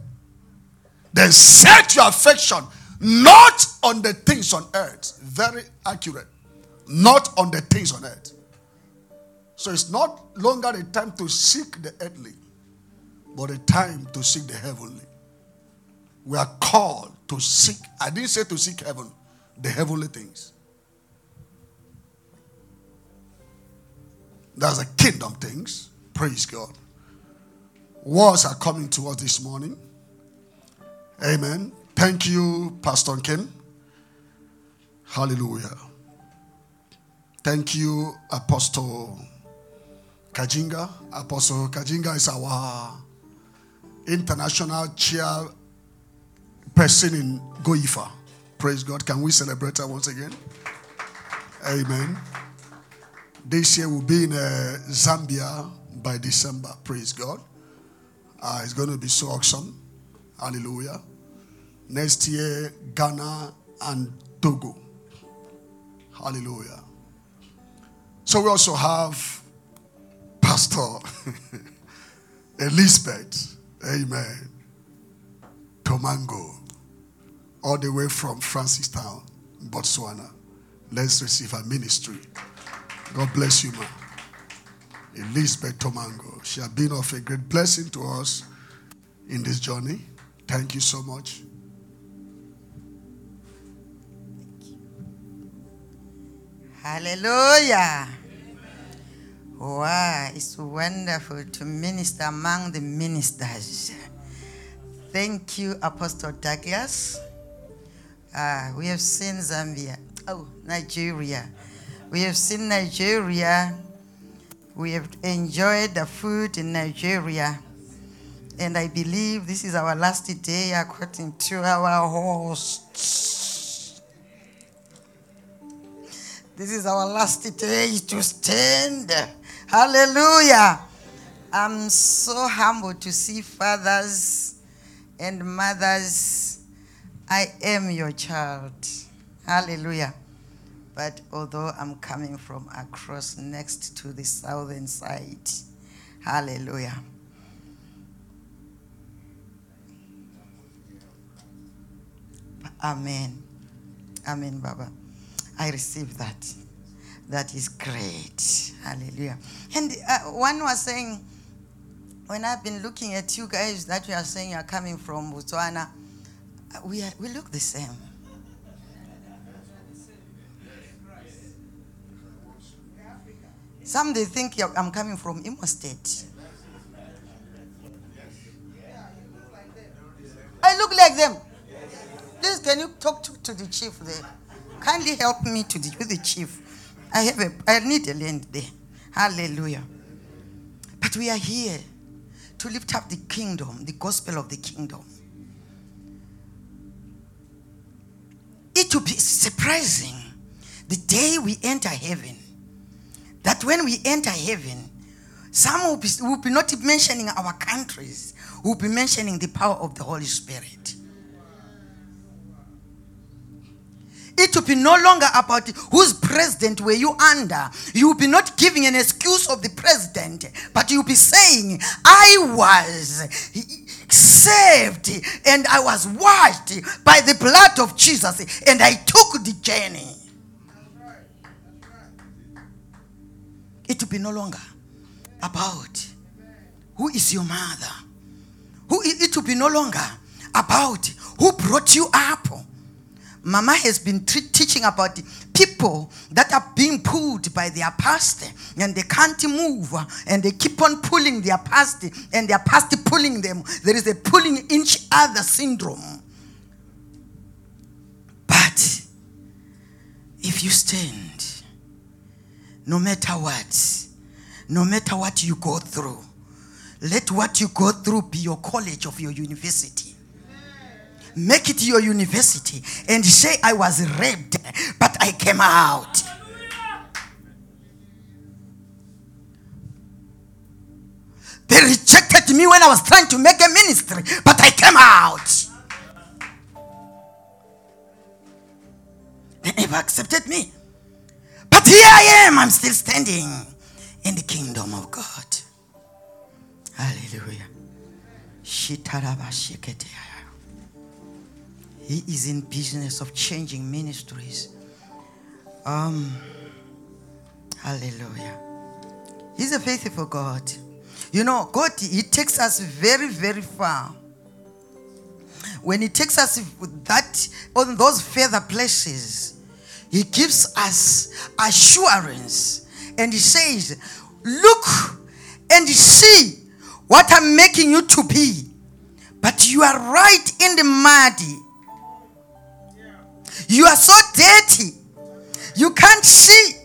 Then set your affection not on the things on earth. Very accurate. Not on the things on earth. So it's not longer a time to seek the earthly, but a time to seek the heavenly. We are called to seek. I didn't say to seek heaven, the heavenly things. That's the kingdom things. Praise God. Words are coming to us this morning. Amen. Thank you, Pastor Ken. Hallelujah. Thank you, Apostle Kajinga. Apostle Kajinga is our international chair person in Goifa. Praise God. Can we celebrate her once again? Amen. This year we'll be in uh, Zambia by December. Praise God. Uh, it's going to be so awesome. Hallelujah. Next year, Ghana and Togo. Hallelujah. So we also have Pastor [LAUGHS] Elizabeth. Amen. Tomango. All the way from Francistown, Botswana. Let's receive her ministry. God bless you, ma. Elizabeth Tomango. She has been of a great blessing to us in this journey. Thank you so much. Hallelujah. Wow, it's wonderful to minister among the ministers. Thank you, Apostle Douglas. Uh, we have seen Zambia. Oh, Nigeria. We have seen Nigeria. We have enjoyed the food in Nigeria. And I believe this is our last day according to our hosts. This is our last day to stand. Hallelujah. I'm so humbled to see fathers and mothers. I am your child. Hallelujah. But although I'm coming from across next to the southern side, hallelujah. Amen. Amen, Baba. I receive that. That is great. Hallelujah. And uh, one was saying, when I've been looking at you guys that you are saying you are coming from Botswana, uh, we, are, we look the same. Some they think I'm coming from Imo State. I look like them. Please, can you talk to, to the chief there? Kindly help me to the, the chief. I have a, I need a land there. Hallelujah. But we are here to lift up the kingdom, the gospel of the kingdom. It will be surprising the day we enter heaven. That when we enter heaven, some will be, will be not mentioning our countries, will be mentioning the power of the Holy Spirit. It will be no longer about whose president were you under. You will be not giving an excuse of the president, but you'll be saying, I was saved and I was washed by the blood of Jesus and I took the journey. It will be no longer about who is your mother. Who it will be no longer about who brought you up. Mama has been t- teaching about people that are being pulled by their past and they can't move and they keep on pulling their past and their past pulling them. There is a pulling each other syndrome. But if you stand, no matter what, no matter what you go through, let what you go through be your college of your university. Make it your university and say, I was raped, but I came out. They rejected me when I was trying to make a ministry, but I came out. They never accepted me. But here I am, I'm still standing in the kingdom of God. Hallelujah. He is in business of changing ministries. Um, hallelujah. He's a faithful God. You know, God, He takes us very, very far. When He takes us that on those further places, He gives us assurance, and He says, "Look and see what I'm making you to be, but you are right in the muddy. You are so dirty, you can't see